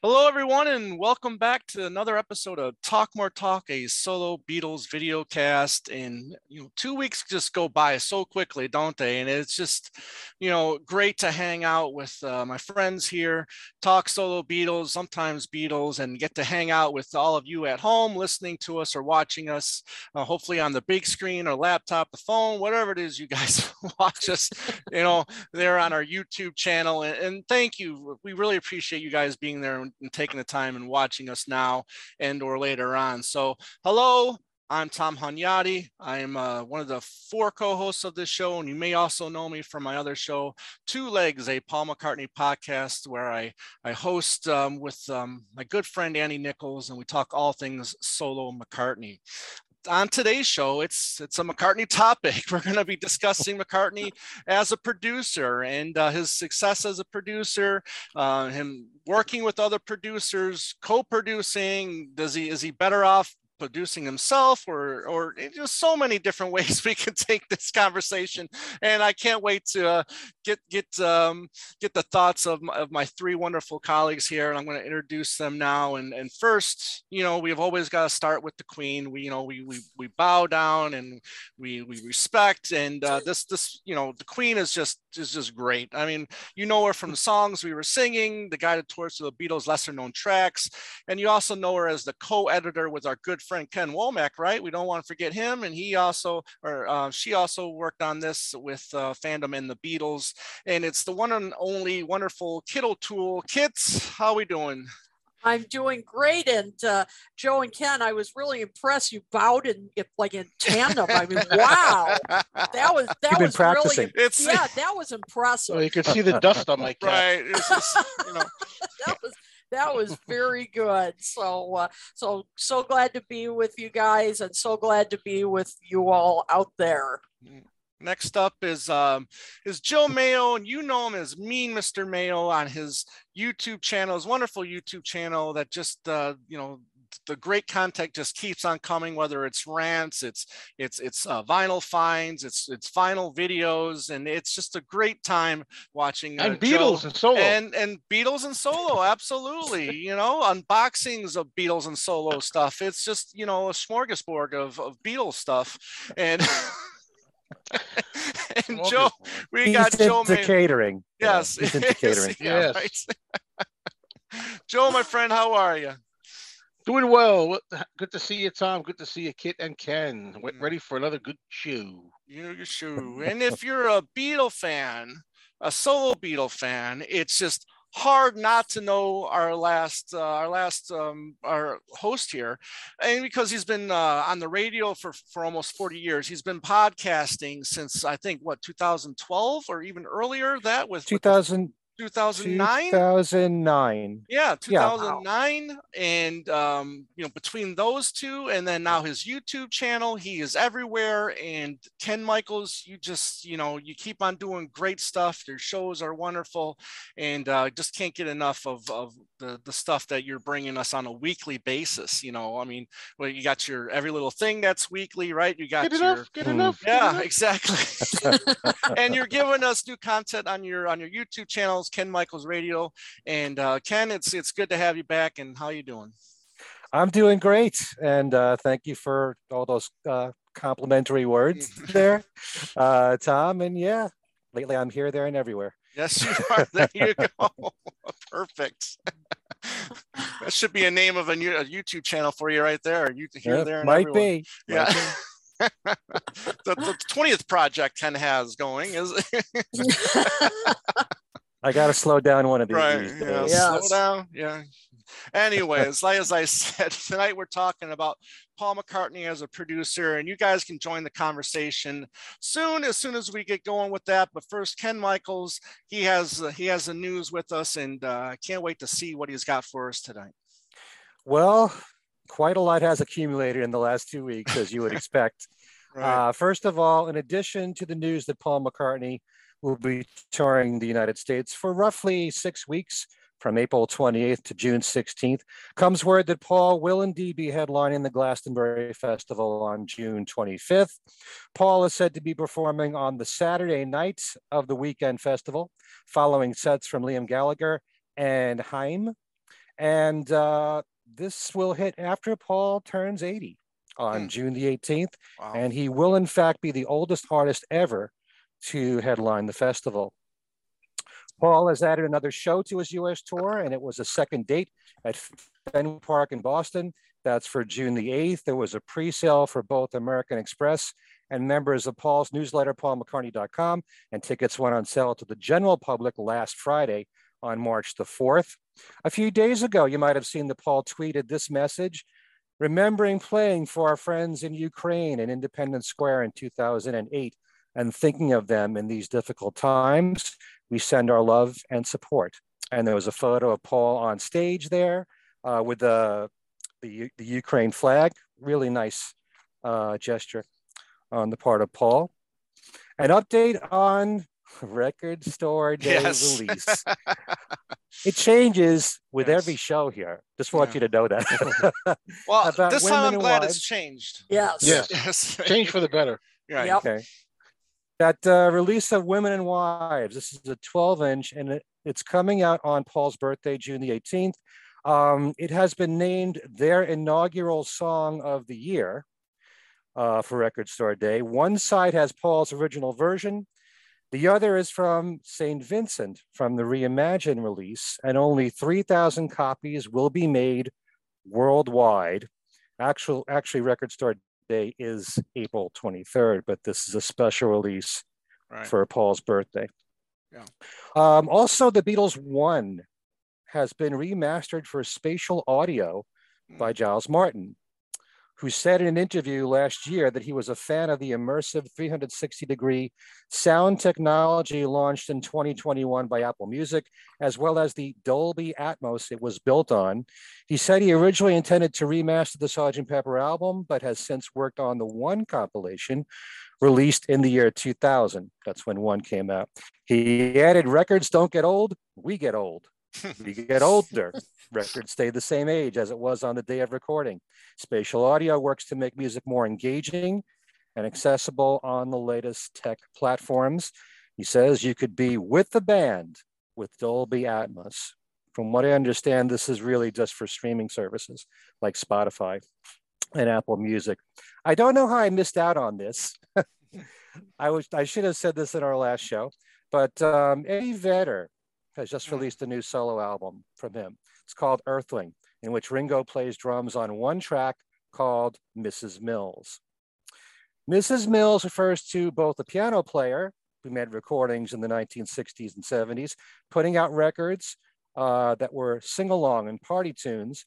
Hello, everyone, and welcome back to another episode of Talk More Talk, a solo Beatles video cast. And you know, two weeks just go by so quickly, don't they? And it's just, you know, great to hang out with uh, my friends here, talk solo Beatles, sometimes Beatles, and get to hang out with all of you at home, listening to us or watching us, uh, hopefully on the big screen or laptop, the phone, whatever it is you guys watch us. You know, there on our YouTube channel. And, and thank you. We really appreciate you guys being there and, and taking the time and watching us now and or later on. So hello, I'm Tom Hunyadi. I am uh, one of the four co-hosts of this show, and you may also know me from my other show, Two Legs, a Paul McCartney podcast, where I I host um, with um, my good friend Annie Nichols, and we talk all things solo McCartney on today's show, it's it's a McCartney topic. We're going to be discussing McCartney as a producer and uh, his success as a producer, uh, him working with other producers, co-producing. Does he is he better off producing himself or or just so many different ways we can take this conversation. And i can't wait to uh, get get um, get the thoughts of my, of my three wonderful colleagues here and i'm going to introduce them now. And and first you know we've always got to start with the queen. We you know we we, we bow down and we we respect. And uh, this this you know the queen is just is just great i mean you know her from the songs we were singing the guided tours to the beatles lesser known tracks and you also know her as the co-editor with our good friend Ken Womack, right? We don't want to forget him. And he also, or uh, she also worked on this with uh, Fandom and the Beatles. And it's the one and only wonderful Kit O'Toole. Kits, how we doing? I'm doing great. And uh, Joe and Ken, I was really impressed. You bowed in like in tandem. I mean, wow, that was that You've been was practicing. really It's yeah, that was impressive. So you can see the dust on my cap. right. Just, you know, that was that was very good. So uh, so so glad to be with you guys, and so glad to be with you all out there. Next up is um, is Joe Mayo, and you know him as Mean Mr. Mayo on his YouTube channel, his wonderful YouTube channel that just uh, you know the great content just keeps on coming. Whether it's rants, it's it's it's uh, vinyl finds, it's it's final videos, and it's just a great time watching. And uh, Joe- Beatles and solo. and and Beatles and solo, absolutely. You know, unboxings of Beatles and solo stuff. It's just you know a smorgasbord of of Beatles stuff, and and Joe, we He's got Joe. into May- catering. Yeah, yes, he's into catering. yeah, Yes. right. Joe, my friend, how are you? Doing well. Good to see you, Tom. Good to see you, Kit and Ken. Mm. Ready for another good show. You your shoe. And if you're a Beatle fan, a solo Beatle fan, it's just hard not to know our last uh, our last um, our host here and because he's been uh, on the radio for for almost 40 years. He's been podcasting since i think what 2012 or even earlier that the 2000, 2009 2009. yeah, Yeah. 2009. And, um, you know, between those two and then now his YouTube channel, he is everywhere. And Ken Michaels, you just, you know, you keep on doing great stuff. Your shows are wonderful. And uh, just can't get enough of, of the, the stuff that you're bringing us on a weekly basis. You know, I mean, well, you got your every little thing that's weekly, right? You got Get your, enough. Get enough. get yeah, enough. exactly. and you're giving us new content on your on your YouTube channels, Ken Michaels Radio. And uh, Ken, it's it's good to have you back. And how you doing? I'm doing great. And uh, thank you for all those uh, complimentary words there, uh, Tom. And yeah, lately I'm here, there, and everywhere. Yes, you are. There you go. Perfect. that should be a name of a, new, a YouTube channel for you right there. You here, Yeah, there, and might everywhere. be. Yeah. Might be. the, the 20th project Ken has going is I got to slow down one of these. right these yeah. Yeah. slow down yeah anyways like as i said tonight we're talking about paul mccartney as a producer and you guys can join the conversation soon as soon as we get going with that but first ken michaels he has uh, he has the news with us and uh, i can't wait to see what he's got for us tonight Well, quite a lot has accumulated in the last two weeks, as you would expect. right Uh, first of all, in addition to the news that Paul McCartney will be touring the United States for roughly six weeks from April 28th to June 16th, comes word that Paul will indeed be headlining the Glastonbury Festival on June 25th. Paul is said to be performing on the Saturday night of the weekend festival, following sets from Liam Gallagher and Haim. And uh, this will hit after Paul turns 80 on Hmm. June the 18th wow. and he will in fact be the oldest artist ever to headline the festival. Paul has added another show to his US tour, and it was a second date at Fenway Park in Boston. That's for June the 8th. There was a pre sale for both American Express and members of Paul's newsletter, paulmccartney.com, and tickets went on sale to the general public last Friday on March the 4th. A few days ago, you might have seen that Paul tweeted this message remembering playing for our friends in Ukraine in Independence Square in 2008 and thinking of them in these difficult times, we send our love and support. And there was a photo of Paul on stage there uh, with the, the, the Ukraine flag. Really nice uh, gesture on the part of Paul. An update on record store day Yes. release. It changes with Yes. every show here. Just want Yeah. you to know that. well about this time i'm glad wives. it's changed Yes. Yes. yes Change for the better. right Yep. Okay. That uh, release of Women and Wives. This is a 12 inch and it, it's coming out on Paul's birthday, June the 18th. Um, it has been named their inaugural song of the year uh, for Record Store Day. One side has Paul's original version. The other is from St. Vincent from the Reimagine release, and only 3,000 copies will be made worldwide. Actual, actually, Record Store Day is April 23rd, but this is a special release right for Paul's birthday. Yeah. Um, also, the Beatles One has been remastered for spatial audio by Giles Martin, who said in an interview last year that he was a fan of the immersive 360 degree sound technology launched in 2021 by Apple Music, as well as the Dolby Atmos it was built on. He said he originally intended to remaster the Sgt. Pepper album, but has since worked on the One compilation released in the year 2000. That's when One came out. He added, Records don't get old, we get old. We get older. Records stay the same age as it was on the day of recording. Spatial audio works to make music more engaging and accessible on the latest tech platforms. He says you could be with the band with Dolby Atmos. From what I understand, this is really just for streaming services like Spotify and Apple Music. I don't know how I missed out on this. I was I should have said this in our last show, but um, Eddie Vedder has just released a new solo album from him. It's called Earthling, in which Ringo plays drums on one track called Mrs. Mills. Mrs. Mills refers to both the piano player who made recordings in the 1960s and 70s, putting out records uh, that were sing along and party tunes.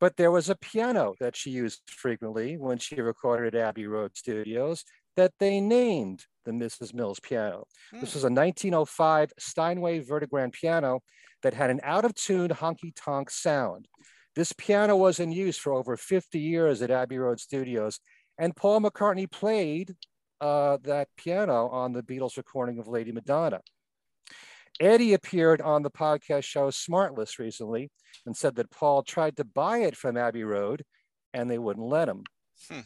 But there was a piano that she used frequently when she recorded at Abbey Road Studios that they named the Mrs. Mills piano. This was a 1905 Steinway Vertigrand piano that had an out of tune honky tonk sound. This piano was in use for over 50 years at Abbey Road Studios, and Paul McCartney played uh, that piano on the Beatles recording of Lady Madonna. Eddie appeared on the podcast show Smartless recently and said that Paul tried to buy it from Abbey Road and they wouldn't let him. Hmm.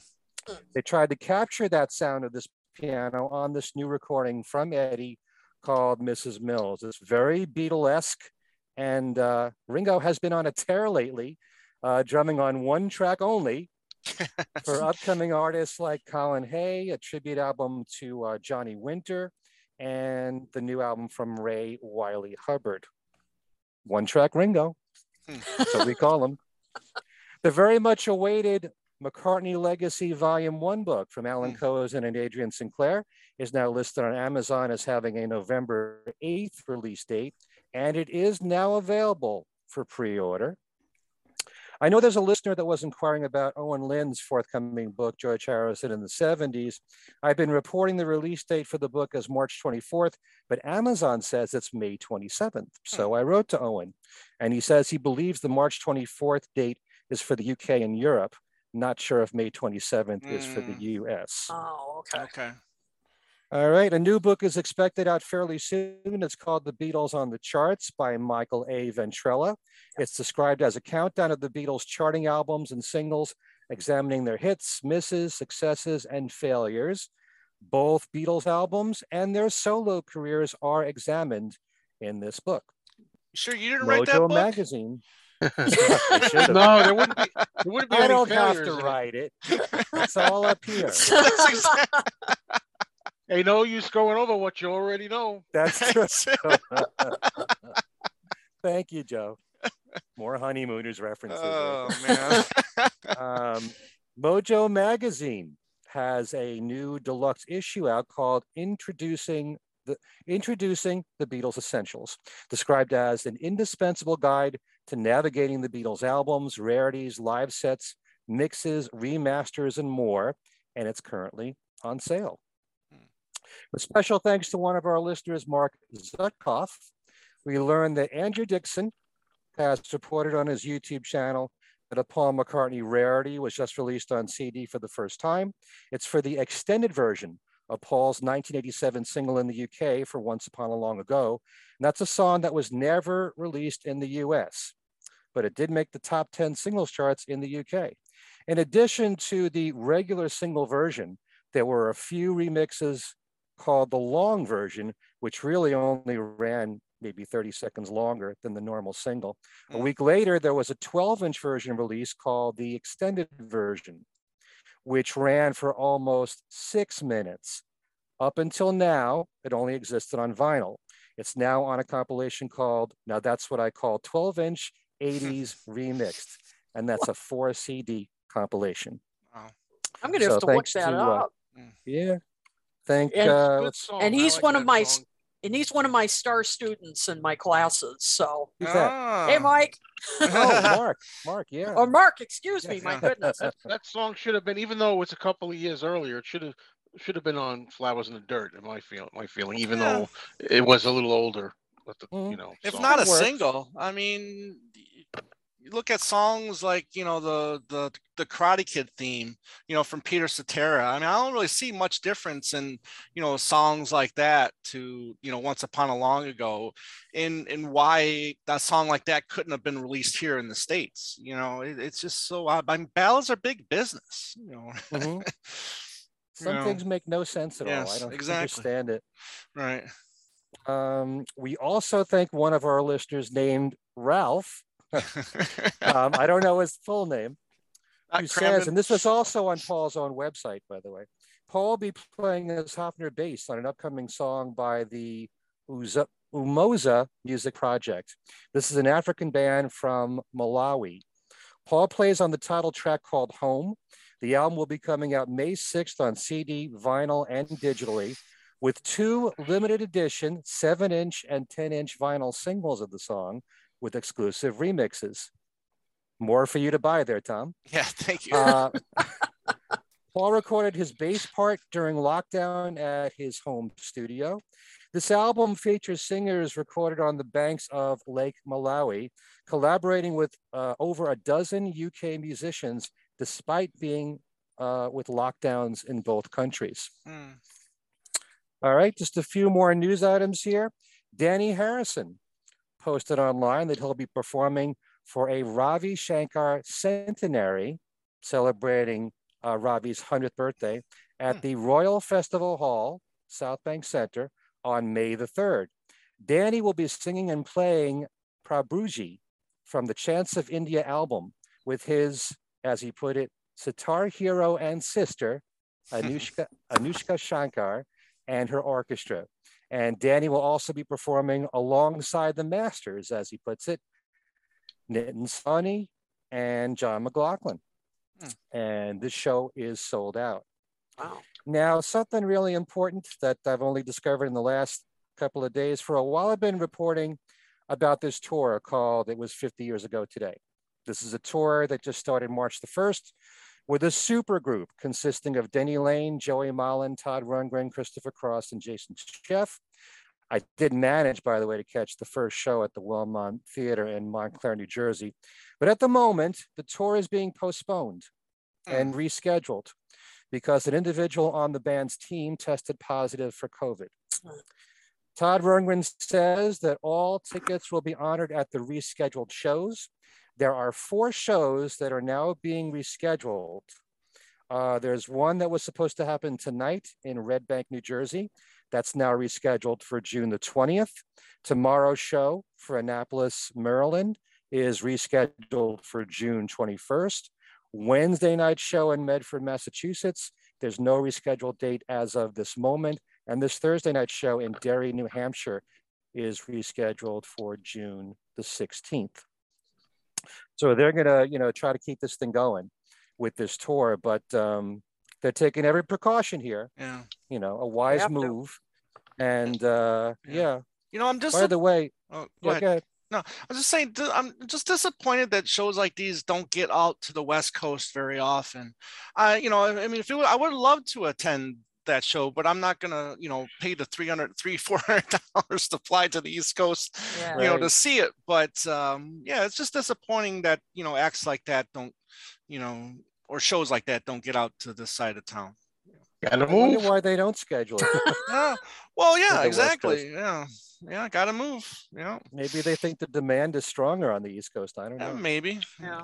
They tried to capture that sound of this piano on this new recording from Eddie called Mrs. Mills. It's very Beatlesque, and uh, Ringo has been on a tear lately, uh, drumming on one track only for upcoming artists like Colin Hay, a tribute album to uh, Johnny Winter, and the new album from Ray Wylie Hubbard. One track Ringo, so we call him. The very much awaited McCartney Legacy Volume 1 book from Alan hmm. Kozinn and Adrian Sinclair is now listed on Amazon as having a November 8th release date and it is now available for pre-order. I know there's a listener that was inquiring about Owen Lynn's forthcoming book, George Harrison in the 70s. I've been reporting the release date for the book as March 24th, but Amazon says it's May 27th. So hmm. I wrote to Owen, and he says he believes the March 24th date is for the UK and Europe. Not sure if May 27th is for the Mm. US. Oh, okay. Okay. All right, a new book is expected out fairly soon. It's called The Beatles on the Charts by Michael A. Ventrella. It's described as a countdown of the Beatles' charting albums and singles, examining their hits, misses, successes, and failures. Both Beatles albums and their solo careers are examined in this book. Sure you didn't write that book? magazine. I no, there wouldn't be. There wouldn't be I any don't have to write it. It's all up here. That's exact- Hey, no use going over what you already know. That's true. it. Thank you, Joe. More honeymooners references. Oh man. um, Mojo Magazine has a new deluxe issue out called "Introducing the Introducing the Beatles Essentials," described as an indispensable guide to navigating the Beatles albums, rarities, live sets, mixes, remasters, and more. And it's currently on sale. Hmm. With special thanks to one of our listeners, Mark Zutkoff, we learned that Andrew Dixon has reported on his YouTube channel that a Paul McCartney rarity was just released on CD for the first time. It's for the extended version of Paul's 1987 single in the UK for Once Upon a Long Ago. And that's a song that was never released in the US, but it did make the top 10 singles charts in the UK. In addition to the regular single version, there were a few remixes called the long version, which really only ran maybe 30 seconds longer than the normal single. A Mm. week later, there was a 12 inch version released called the extended version, which ran for almost six minutes. Up until now, it only existed on vinyl. It's now on a compilation called, now that's what I call 12 inch 80s remixed. And that's a four CD compilation. I'm gonna have to look that to, uh, up. Yeah. Thank, And- uh, and he's like one of my song. And he's one of my star students in my classes. So who's that? Ah. hey, Mike. Oh, Mark, Mark, yeah. or Mark, excuse me. My goodness. That song should have been, even though it was a couple of years earlier, it should have should have been on "Flowers in the Dirt." In my feel, my feeling, even Yeah. though it was a little older. But the, Mm. you know, if not a It works. single i mean you look at songs like you know the the the karate kid theme you know from peter cetera i mean i don't really see much difference in you know songs like that to you know once upon a long ago in in why that song like that couldn't have been released here in the states you know it, it's just so odd I mean, ballads are big business you know Mhm. Some know, things make no sense at all. I don't exactly. understand it. right Um, we also thank one of our listeners named Ralph. Um, I don't know his full name. Not who crammed says, and this was also on Paul's own website, by the way. Paul will be playing his Hofner bass on an upcoming song by the Uza, Umoza Music Project. This is an African band from Malawi. Paul plays on the title track called Home. The album will be coming out May 6th on CD, vinyl, and digitally, with two limited edition 7 inch and 10 inch vinyl singles of the song with exclusive remixes. More for you to buy there, Tom. yeah thank you Uh, Paul recorded his bass part during lockdown at his home studio. This album features singers recorded on the banks of Lake Malawi, collaborating with uh, over a dozen UK musicians, despite being uh, with lockdowns in both countries. Hmm. All right, just a few more news items here. Danny Harrison posted online that he'll be performing for a Ravi Shankar centenary, celebrating uh, Ravi's 100th birthday, at Hmm. the Royal Festival Hall, South Bank Center, on May the 3rd. Danny will be singing and playing Prabhuji from the Chants of India album with his, as he put it, sitar hero and sister, Anoushka, Anoushka Shankar, and her orchestra. And Danny will also be performing alongside the masters, as he puts it, Nitin Sawhney and John McLaughlin. Hmm. And this show is sold out. Wow. Now, something really important that I've only discovered in the last couple of days. For a while, I've been reporting about this tour called It Was 50 Years Ago Today. This is a tour that just started March the 1st with a super group consisting of Denny Laine, Joey Molland, Todd Rundgren, Christopher Cross, and Jason Scheff. I did manage, by the way, to catch the first show at the Wellmont Theater in Montclair, New Jersey. But at the moment, the tour is being postponed hmm. and rescheduled because an individual on the band's team tested positive for COVID. Hmm. Todd Rundgren says that all tickets will be honored at the rescheduled shows. There are four shows that are now being rescheduled. Uh, there's one that was supposed to happen tonight in Red Bank, New Jersey. That's now rescheduled for June the 20th. Tomorrow's show for Annapolis, Maryland is rescheduled for June 21st. Wednesday night show in Medford, Massachusetts. There's no rescheduled date as of this moment. And this Thursday night show in Derry, New Hampshire is rescheduled for June the 16th. So they're gonna, you know, try to keep this thing going with this tour, but um, they're taking every precaution here. Yeah. You know, a wise have to. move. And uh, Yeah. yeah. You know, I'm just. By the way, oh, go yeah, ahead. go ahead. No, I was just saying, I'm just disappointed that shows like these don't get out to the West Coast very often. I, you know, I I mean, if it would, I would love to attend that show, but I'm not gonna, you know, pay the 300, 300, 400 dollars to fly to the East Coast, Yeah. you know, to see it. But um, yeah, it's just disappointing that you know acts like that don't, you know, or shows like that don't get out to this side of town. Gotta I wonder move. why they don't schedule it. Yeah. Well, yeah, exactly. Yeah. Yeah. Gotta move. Yeah. Maybe they think the demand is stronger on the East Coast. I don't yeah know. maybe. Yeah.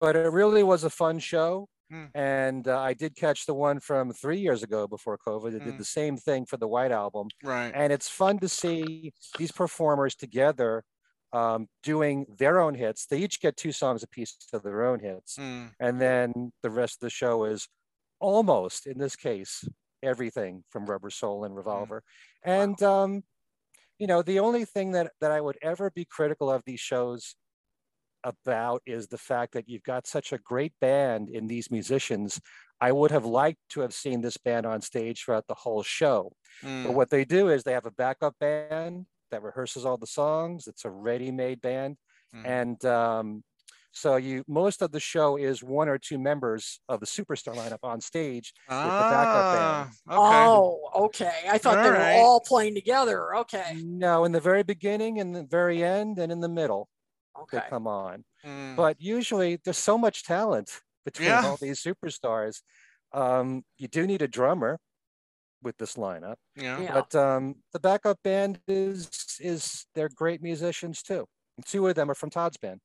But it really was a fun show. Hmm. And uh, I did catch the one from three years ago before COVID. It Hmm. did the same thing for the White Album. Right. And it's fun to see these performers together um, doing their own hits. They each get two songs a piece of their own hits. Mm, And then the rest of the show is almost, in this case, everything from Rubber Soul and Revolver. And, um, you know, the only thing that, that I would ever be critical of these shows about is the fact that you've got such a great band in these musicians. I would have liked to have seen this band on stage throughout the whole show. mm, But what they do is they have a backup band that rehearses all the songs. It's a ready-made band, Mhm. and um, so you most of the show is one or two members of the superstar lineup on stage. with the backup band. Ah, Okay. Oh, okay. I thought they were Alright. all playing together. Okay. No, in the very beginning, in the very end, and in the middle, they Okay. come on. Mm, But usually, there's so much talent between Yeah. all these superstars. Um, you do need a drummer with this lineup. yeah. Yeah. but um, the backup band is is they're great musicians too. And two of them are from Todd's band.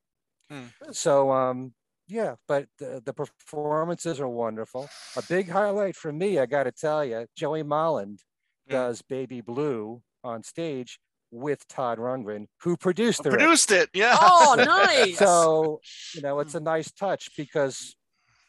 Hmm. So um, yeah, but the, the performances are wonderful. A big highlight for me, I got to tell you, Joey Molland does "Baby Blue" on stage with Todd Rundgren, who produced the record. Produced it. Yeah. Oh, nice. So you know, it's a nice touch because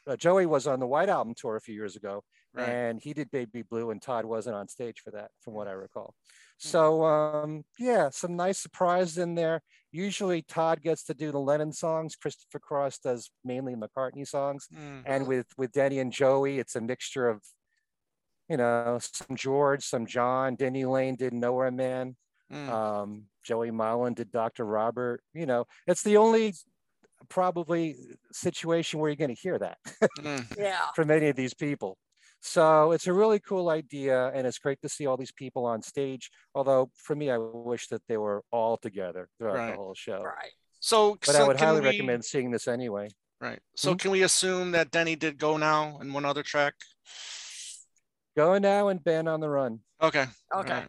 uh, Joey was on the White Album tour a few years ago, Right. and he did Baby Blue, and Todd wasn't on stage for that, from what I recall. So um, yeah, some nice surprises in there. Usually Todd gets to do the Lennon songs. Christopher Cross does mainly McCartney songs, Mm, and with with Denny and Joey, it's a mixture of you know some George, some John. Denny Laine did Nowhere Man. Mm, Um, Joey Molland did Dr. Robert. You know, it's the only probably situation where you're going to hear that mm. yeah. from any of these people. So it's a really cool idea, and it's great to see all these people on stage. Although for me, I wish that they were all together throughout Right. the whole show. Right. So, But so I would can highly we- recommend seeing this anyway. Right. So Hmm? can we assume that Denny did go now in one other track? Go now and Ben on the Run. Okay. Okay.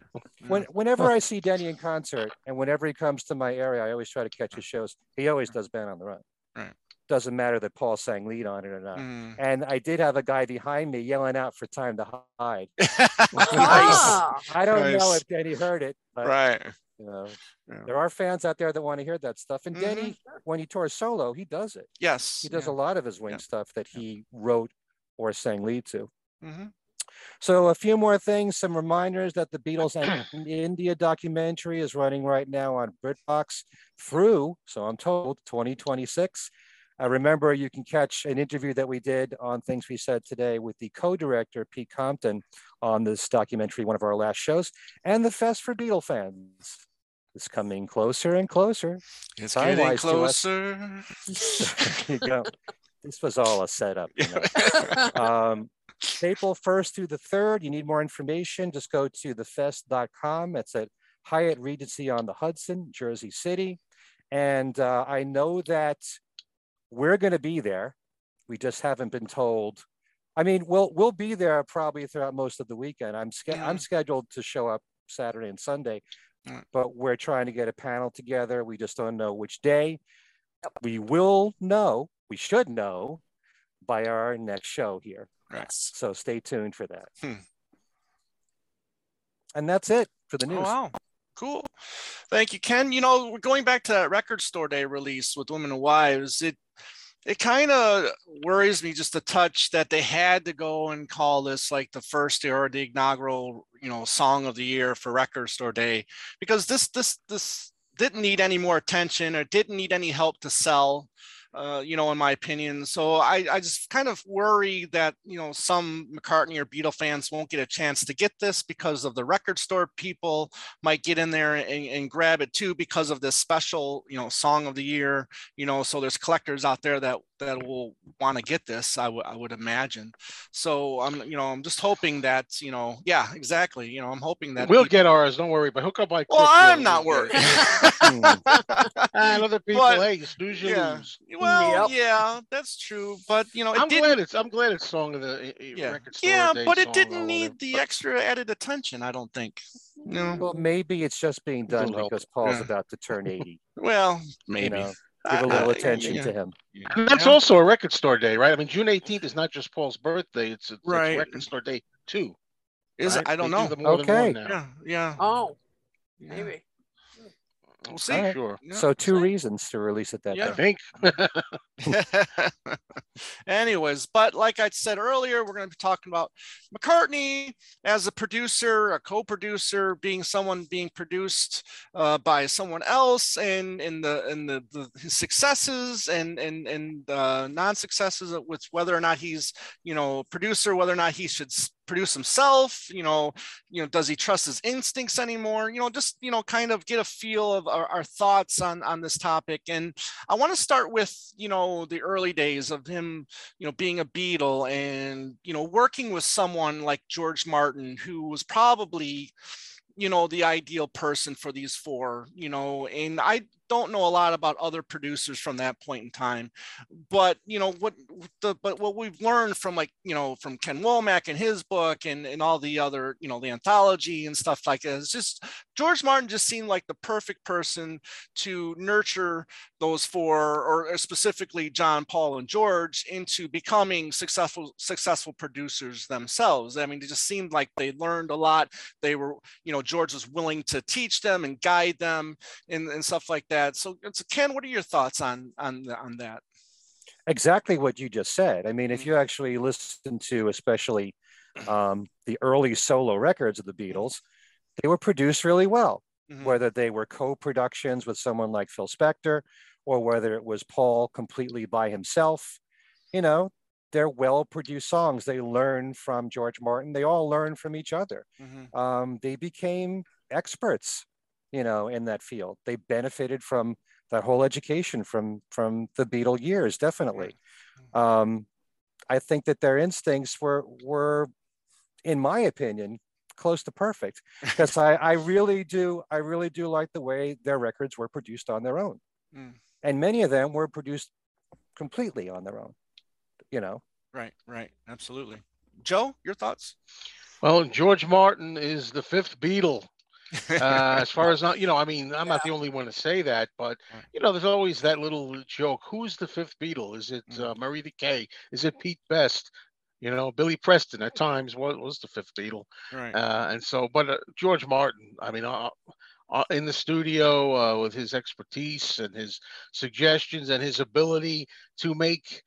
When, whenever I see Denny in concert, and whenever he comes to my area, I always try to catch his shows. He always does Ben on the Run. Right. Doesn't matter that Paul sang lead on it or not. Mm. And I did have a guy behind me yelling out for time to hide. nice. I don't know if Denny heard it, but Right. you know, Yeah. there are fans out there that want to hear that stuff. And Mhm. Denny, when he tours solo, he does it. Yes. He does yeah. a lot of his wing Yeah. stuff that he wrote or sang lead to. Mhm. So a few more things, some reminders that the Beatles and India documentary is running right now on BritBox through, so I'm told, 2026. Uh, remember, you can catch an interview that we did on Things We Said Today with the co-director, Pete Compton, on this documentary, one of our last shows, and the Fest for Beatle fans. is coming closer and closer. It's Time getting closer. There you go. This was all a setup. You know? um, April 1st through the 3rd. You need more information, just go to thefest.com. It's at Hyatt Regency on the Hudson, Jersey City. And uh, I know that we're going to be there. We just haven't been told. I mean, we'll we'll be there probably throughout most of the weekend. I'm sch- Yeah. I'm scheduled to show up Saturday and Sunday, but we're trying to get a panel together. We just don't know which day. We will know. We should know by our next show here. Right. So stay tuned for that. Hmm. And that's it for the Oh, news. wow. Cool. Thank you, Ken. You know, we're going back to that record store day release with Women and Wives. It it kind of worries me just a touch that they had to go and call this like the first or the inaugural, you know, song of the year for record store day because this this this didn't need any more attention or didn't need any help to sell. Uh, you know, in my opinion. So I, I just kind of worry that, you know, some McCartney or Beatle fans won't get a chance to get this because of the record store people might get in there and, and grab it too because of this special, you know, song of the year, you know, so there's collectors out there that that will want to get this, I would imagine. So I'm, you know, I'm just hoping that, you know, yeah, exactly. You know, I'm hoping that We'll people- get ours. Don't worry. But hook up my. Well, I'm not worried. and other people, But- hey, snooze you yeah. lose. Well, Yep. yeah, that's true. But you know, it I'm didn't glad it's. I'm glad it's song of the uh, uh, yeah, record store. yeah, but it didn't need the extra added attention, I don't think. You know, Well, maybe it's just being done Little help. because Paul's Yeah. about to turn 80. well, You maybe. know, I- give a little I- attention yeah, to him. And that's Yeah. also a record store day, right? I mean, June 18th is not just Paul's birthday; it's, it's, Right. it's record store day too. Is it? right? I don't They know. them more than one Okay. Yeah, yeah. Oh, yeah. maybe. We'll see. Alright. Sure. Yeah, so two see. reasons to release it that Yeah. I day. think. Anyways, but like I said earlier, we're going to be talking about McCartney as a producer, a co-producer, being someone being produced uh, by someone else, and in the in the, the his successes and and and uh, non-successes with whether or not he's you know producer, whether or not he should s- produce himself, you know, you know, does he trust his instincts anymore? You know, just you know, kind of get a feel of our, our thoughts on on this topic and I want to start with, you know, the early days of him, you know, being a Beatle and, you know, working with someone like George Martin, who was probably, you know, the ideal person for these four, you know, and I don't know a lot about other producers from that point in time, but you know what the but what we've learned from like you know from Ken Womack and his book and and all the other you know the anthology and stuff like that is just George Martin just seemed like the perfect person to nurture those four or specifically John, Paul, and George into becoming successful successful producers themselves. I mean, it just seemed like they learned a lot. They were, you know, George was willing to teach them and guide them and, and stuff like that. So, so Ken, what are your thoughts on on on that? Exactly what you just said. I mean, if you actually listen to, especially um, the early solo records of the Beatles, they were produced really well. Mhm. whether they were co-productions with someone like Phil Spector or whether it was Paul completely by himself. You know, they're well-produced songs. They learn from George Martin. They all learn from each other. Mhm. Um, they became experts, you know, in that field. They benefited from that whole education from from the Beatle years, definitely. Um, I think that their instincts were were, in my opinion, close to perfect because I, I really do I really do like the way their records were produced on their own. Mm. And many of them were produced completely on their own, you know. Right, right, absolutely. Joe, your thoughts? Well, George Martin is the fifth Beatle. Uh, as far as not, you know, I mean, I'm not the only one to say that, but you know, there's always that little joke. Who's the fifth Beatle? Is it Mm. uh, Murray the K? Is it Pete Best? You know, Billy Preston at times was, was the fifth Beatle. right. Uh, and so, but uh, George Martin, I mean, uh, uh, in the studio uh, with his expertise and his suggestions and his ability to make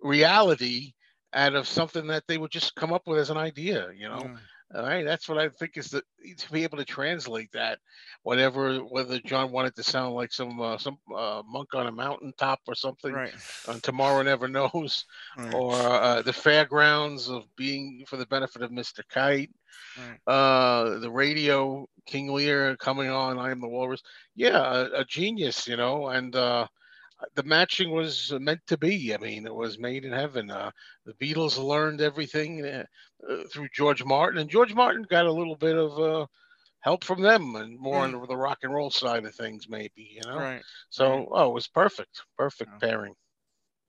reality out of something that they would just come up with as an idea, you know. Mm. All right, that's what I think is the to be able to translate that, whatever whether John wanted to sound like some uh, some uh, monk on a mountaintop or something. right. On Tomorrow Never Knows, right, or uh, the fairgrounds of being for the benefit of Mr. Kite, right. uh, the radio King Lear coming on, I Am the Walrus. Yeah, a, a genius, you know, and uh, the matching was meant to be. I mean, it was made in heaven. Uh, the Beatles learned everything uh, through George Martin, and George Martin got a little bit of uh, help from them and more Mm. on the rock and roll side of things, maybe, you know? Right. So, right. oh, it was perfect. Perfect Yeah. pairing.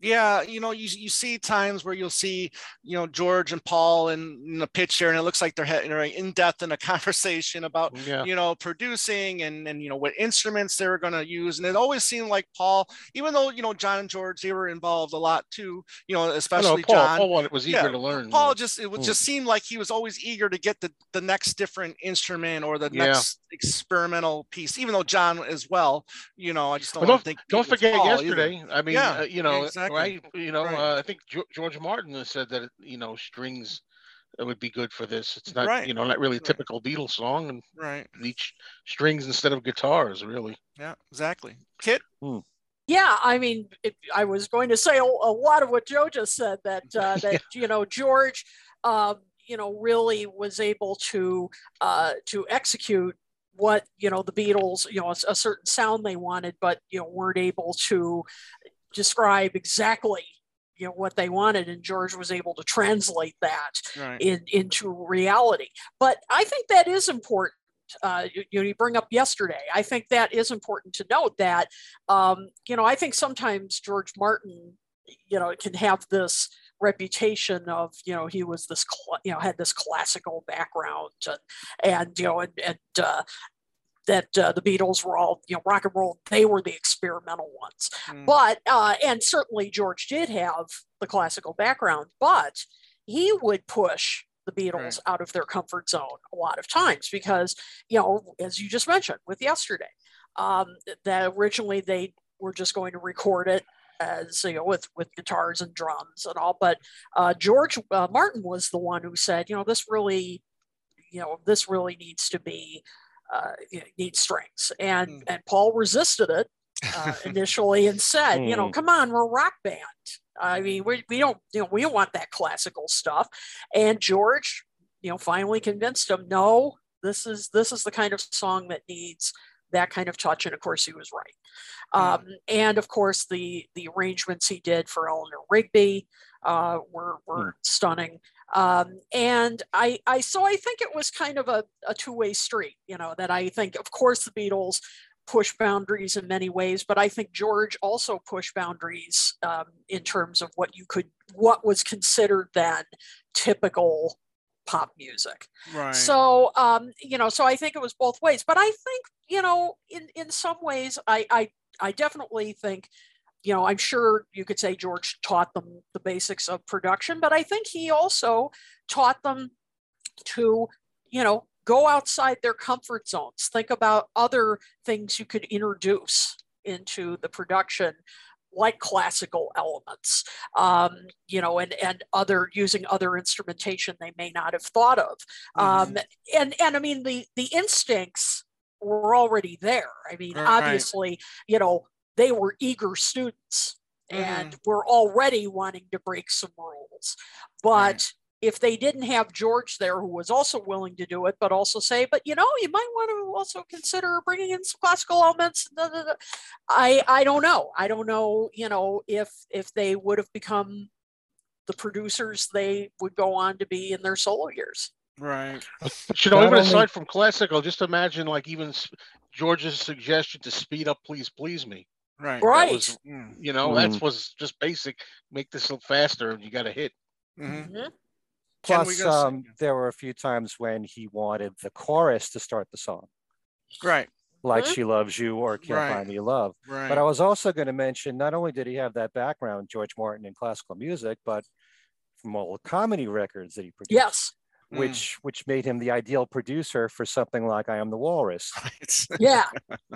Yeah, you know, you you see times where you'll see, you know, George and Paul in, in the picture, and it looks like they're in depth in a conversation about Yeah. you know producing and and you know what instruments they were going to use and it always seemed like paul even though you know john and george they were involved a lot too you know I know especially Paul, john Paul was eager yeah, to learn. paul just it would Mm. just seem like he was always eager to get the the next different instrument or the Yeah. next experimental piece even though john as well you know i just don't But want to think Don't forget Paul either. yesterday. I mean, Yeah, uh, you know, exactly. right? You know, Right. uh, I think Geo- George Martin has said that you know strings uh, would be good for this. It's not, Right. you know, not really a Right. typical Beatles song, and right each strings instead of guitars, really. yeah exactly kit Yeah, I mean, it, I was going to say a, a lot of what Joe just said. That uh, that you know George, um, you know, really was able to uh, to execute what you know the Beatles, you know, a, a certain sound they wanted, but you know weren't able to describe exactly you know what they wanted, and George was able to translate that right in into reality. But I think that is important. Uh, you, you know, you bring up yesterday. I think that is important to note that um, you know I think sometimes George Martin, you know, can have this reputation of you know he was this cl- you know had this classical background and, and you know and, and uh, that uh, the Beatles were all you know rock and roll they were the experimental ones Mm. but uh, and certainly George did have the classical background, but he would push the Beatles Right. out of their comfort zone a lot of times because you know, as you just mentioned with yesterday, um, that originally they were just going to record it as you know with with guitars and drums and all, but uh, George uh, Martin was the one who said, you know, this really, you know, this really needs to be. Uh, you know, needs strings, and Mm. and Paul resisted it, uh, initially and said, you know, Hmm. come on, we're a rock band. I mean, we, we don't, you know, we don't want that classical stuff. And George, you know, finally convinced him, no, this is this is the kind of song that needs that kind of touch. And of course, he was right. Um, and of course, the the arrangements he did for Eleanor Rigby uh, were were stunning. Um, and I, I, so I think it was kind of a, a two way street, you know, that I think, of course, the Beatles push boundaries in many ways, but I think George also pushed boundaries um, in terms of what you could, what was considered then typical pop music. right So, um, you know, so I think it was both ways, but I think, you know, in, in some ways, I, I, I definitely think, you know, I'm sure you could say George taught them the basics of production, but I think he also taught them to, you know, go outside their comfort zones, think about other things you could introduce into the production like classical elements um, you know and and other using other instrumentation they may not have thought of. Um, and and i mean the the instincts were already there. I mean Right. obviously you know they were eager students and were already wanting to break some rules. But Right. If they didn't have george there who was also willing to do it but also say but you know you might want to also consider bringing in some classical elements da, da, da." i i don't know i don't know you know if if they would have become the producers they would go on to be in their solo years right But you know, even only- aside from classical, just imagine like even George's suggestion to speed up, please, please me. right right was, Mm, you know, Mm. that was just basic. Make this a little faster, and you got a hit. mhm. Mhm. Ken, we Plus, um, there were a few times when he wanted the chorus to start the song, right like. "She Loves You" or "Can't Right. Buy Me Love." right But I was also going to mention not only did he have that background, George Martin, in classical music, but from all the comedy records that he produced, yes Mm. which which made him the ideal producer for something like "I Am the Walrus." Right. yeah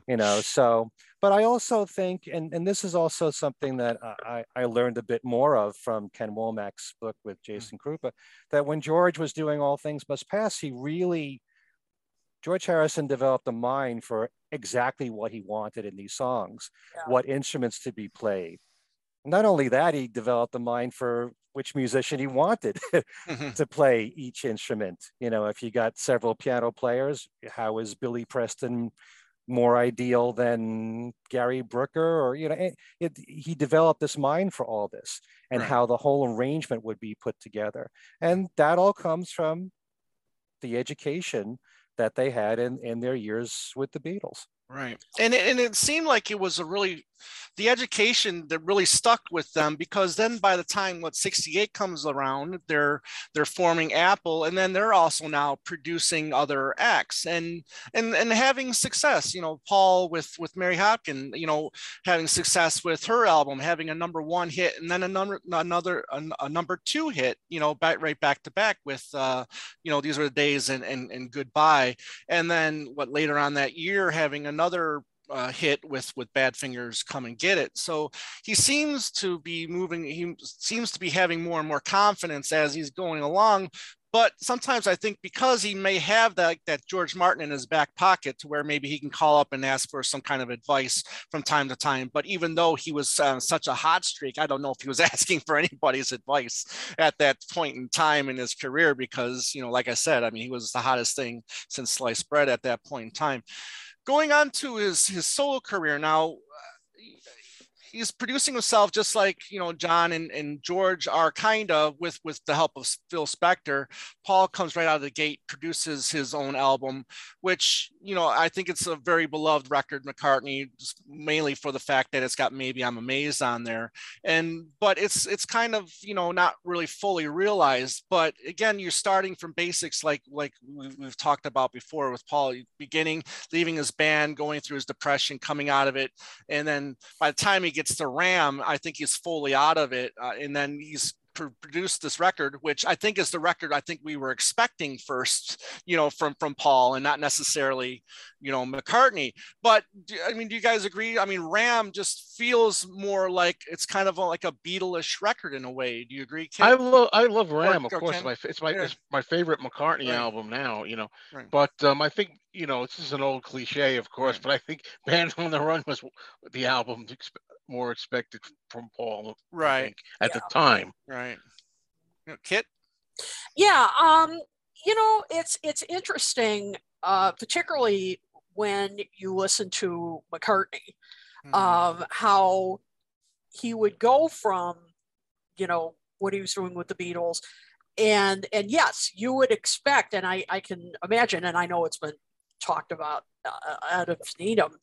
you know so but i also think and and this is also something that i i learned a bit more of from ken womack's book with jason kruppa that when george was doing all things must pass he really george harrison developed a mind for exactly what he wanted in these songs Yeah. what instruments to be played Not only that, he developed a mind for which musician he wanted Mm-hmm. to play each instrument. You know, if you got several piano players, how is Billy Preston more ideal than Gary Brooker? Or, you know, it, it, he developed this mind for all this and Right. how the whole arrangement would be put together. And that all comes from the education that they had in, in their years with the Beatles. Right. And it, and it seemed like it was a really the education that really stuck with them because then by the time what 68 comes around they're they're forming Apple and then they're also now producing other acts and and and having success, you know, Paul with with Mary Hopkin, you know, having success with her album, having a number 1 hit and then a number another a, a number 2 hit, you know, back right back to back with uh you know, these are the days and and, and goodbye and then what later on that year having another uh, hit with with Badfinger's come and get it. So he seems to be moving he seems to be having more and more confidence as he's going along. But sometimes i think because he may have that that george martin in his back pocket to where maybe he can call up and ask for some kind of advice from time to time. But even though he was uh, such a hot streak i don't know if he was asking for anybody's advice at that point in time in his career because you know like i said i mean he was the hottest thing since sliced bread at that point in time going on to his his solo career. Now he's producing himself just like you know john and, and george are kind of with with the help of phil spector. Paul comes right out of the gate produces his own album which you know i think it's a very beloved record mccartney mainly for the fact that it's got maybe i'm amazed on there. And but it's it's kind of you know not really fully realized but again you're starting from basics like like we've, we've talked about before with paul beginning leaving his band going through his depression coming out of it and then by the time he gets to ram i think he's fully out of it uh, and then he's pr- produced this record which i think is the record i think we were expecting first you know from from paul and not necessarily you know mccartney but do, i mean do you guys agree i mean ram just feels more like it's kind of a, like a beatleish record in a way do you agree Kit? I love I love Ram, or of course. Ken? My it's my Yeah. it's my favorite McCartney Right. album now. You know, Right. but um, I think you know this is an old cliche, of course, but I think Band on the Run was the album more expected from Paul. Right. think, at Yeah. the time. right you know, kit Yeah, um, you know, it's it's interesting, uh, particularly when you listen to McCartney, Mhm. um, how he would go from, you know, what he was doing with the Beatles, and and yes, you would expect, and I I can imagine, and I know it's been talked about uh, out of Needham,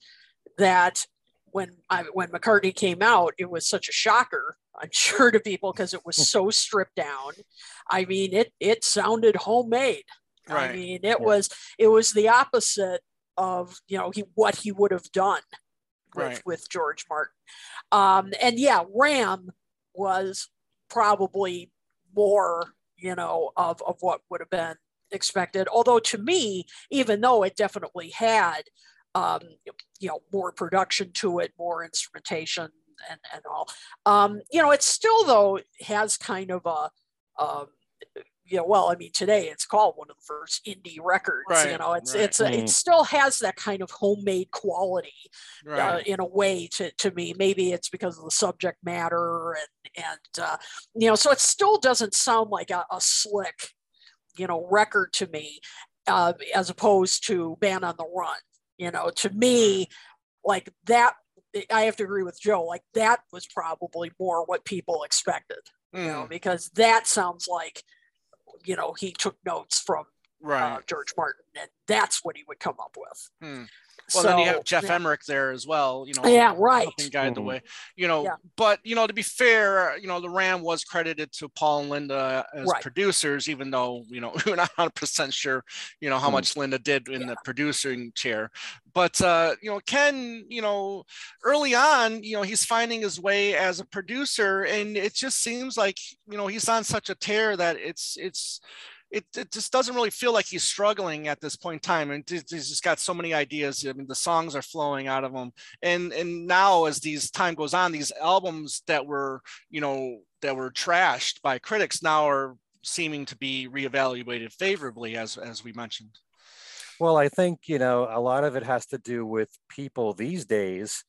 that when I when McCartney came out, it was such a shocker, I'm sure to people because it was so stripped down. I mean, it it sounded homemade. Right. I mean, it was it was the opposite of you know he what he would have done with Right. with George Martin. Um, and yeah, Ram was probably more you know of of what would have been expected. Although to me, even though it definitely had um, you know more production to it, more instrumentation and and all, um, you know, it still though has kind of a um, you know, well, I mean, today it's called one of the first indie records. You know, it's right. it's a, Mm. it still has that kind of homemade quality uh, in a way to, to me. Maybe it's because of the subject matter and and uh, you know, so it still doesn't sound like a, a slick, you know, record to me, uh, as opposed to Band on the Run. You know, to me, like that, I have to agree with Joe. Like that was probably more what people expected. You know, Mm, because that sounds like, you know, he took notes from right uh, George Martin, and that's what he would come up with. Hmm. Well, then you have Geoff yeah. Emerick there as well. You know, Yeah, right. helping guide the Mhm. way. You know, Yeah. but you know, to be fair, you know, the Ram was credited to Paul and Linda as Right. producers, even though you know we're not 100 percent sure, you know, how Hmm. much Linda did in the producing chair. But uh, you know, Ken, you know, early on, you know, he's finding his way as a producer, and it just seems like you know he's on such a tear that it's it's it, it just doesn't really feel like he's struggling at this point in time and he's he's just got so many ideas i mean the songs are flowing out of him and and now as these time goes on these albums that were you know that were trashed by critics now are seeming to be reevaluated favorably as as we mentioned Well, I think, you know, a lot of it has to do with people these days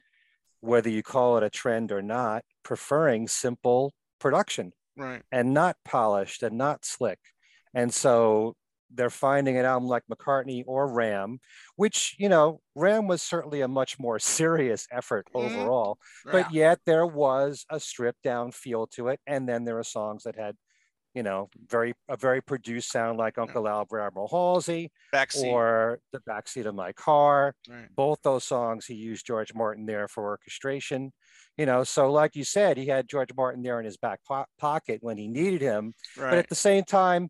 whether you call it a trend or not, preferring simple production Right. and not polished and not slick. And so they're finding an album like McCartney or Ram, which, you know, Ram was certainly a much more serious effort Mhm. overall, Yeah. but yet there was a stripped down feel to it. And then there are songs that had, you know, very a very produced sound like Uncle Albert Admiral Halsey Backseat. or The Backseat of My Car. right. Both those songs he used George Martin there for orchestration. You know, so like you said, he had George Martin there in his back po- pocket when he needed him. But at the same time,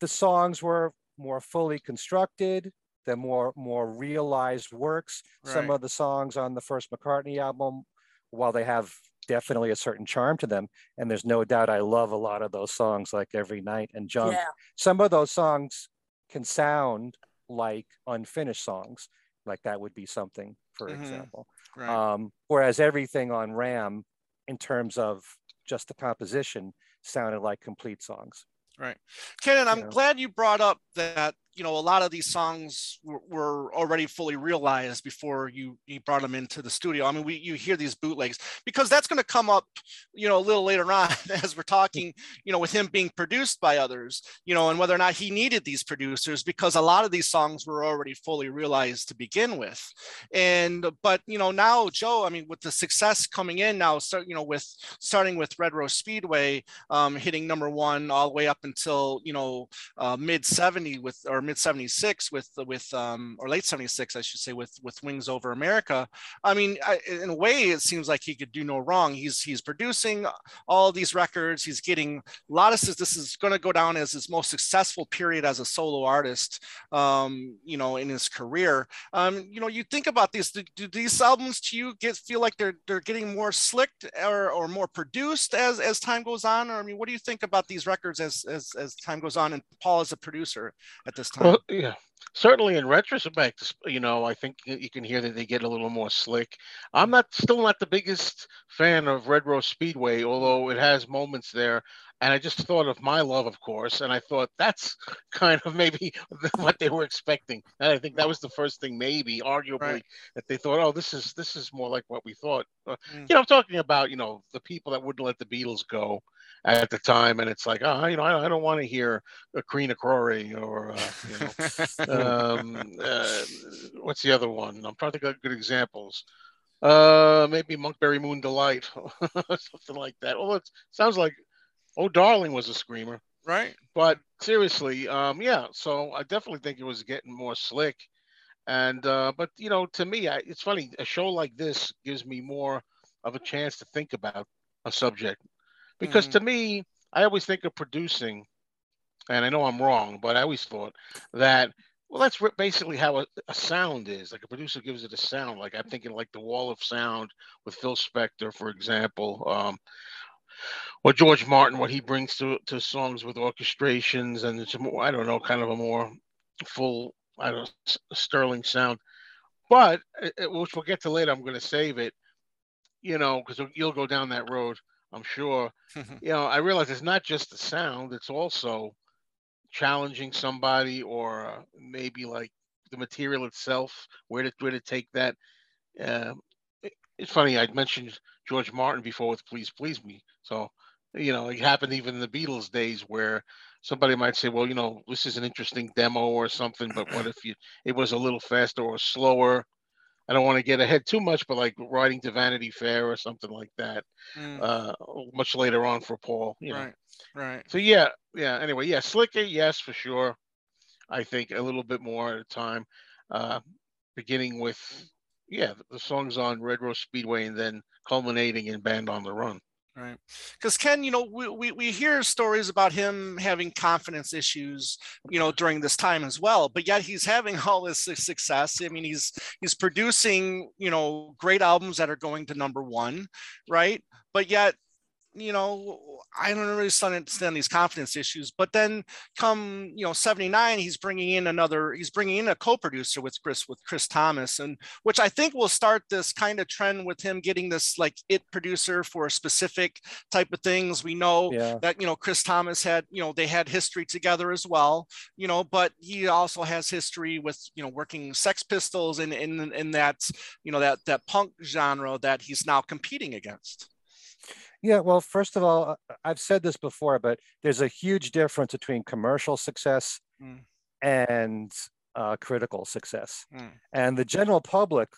the songs were more fully constructed, they're more more realized works. Some of the songs on the first McCartney album, while they have definitely a certain charm to them, and there's no doubt I love a lot of those songs like Every Night and Junk. Yeah. Some of those songs can sound like unfinished songs, like that would be something, for Mhm. example. Right. Um, whereas everything on Ram, in terms of just the composition, sounded like complete songs. Right. Kenan, I'm know. glad you brought up that, you know, a lot of these songs were, were already fully realized before you, you brought them into the studio. I mean, we, you hear these bootlegs because that's going to come up, you know, a little later on as we're talking, you know, with him being produced by others, you know, and whether or not he needed these producers because a lot of these songs were already fully realized to begin with. And, but, you know, now Joe, I mean, with the success coming in now, start, you know, with starting with Red Rose Speedway, um, hitting number one all the way up until you know uh, mid 70 with or mid 76 with with um, or late 76 I should say with with Wings Over America. I mean, I, in a way, it seems like he could do no wrong. He's he's producing all these records. He's getting a lot of this is going to go down as his most successful period as a solo artist. Um, you know, in his career. Um, you know, you think about these. Do, do these albums to you get feel like they're they're getting more slicked or, or more produced as as time goes on? Or I mean, what do you think about these records as as as time goes on? And Paul as a producer at this time. Well, yeah, certainly in retrospect, you know, I think you can hear that they get a little more slick. I'm not still not the biggest fan of Red Rose Speedway, although it has moments there. And I just thought of my love, of course, and I thought that's kind of maybe what they were expecting. And I think that was the first thing, maybe, arguably, Right. that they thought, oh, this is this is more like what we thought. Uh, Mm. You know, I'm talking about you know the people that wouldn't let the Beatles go at the time, and it's like, oh, you know, I, I don't want to hear a Kreen-Akrore or uh, you know um, uh, what's the other one? I'm trying to get good examples. Uh, maybe Monkberry Moon Delight, something like that. Well, it sounds like Oh Darling was a screamer, right. but seriously, um, yeah. So I definitely think it was getting more slick, and uh, but you know, to me, I, it's funny. A show like this gives me more of a chance to think about a subject, because Mhm. to me, I always think of producing and I know I'm wrong, but I always thought that well, that's basically how a, a sound is. Like a producer gives it a sound. Like I'm thinking like the Wall of Sound with Phil Spector, for example, um, or George Martin, what he brings to to songs with orchestrations and it's more I don't know, kind of a more full I don't know, sterling sound. But uh, uh, which we'll get to later. I'm going to save it, you know, because you'll go down that road. I'm sure you know, I realize it's not just the sound, it's also challenging somebody or uh, maybe like the material itself, where to, where to take that. Um, it- it's funny, I'd mentioned George Martin before with Please Please Me. So, you know, it happened even in the Beatles days where somebody might say, well, you know, this is an interesting demo or something, but what if you it was a little faster or slower? I don't want to get ahead too much, but like Riding to Vanity Fair or something like that Mm, uh, much later on for Paul. You know. right. Right. So yeah, yeah. Anyway, yeah, slicker, yes, for sure. I think a little bit more at a time, uh, beginning with yeah the, the songs on Red Rose Speedway and then culminating in Band on the Run. Right. Because Ken, you know, we, we, we hear stories about him having confidence issues, you know, during this time as well. But yet he's having all this success. I mean, he's he's producing, you know, great albums that are going to number one, right? But yet you know, I don't really understand these confidence issues. But then come, you know, 79, he's bringing in another, he's bringing in a co-producer with Chris, with Chris Thomas, and which I think will start this kind of trend with him getting this like it producer for a specific type of things. We know Yeah. that, you know, Chris Thomas had, you know, they had history together as well, you know, but he also has history with, you know, working Sex Pistols and in, in, in that, you know, that, that punk genre that he's now competing against. Yeah, well, first of all, uh, I've said this before, but there's a huge difference between commercial success Mm. and uh, critical success. Mm. And the general public,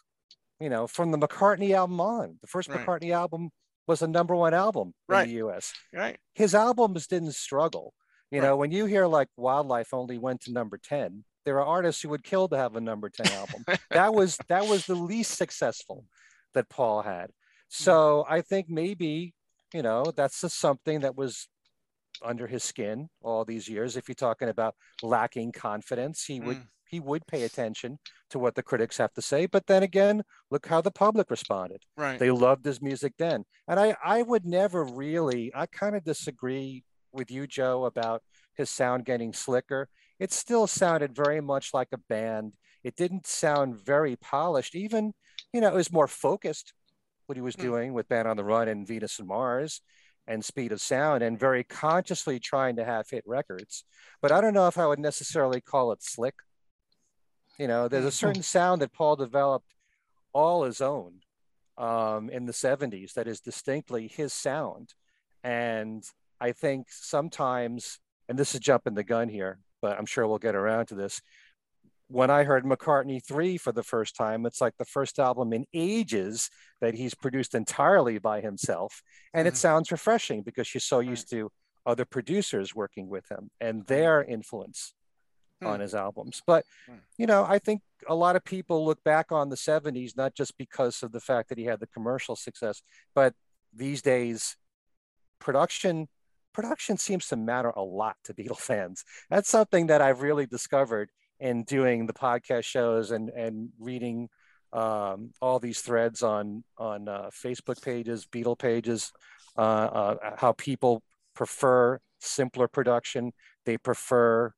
you know, from the McCartney album on, the first Right. McCartney album was a number one album in the US. Right. His albums didn't struggle. You Right. know, when you hear like Wildlife only went to number 10, there are artists who would kill to have a number 10 album. that was that was the least successful that Paul had. So I think maybe, you know, that's just something that was under his skin all these years. If you're talking about lacking confidence, he would Mm. he would pay attention to what the critics have to say. But then again, look how the public responded. Right. They loved his music then. And I I would never really I kind of disagree with you, Joe, about his sound getting slicker. It still sounded very much like a band. It didn't sound very polished. Even, you know, it was more focused what he was Hmm. doing with Band on the Run and Venus and Mars and Speed of Sound and very consciously trying to have hit records. But I don't know if I would necessarily call it slick. You know, there's a Hmm. certain sound that Paul developed all his own um, in the 70s that is distinctly his sound. And I think sometimes, and this is jumping the gun here, but I'm sure we'll get around to this. When I heard McCartney 3 for the first time, it's like the first album in ages that he's produced entirely by himself. And it Mhm. sounds refreshing because you're so used to other producers working with him and their influence on Hmm. his albums. But, Hmm. you know, I think a lot of people look back on the 70s, not just because of the fact that he had the commercial success, but these days, production production seems to matter a lot to Beatle fans. That's something that I've really discovered in doing the podcast shows and and reading um, all these threads on on uh, Facebook pages, Beatle pages, uh, uh, how people prefer simpler production. They prefer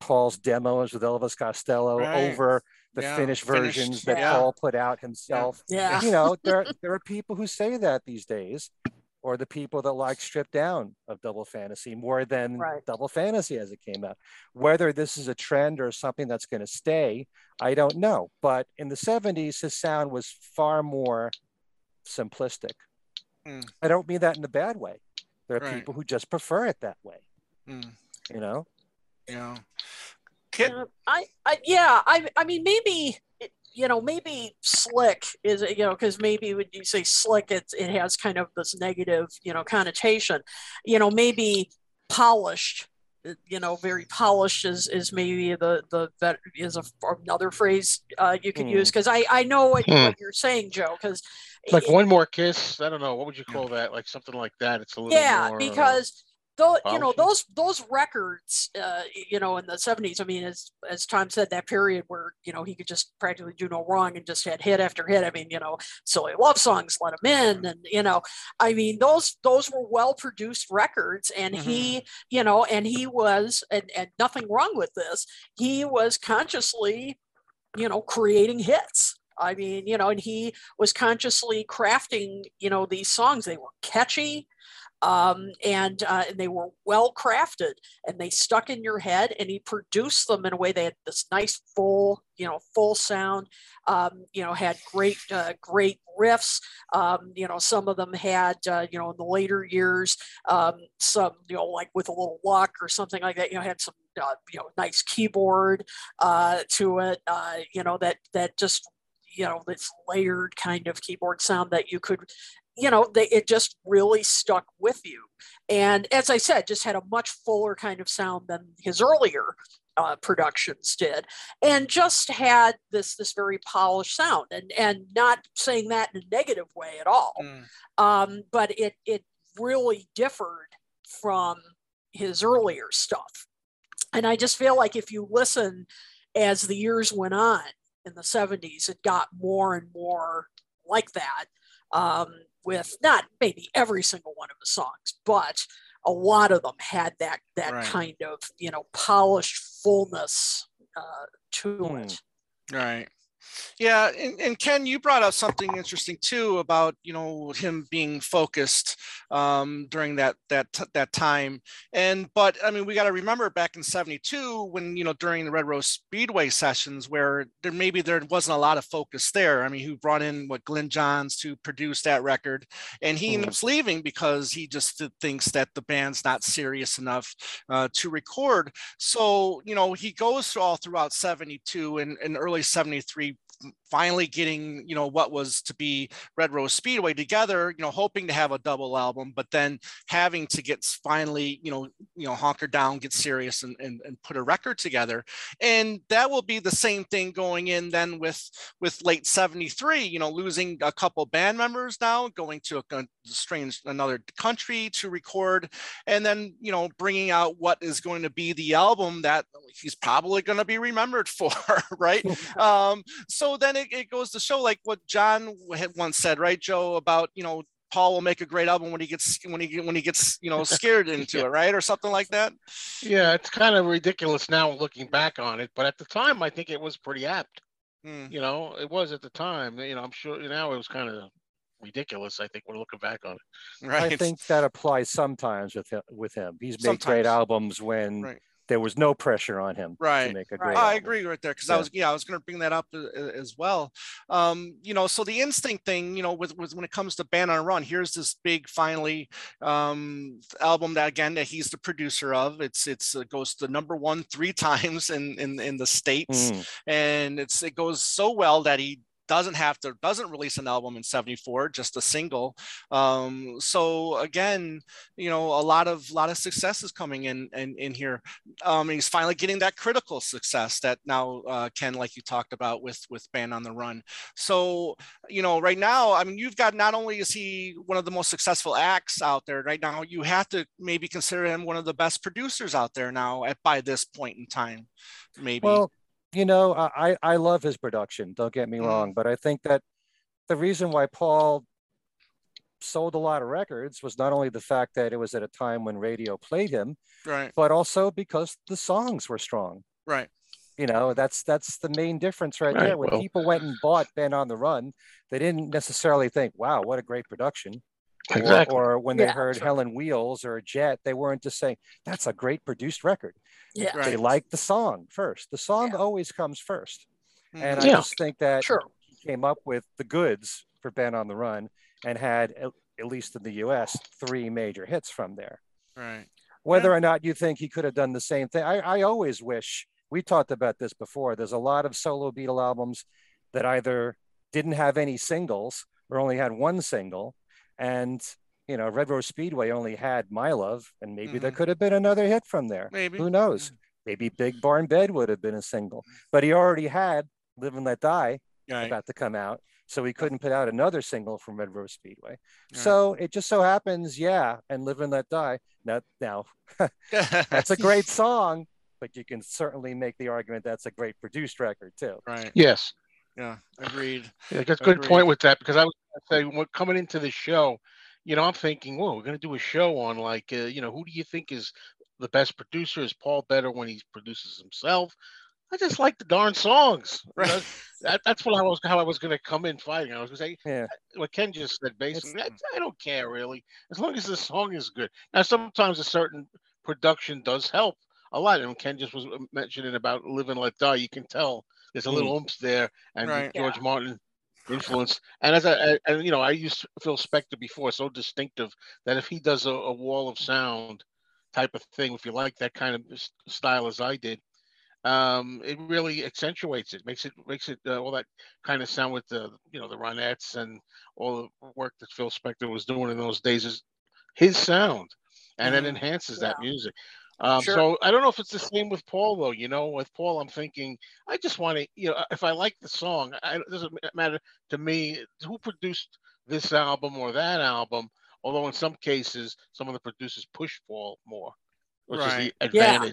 Paul's demos with Elvis Costello Right. over the Yeah, finished finished, versions that yeah. Paul put out himself. Yeah. You know, there there are people who say that these days, or the people that like stripped down of Double Fantasy more than Right. Double Fantasy as it came out. Whether this is a trend or something that's going to stay, I don't know. But in the 70s, his sound was far more simplistic. Mm. I don't mean that in a bad way. There are Right. people who just prefer it that way, Mm, you know? yeah. Kit, Yeah, I, I, yeah, I, I mean, maybe, it- you know, maybe slick is, you know, because maybe when you say slick, it, it has kind of this negative, you know, connotation. You know, maybe polished, you know, very polished is is maybe the the that is a another phrase uh, you could Hmm. use because I I know what, Hmm. what you're saying, Joe. Because like one more kiss. I don't know. What would you call that? Like something like that. It's a little yeah more, uh, because though you know those those records uh you know in the 70s i mean as as tom said that period where you know he could just practically do no wrong and just had hit after hit. I mean you know silly love songs let him in and you know i mean those those were well produced records and he you know and he was and and nothing wrong with this he was consciously you know creating hits. I mean you know and he was consciously crafting you know these songs. They were catchy um, and uh, and they were well crafted and they stuck in your head and he produced them in a way they had this nice full you know full sound um, you know had great uh, great riffs. Um, you know some of them had uh, you know in the later years um, some you know like with a little luck or something like that you know had some uh, you know nice keyboard uh, to it uh, you know that that just you know this layered kind of keyboard sound that you could you know they, it just really stuck with you. And as i said just had a much fuller kind of sound than his earlier uh, productions did and just had this this very polished sound and and not saying that in a negative way at all. Mm, um, but it it really differed from his earlier stuff. And i just feel like if you listen as the years went on in the 70s it got more and more like that. Um, with not maybe every single one of the songs, but a lot of them had that that Right. kind of you know polished fullness uh, to Hmm. it. Right. Yeah, and, and Ken, you brought up something interesting too about you know him being focused um, during that that that time. And but I mean, we got to remember back in '72 when you know during the Red Rose Speedway sessions where there maybe there wasn't a lot of focus there. I mean, who brought in what Glyn Johns to produce that record, and he ends up leaving because he just thinks that the band's not serious enough uh, to record. So you know he goes through all throughout '72 and, and early '73 finally getting you know what was to be red rose speedway together you know hoping to have a double album but then having to get finally you know you know honker down get serious and, and, and put a record together. And that will be the same thing going in then with with late 73 you know losing a couple band members now going to a, a strange another country to record and then you know bringing out what is going to be the album that he's probably going to be remembered for right? Um so then it, it goes to show like what john had once said right joe about you know paul will make a great album when he gets when he when he gets you know scared into it right or something like that Yeah, it's kind of ridiculous now looking back on it, but at the time, I think it was pretty apt. Hmm, You know, it was at the time. You know, I'm sure now it was kind of ridiculous. I think we're looking back on it. right I think that applies sometimes with him. With him, he's made great albums when Right. There was no pressure on him Right. to make a great. I album. agree right there because I was yeah I was going to bring that up a- as well. Um, you know, so the instinct thing, you know, with, with when it comes to Band on a Run, here's this big finally um, album that again that he's the producer of. It's it's it goes to number one three times in in in the states, Mm. and it's it goes so well that he doesn't have to doesn't release an album in 74 just a single um so again you know a lot of lot of success is coming in in, in here um, he's finally getting that critical success that now uh, Ken, like you talked about with with Band on the Run. So you know, right now, I mean, you've got not only is he one of the most successful acts out there right now, you have to maybe consider him one of the best producers out there now at by this point in time, maybe. Well, you know, I I I love his production. Don't get me wrong, mm-hmm. but I think that the reason why Paul sold a lot of records was not only the fact that it was at a time when radio played him, right, but also because the songs were strong. right, You know, that's that's the main difference right, Right, there. When well- people went and bought Band on the Run, they didn't necessarily think, "Wow, what a great production." Or- Exactly. Or, when they Yeah, heard sure. Helen Wheels or Jet, they weren't just saying, "That's a great produced record." Yeah, Right. They liked the song first. The song Yeah. always comes first. And Mhm. I Yeah. just think that sure. he came up with the goods for Band on the Run and had, at, at least in the US, three major hits from there. right, Whether or not you think he could have done the same thing, I, I always wish we talked about this before. There's a lot of solo Beatle albums that either didn't have any singles or only had one single. And, you know, Red Rose Speedway only had My Love, and maybe there Mhm. could have been another hit from there. maybe. Who knows? Maybe Big Barn Bed would have been a single, but he already had Live and Let Die Right, about to come out. So he couldn't put out another single from Red Rose Speedway. Right. So it just so happens, yeah, and Live and Let Die. Now, now that's a great song, but you can certainly make the argument that's a great produced record too. right. Yes. Yeah, agreed. Yeah, that's a good Agreed. point with that because I was going to say when coming into the show, you know, I'm thinking, whoa, we're going to do a show on like, uh, you know, who do you think is the best producer? Is Paul better when he produces himself? I just like the darn songs. You know, Right. that, that's what I was how I was going to come in fighting. I was going to say Yeah. what Ken just said. Basically, I, I don't care really as long as the song is good. Now, sometimes a certain production does help a lot. And Ken just was mentioning about "Live and Let Die." You can tell there's a little oomph there, and Right. George Martin influence. And as I, I- and you know, I used Phil Spector before, so distinctive that if he does a, a wall of sound type of thing, if you like that kind of style as I did, um, it really accentuates it, makes it makes it uh, all that kind of sound with the you know the Ronettes and all the work that Phil Spector was doing in those days is his sound, and Mhm. it enhances that music. Um, Sure. So I don't know if it's the same with Paul though. You know, with Paul, I'm thinking I just want to, you know, if I like the song, I, it doesn't matter to me who produced this album or that album. Although in some cases, some of the producers push Paul more, which Right. is the Yeah.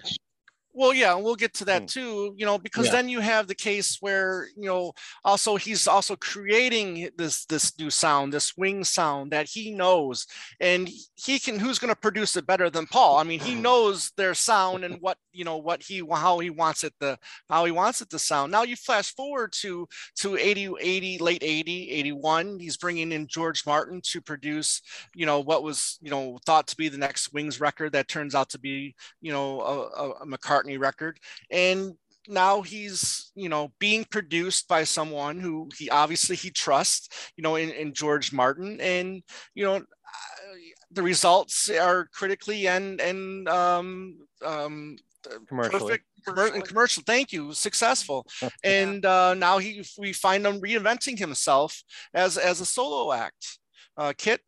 Well, yeah, and we'll get to that Hmm. too, you know, because Yeah. then you have the case where, you know, also he's also creating this this new sound, this wing sound that he knows and he can who's going to produce it better than Paul? I mean, he knows their sound and what, you know, what he how he wants it the how he wants it to sound. Now you flash forward to to 80 80 late 80 81, he's bringing in George Martin to produce, you know, what was, you know, thought to be the next Wings record that turns out to be you know a, a, a McCartney record, and now he's you know being produced by someone who he obviously he trusts, you know, in, in George Martin, and you know uh, the results are critically and and um, um, Commercially. perfect and commercial. Thank you, successful, and uh, now he we find him reinventing himself as as a solo act. Uh, Kit,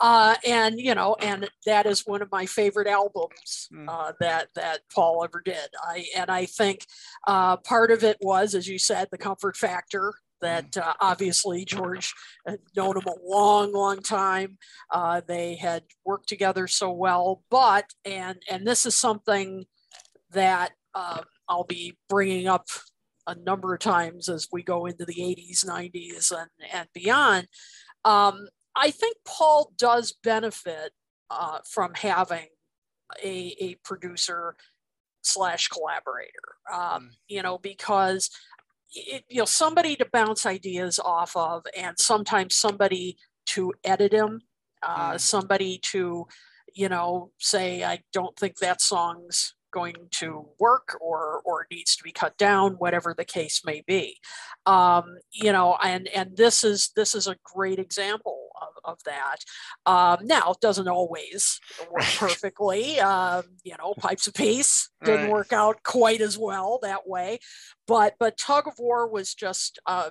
uh, and you know, and that is one of my favorite albums Mm. uh, that that Paul ever did. I and I think uh, part of it was, as you said, the comfort factor. That uh, obviously George had known him a long, long time. Uh, they had worked together so well, but and and this is something that um, I'll be bringing up a number of times as we go into the 80s, 90s, and and beyond. Um, I think Paul does benefit uh, from having a, a producer slash collaborator, um, Mm. you know, because it, you know somebody to bounce ideas off of, and sometimes somebody to edit him, uh, Mm. somebody to, you know, say I don't think that song's going to work or or needs to be cut down whatever the case may be um you know and and this is this is a great example of, of that um now it doesn't always work perfectly um you know pipes of peace didn't Right. work out quite as well that way but but tug of war was just uh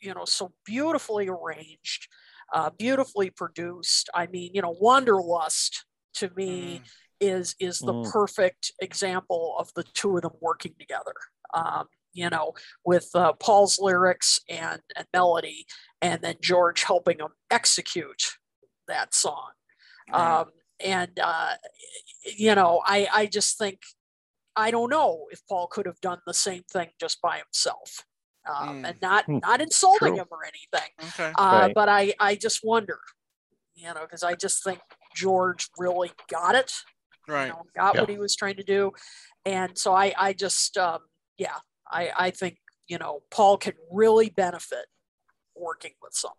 you know so beautifully arranged uh beautifully produced i mean you know wanderlust to me Mm. is is the Mm. perfect example of the two of them working together um, you know with uh, paul's lyrics and, and melody and then george helping him execute that song Right. um, and uh, you know I, I just think i don't know if paul could have done the same thing just by himself um, Mm. and not Hmm. not insulting True. him or anything okay. uh, Right. but I, I just wonder, you know, because I just think George really got it, Right. you know, got Yeah. what he was trying to do, and so I, I just, um, yeah, I, I think you know Paul can really benefit working with someone.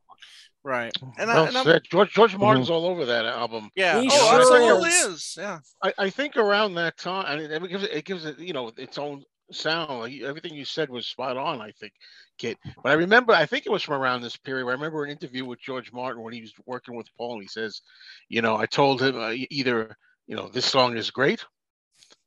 Right. And, I, Well I'm, said. George George Martin's all over that album. yeah. He oh, sure absolutely is. is. Yeah. I, I think around that time, I mean, it gives it, it gives it, you know, its own sound. Like, everything you said was spot on. I think, Kit. But I remember, I think it was from around this period. Where I remember an interview with George Martin when he was working with Paul. And he says, you know, I told him uh, either, you know, this song is great,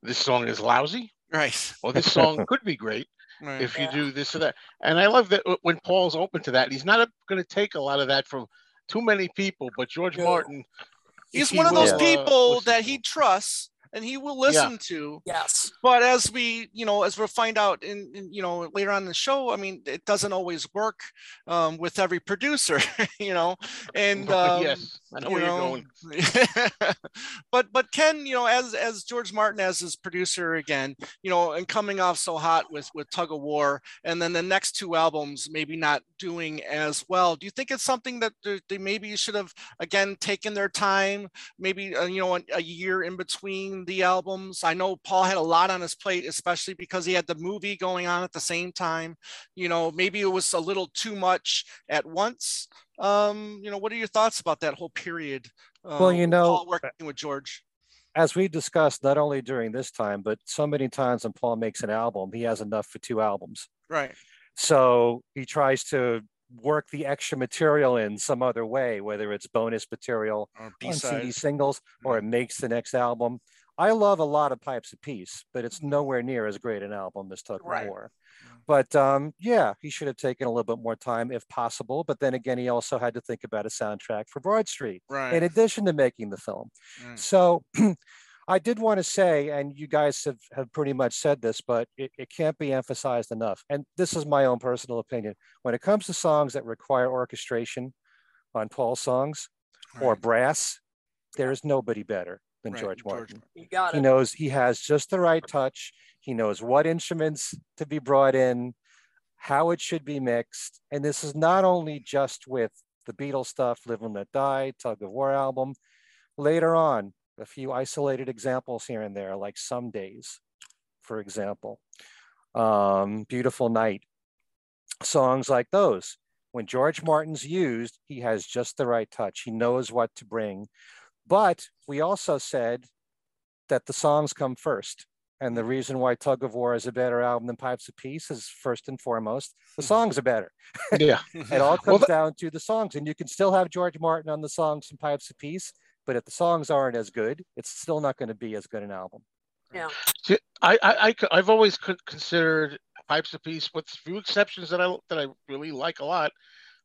this song is lousy, Right. Well, this song could be great Right. if you Yeah. do this or that. And I love that when Paul's open to that. He's not going to take a lot of that from too many people, but George No. Martin. He's he one of those will, uh, people listen that he trusts and he will listen to. Yes, But as we, you know, as we'll find out in, in you know, later on in the show, I mean, it doesn't always work um, with every producer, you know, and um, yes, I know you where you're know, going. but but Ken, you know, as as George Martin as his producer again, you know, and coming off so hot with with Tug of War, and then the next two albums maybe not doing as well. Do you think it's something that they- they maybe should have again taken their time, maybe uh, you know a, a year in between the albums? I know Paul had a lot on his plate, especially because he had the movie going on at the same time. You know, maybe it was a little too much at once. Um, you know, what are your thoughts about that whole period? Well, uh, you know, Paul working with George. As we discussed, not only during this time, but so many times when Paul makes an album, he has enough for two albums. Right. So he tries to work the extra material in some other way, whether it's bonus material on CD singles or it makes the next album. I love a lot of Pipes of Peace, but it's mm-hmm. nowhere near as great an album as Tug Right. War. Mm-hmm. But um, yeah, he should have taken a little bit more time if possible. But then again, he also had to think about a soundtrack for Broad Street Right. in addition to making the film. right. So I did want to say, and you guys have, have pretty much said this, but it, it can't be emphasized enough. And this is my own personal opinion. When it comes to songs that require orchestration on Paul songs or brass, there is nobody better. Than Right, George George Martin. Got He knows he has just the right touch. He knows what instruments to be brought in, how it should be mixed. And this is not only just with the Beatles stuff, Live and Let Die, Tug of War album. Later on, a few isolated examples here and there, like Some Days, for example, um, Beautiful Night, songs like those. When George Martin's used, he has just the right touch. He knows what to bring. But we also said that the songs come first. And the reason why Tug of War is a better album than Pipes of Peace is first and foremost, the mm-hmm. songs are better. Yeah. It all comes down to the songs. And you can still have George Martin on the songs from Pipes of Peace, but if the songs aren't as good, it's still not going to be as good an album. Yeah. See, I've always considered Pipes of Peace, with a few exceptions that I that I really like a lot.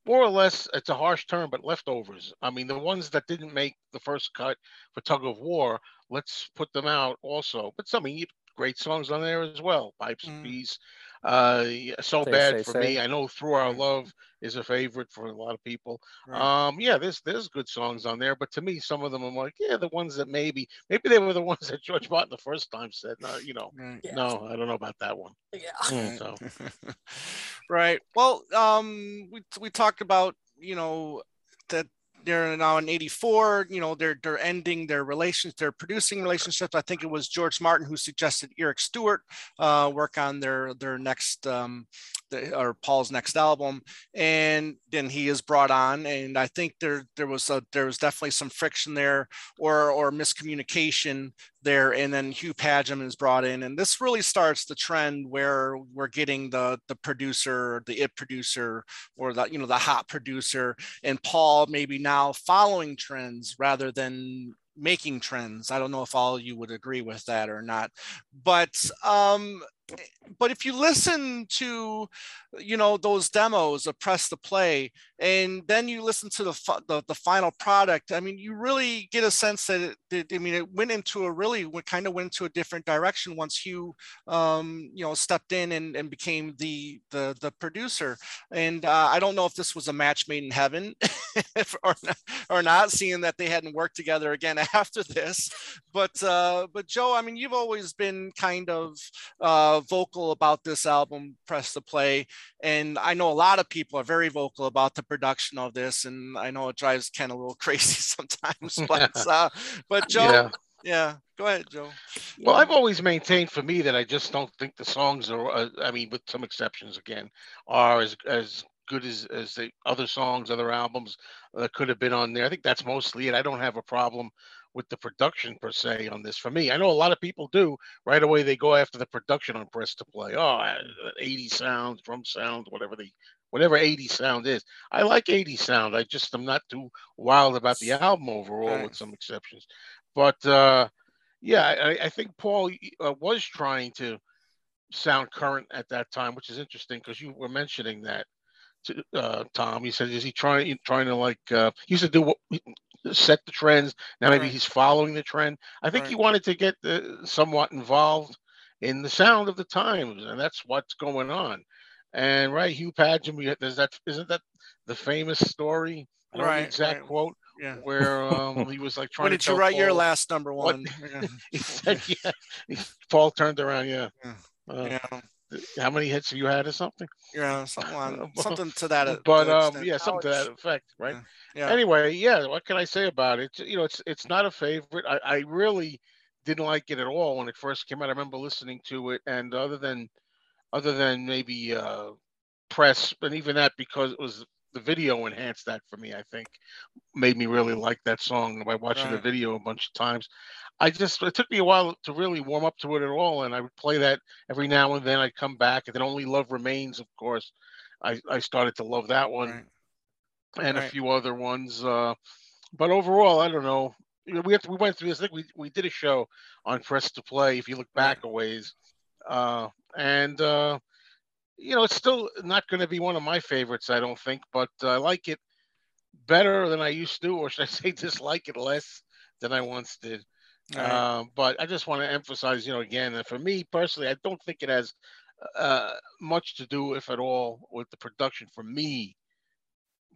More or less, it's a harsh term, but leftovers. I mean, the ones that didn't make the first cut for Tug of War, let's put them out also. But some I mean, great songs on there as well. Pipes Mm. Peace, uh, so Say, bad Say, for Say. me. I know Through Our Love is a favorite for a lot of people. Right. Um, yeah, there's there's good songs on there, but to me, some of them I'm like, yeah, the ones that maybe maybe they were the ones that George Martin the first time said, no, you know, Yeah. no, I don't know about that one. Yeah. Mm, so right. Well, um, we we talked about you know that they're now in 84 you know they're they're ending their relations they're producing relationships. I think it was george martin who suggested eric stewart uh, work on their their next um, the, or paul's next album. And then he is brought on and i think there there was a there was definitely some friction there or or miscommunication there and then hugh padgham is brought in and this really starts the trend where we're getting the the producer the it producer or the you know the hot producer and paul maybe now following trends rather than making trends. I don't know if all of you would agree with that or not but um but if you listen to you know those demos of press to play and then you listen to the, the the final product i mean you really get a sense that it, that- i mean it went into a really kind of went into a different direction once hugh um you know stepped in and, and became the the the producer. And uh, i don't know if this was a match made in heaven or, not, or not seeing that they hadn't worked together again after this. But uh but joe i mean you've always been kind of uh vocal about this album press to play and i know a lot of people are very vocal about the production of this and i know it drives ken a little crazy sometimes but uh but joe Yeah. yeah, go ahead joe Well, I've always maintained for me that I just don't think the songs are. Uh, I mean, with some exceptions again, are as as good as as the other songs, other albums that could have been on there. I think that's mostly it. I don't have a problem with the production per se on this. For me, I know a lot of people do. Right away, they go after the production on press to play. Oh, uh, 80 sound, drum sound, whatever the whatever 80 sound is. I like 80 sound. I just am not too wild about the album overall, with some exceptions. But uh, yeah, I, I think Paul uh, was trying to sound current at that time, which is interesting because you were mentioning that to uh, Tom. He said, "Is he trying trying to like uh, he used to do what set the trends? Now maybe Right. he's following the trend. I think he wanted to get uh, somewhat involved in the sound of the times, and that's what's going on. And right, Hugh Padgham, we- there's that isn't that the famous story? I don't Right, the exact right. quote yeah where um, he was like trying when to did you write your last number what- one yeah, he said, yeah. Paul turned around, yeah. Yeah. Uh, yeah, How many hits have you had or something? yeah something, something to that But to um, yeah, something to that effect, right? yeah Anyway, yeah. What can I say about it? You know, it's it's not a favorite. I, I really didn't like it at all when it first came out. I remember listening to it, and other than other than maybe uh, press, and even that because it was the video enhanced that for me. I think made me really like that song by watching the video a bunch of times. I just it took me a while to really warm up to it at all, and I would play that every now and then. I'd come back, and then Only Love Remains, of course. I, I started to love that one right. and a few other ones. Uh, but overall, I don't know. We have to, we went through this. I think we, we did a show on press to play. If you look Right. back a ways, uh, and uh, you know, it's still not going to be one of my favorites. I don't think, but I like it better than I used to, or should I say, dislike it less than I once did. Right. Um, but I just want to emphasize, you know, again, that for me personally, I don't think it has uh, much to do, if at all, with the production. For me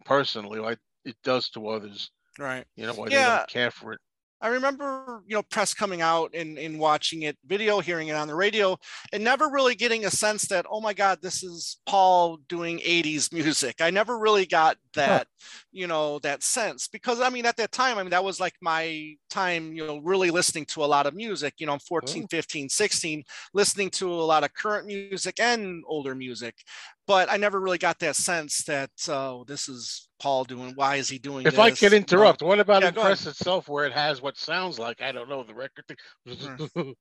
personally, like it does to others. right You know, why they don't care for it. I remember, you know, press coming out and, and watching it video, hearing it on the radio, and never really getting a sense that, oh my God, this is Paul doing 80s music. I never really got that, you know, that sense because I mean, at that time, I mean, that was like my time, you know, really listening to a lot of music. You know, I'm 14, 15, 16, listening to a lot of current music and older music. But I never really got that sense that, oh, this is Paul doing? Why is he doing If this? I could interrupt, what about Yeah, go ahead. Impress itself where it has what sounds like, I don't know, the record thing?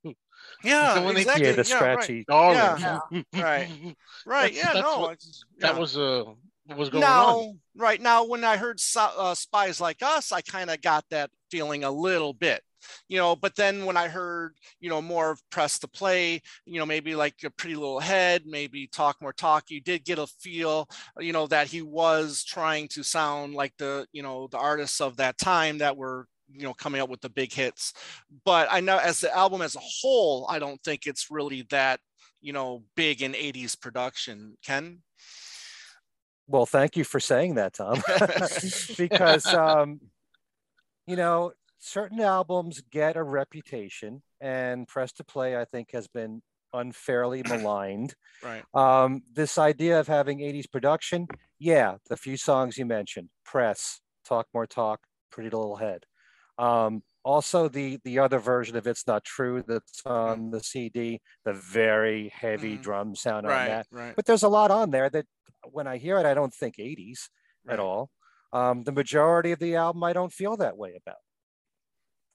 Yeah, So when they- exactly. yeah, the right. scratchy. Oh, Yeah. yeah. Right. Right. That's- yeah. that's no. what- it's- That yeah. was uh what was going on. now, right now, when I heard uh, "Spies Like Us," I kind of got that feeling a little bit, you know. But then when I heard, you know, more of "Press to Play," you know, maybe like a Pretty Little Head, maybe "Talk More Talk," you did get a feel, you know, that he was trying to sound like the, you know, the artists of that time that were you know coming up with the big hits. But i know as the album as a whole i don't think it's really that you know big in 80s production. Ken? Well, thank you for saying that, Tom, because um, you know certain albums get a reputation, and Press to Play, I think, has been unfairly maligned. right Um, this idea of having 80s production, yeah, the few songs you mentioned, Press, Talk More Talk, Pretty Little Head. Um, also, the the other version of It's Not True that's on the CD, the very heavy Mhm. drum sound on that. right But there's a lot on there that when I hear it, I don't think 80s right. at all. Um, the majority of the album, I don't feel that way about.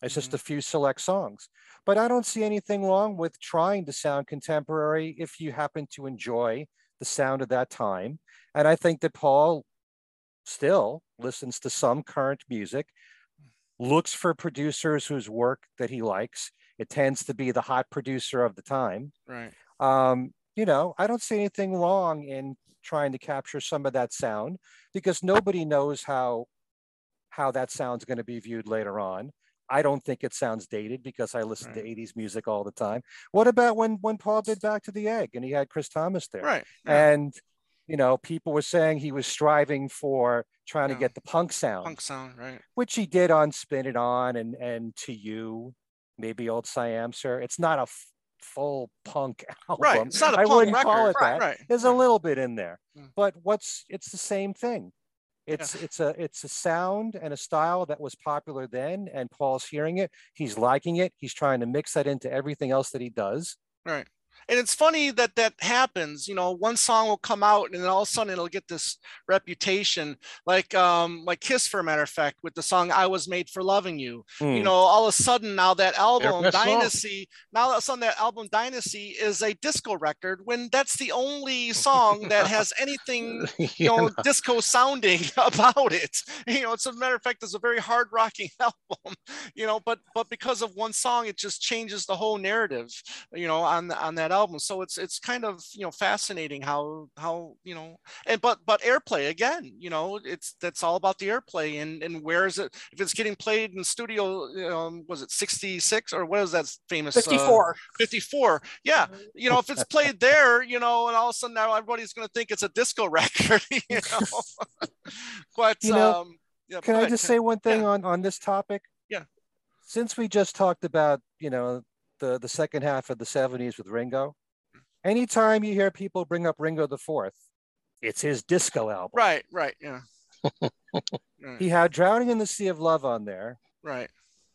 It's Mm-hmm. just a few select songs. But I don't see anything wrong with trying to sound contemporary if you happen to enjoy the sound of that time. And I think that Paul still listens to some current music, looks for producers whose work that he likes. It tends to be the hot producer of the time right um, you know, I don't see anything wrong in trying to capture some of that sound because nobody knows how how that sound's going to be viewed later on. I don't think it sounds dated because I listen Right. to 80s music all the time. What about when when Paul did Back to the Egg and he had Chris Thomas there? right yeah. And you know, people were saying he was striving for trying Yeah. to get the punk sound, punk sound right which he did on Spin It On and and To You, maybe Old Siam Sir. It's not a f- full punk album. right it's not a I punk wouldn't record call it right that. right There's a little bit in there, Mm. but what's it's the same thing. It's it's a it's a sound and a style that was popular then, and Paul's hearing it. He's liking it. He's trying to mix that into everything else that he does. Right. And it's funny that that happens. You know, one song will come out and then all of a sudden it'll get this reputation, like um, like Kiss, for a matter of fact, with the song "I Was Made for Loving You." You Hmm. know, all of a sudden now that album best song. Dynasty, now all of a sudden that album Dynasty is a disco record when that's the only song that has anything you Yeah, know, disco sounding about it. You know, it's a matter of fact, it's a very hard rocking album, you know, but but because of one song, it just changes the whole narrative, you know, on on that album. So it's it's kind of you know fascinating how how you know and but but airplay again, you know, it's that's all about the airplay and and where is it if it's getting played in studio, um, was it 66 or what is that famous uh, 54. 54 yeah you know if it's played there you know and all of a sudden now everybody's going to think it's a disco record you know but You know, um yeah, Can I ahead, just say one thing Yeah. on on this topic? Yeah. Since we just talked about you know the the second half of the '70s with Ringo, mm-hmm. anytime you hear people bring up Ringo the Fourth, it's his disco album. right right yeah right, mm. He had "Drowning in the Sea of Love" on there. right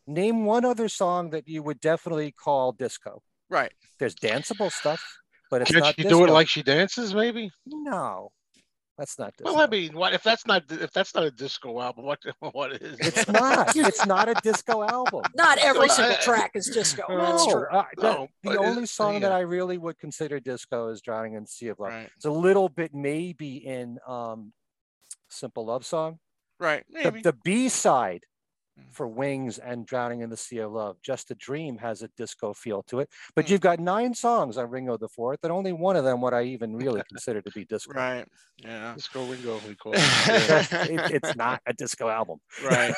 Name one other song that you would definitely call disco. right There's danceable stuff, but it's Can't not you disco. do it like she dances, maybe? no, that's not disco. Well, I mean, what if that's not if that's not a disco album? What what is? it's not. It's not a disco album. Not every Well, single I- track is disco. That's No, true. uh, the- No, the but only song that. I really would consider disco is "Drowning in Sea of Love." right It's a little bit maybe in um, "Simple Love Song." right The, maybe the B side. For "Wings" and "Drowning in the Sea of Love," "Just a Dream" has a disco feel to it. But Mm. you've got nine songs on Ringo the Fourth, and only one of them would I even really consider to be disco. right yeah Disco Ringo, we call it. It- it's not a disco album. right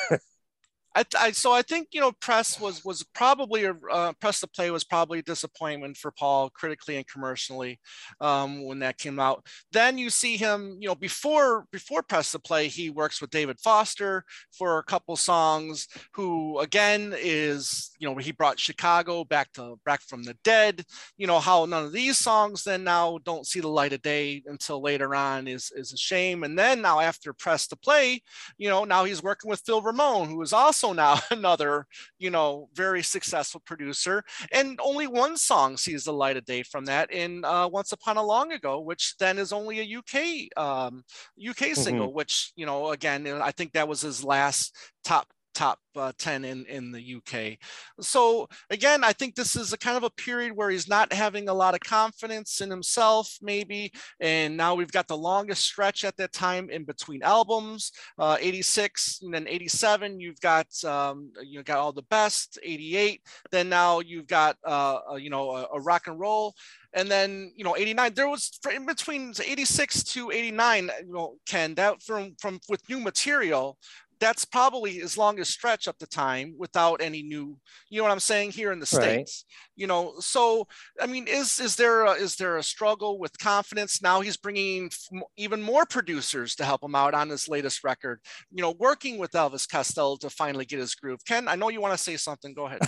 I, I, so I think you know press was was probably a uh, press to play was probably a disappointment for Paul critically and commercially um, when that came out. Then you see him you know before before press to play he works with David Foster for a couple songs. Who again is you know he brought Chicago back to back from the dead. You know how none of these songs then now don't see the light of day until later on is is a shame. And then now after press to play, you know now he's working with Phil Ramone who is also also now another, you know, very successful producer. And only one song sees the light of day from that in uh, Once Upon a Long Ago, which then is only a UK um, UK single, mm-hmm. which, you know, again, I think that was his last top top uh, 10 in, in the UK. So again, I think this is a kind of a period where he's not having a lot of confidence in himself, maybe. And now we've got the longest stretch at that time in between albums, uh, 86 and then 87, you've got, um, you got all the best, 88. Then now you've got, uh, a, you know, a, a rock and roll and then you know 89 there was in between 86 to 89 you know ken that from from with new material that's probably as long longest stretch up the time without any new you know what i'm saying here in the states right. you know? So i mean is is there a, is there a struggle with confidence? Now he's bringing even more producers to help him out on his latest record you know working with elvis costello to finally get his groove. Ken i know you want to say something. Go ahead.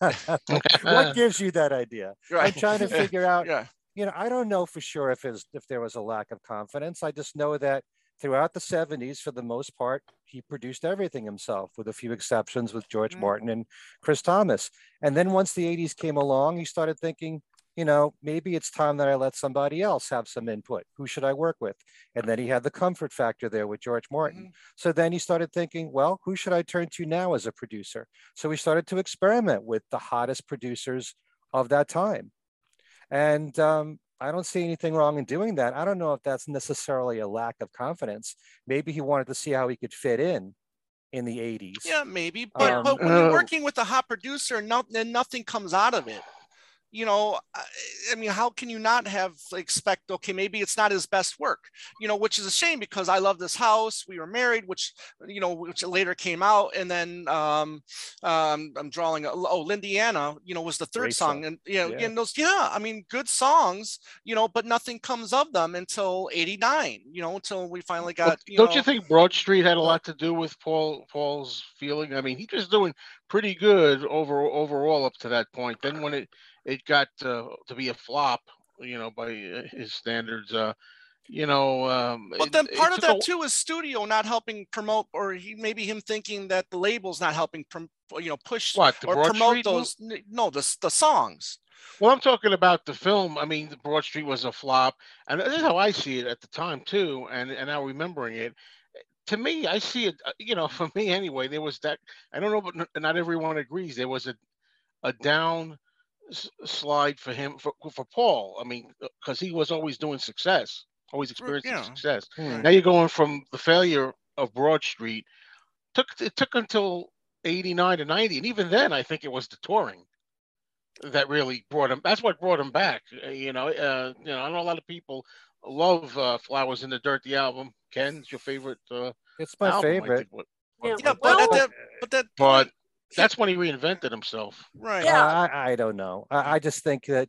What gives you that idea? Right. i'm trying to figure out yeah. you know i don't know for sure if his if there was a lack of confidence. I just know that throughout the 70s, for the most part, he produced everything himself, with a few exceptions with George mm-hmm. Martin and Chris Thomas. And then once the 80s came along, he started thinking, you know, maybe it's time that I let somebody else have some input. Who should I work with? And then he had the comfort factor there with George Martin. Mm-hmm. So then he started thinking, well, who should I turn to now as a producer? So he started to experiment with the hottest producers of that time. And um, I don't see anything wrong in doing that. I don't know if that's necessarily a lack of confidence. Maybe he wanted to see how he could fit in in the 80s. Yeah, maybe. But, um, but when you're working with a hot producer, no, then nothing comes out of it you know, I mean, how can you not have expect, okay, maybe it's not his best work, you know, which is a shame because I love this house. We were married, which, you know, which later came out. And then um, um, I'm drawing, a, oh, Lindiana, you know, was the third song. song. And, you know, yeah. and those, yeah, I mean, good songs, you know, but nothing comes of them until 89, you know, until we finally got, you Don't know, you think Broad Street had a lot to do with Paul, Paul's feeling? I mean, he was doing pretty good over overall up to that point. Then when it, it got uh, to be a flop, you know, by uh, his standards. Uh, you know, um, but then part of that a... too is studio not helping promote, or he maybe him thinking that the label's not helping, prom- you know, push what, or Broad promote Street those. No, the the songs. Well, I'm talking about the film. I mean, the Broad Street was a flop, and this is how I see it at the time too, and and now remembering it. To me, I see it. Uh, you know, for me anyway, there was that. I don't know, but not everyone agrees. There was a a down slide for him for, for Paul. I mean, because uh, he was always doing success, always experiencing yeah. success. Hmm. Now you're going from the failure of Broad Street. Took it took until '89 to '90, and even then, I think it was the touring that really brought him. That's what brought him back. Uh, you know, uh, you know, I know a lot of people love uh, "Flowers in the Dirt" the album. Ken's your favorite. Uh, it's my album, favorite. What, what, yeah, but, well, that, but that, but that's when he reinvented himself. Right. Yeah. Uh, I, I don't know. I, I just think that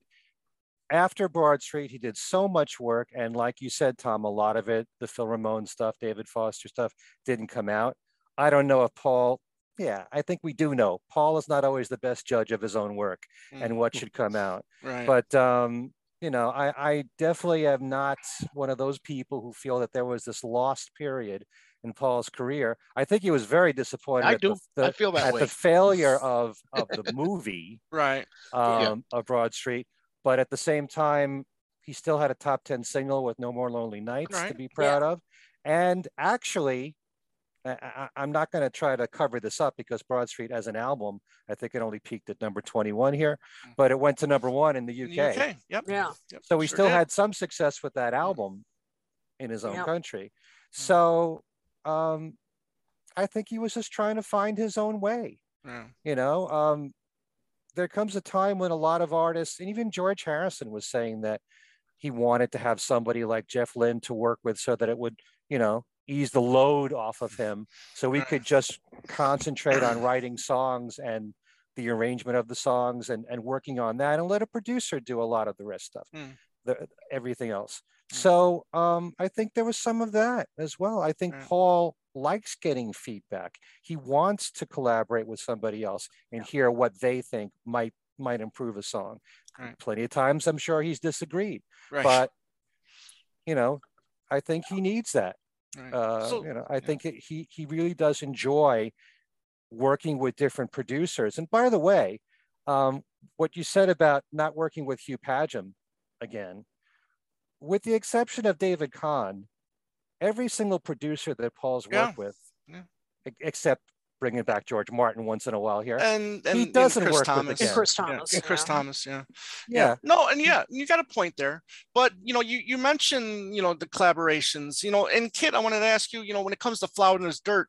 after Broad Street, he did so much work. And like you said, Tom, a lot of it, the Phil Ramone stuff, David Foster stuff, didn't come out. I don't know if Paul, yeah, I think we do know. Paul is not always the best judge of his own work mm. and what should come out. Right. But, um, you know, I, I definitely am not one of those people who feel that there was this lost period in Paul's career. I think he was very disappointed. I do. The, I feel that at way. the failure of of the movie, right, um, yeah. of Broad Street. But at the same time, he still had a top ten single with "No More Lonely Nights" right. to be proud yeah. of. And actually, I, am not going to try to cover this up because Broad Street, as an album, I think it only peaked at number 21 here, mm. but it went to number one in the UK. The UK. Yep. Yeah. So he sure still did. had some success with that mm. album in his own yep. country. Mm. So um, I think he was just trying to find his own way. Yeah. You know, um, there comes a time when a lot of artists, and even George Harrison was saying that he wanted to have somebody like Jeff Lynne to work with so that it would, you know, ease the load off of him so we could just concentrate on writing songs and the arrangement of the songs and, and working on that and let a producer do a lot of the rest stuff Mm. the, everything else. So um, i think there was some of that as well i think Right. paul likes getting feedback he wants to collaborate with somebody else and hear what they think might might improve a song Right. plenty of times i'm sure he's disagreed Right. but you know i think he needs that right. uh, So- you know i think it, he he really does enjoy working with different producers and by the way um, what you said about not working with hugh padgham again with the exception of david kahn every single producer that paul's Yeah. worked with Yeah. except bringing back george martin once in a while here and, and he doesn't Chris work with Thomas. the And Chris Yeah, Thomas. and Chris yeah. Thomas, yeah. yeah No, and yeah, you got a point there. But you know, you you mentioned you know the collaborations, you know, and Kit, I wanted to ask you, you know, when it comes to Flowers in the Dirt,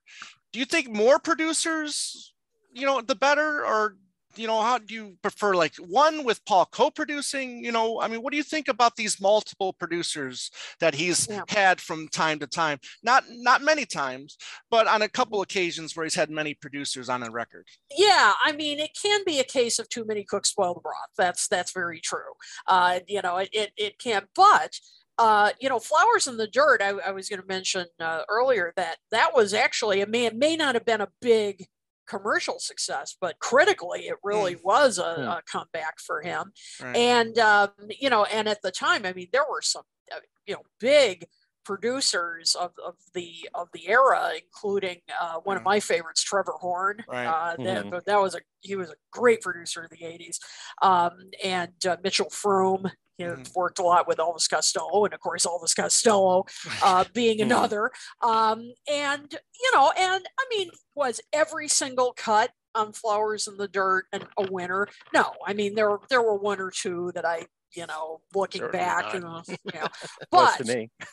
do you think more producers, you know, the better, or you know, how do you prefer like one with Paul co-producing? You know, I mean, what do you think about these multiple producers that he's Yeah. had from time to time? Not not many times, but on a couple occasions where he's had many producers on a record. Yeah, I mean, it can be a case of too many cooks spoil the broth. That's that's very true. Uh, you know, it it, it can, but uh, you know, flowers in the dirt. I, I was going to mention uh, earlier that that was actually a may it may not have been a big commercial success, but critically, it really was a, Hmm. a comeback for him. Right. And um, you know, and at the time, I mean, there were some uh, you know big producers of, of the of the era, including uh, one of Mhm. my favorites, Trevor Horn. Right. Uh, that, but that was a he was a great producer in the '80s, um, and uh, Mitchell Froom. You know, Mhm. worked a lot with Elvis Costello, and of course Elvis Costello uh, being Mhm. another. Um, and you know, and I mean, was every single cut on Flowers in the Dirt and a winner? No, I mean there there were one or two that I, you know, looking Certainly back, not. you know, you know, Close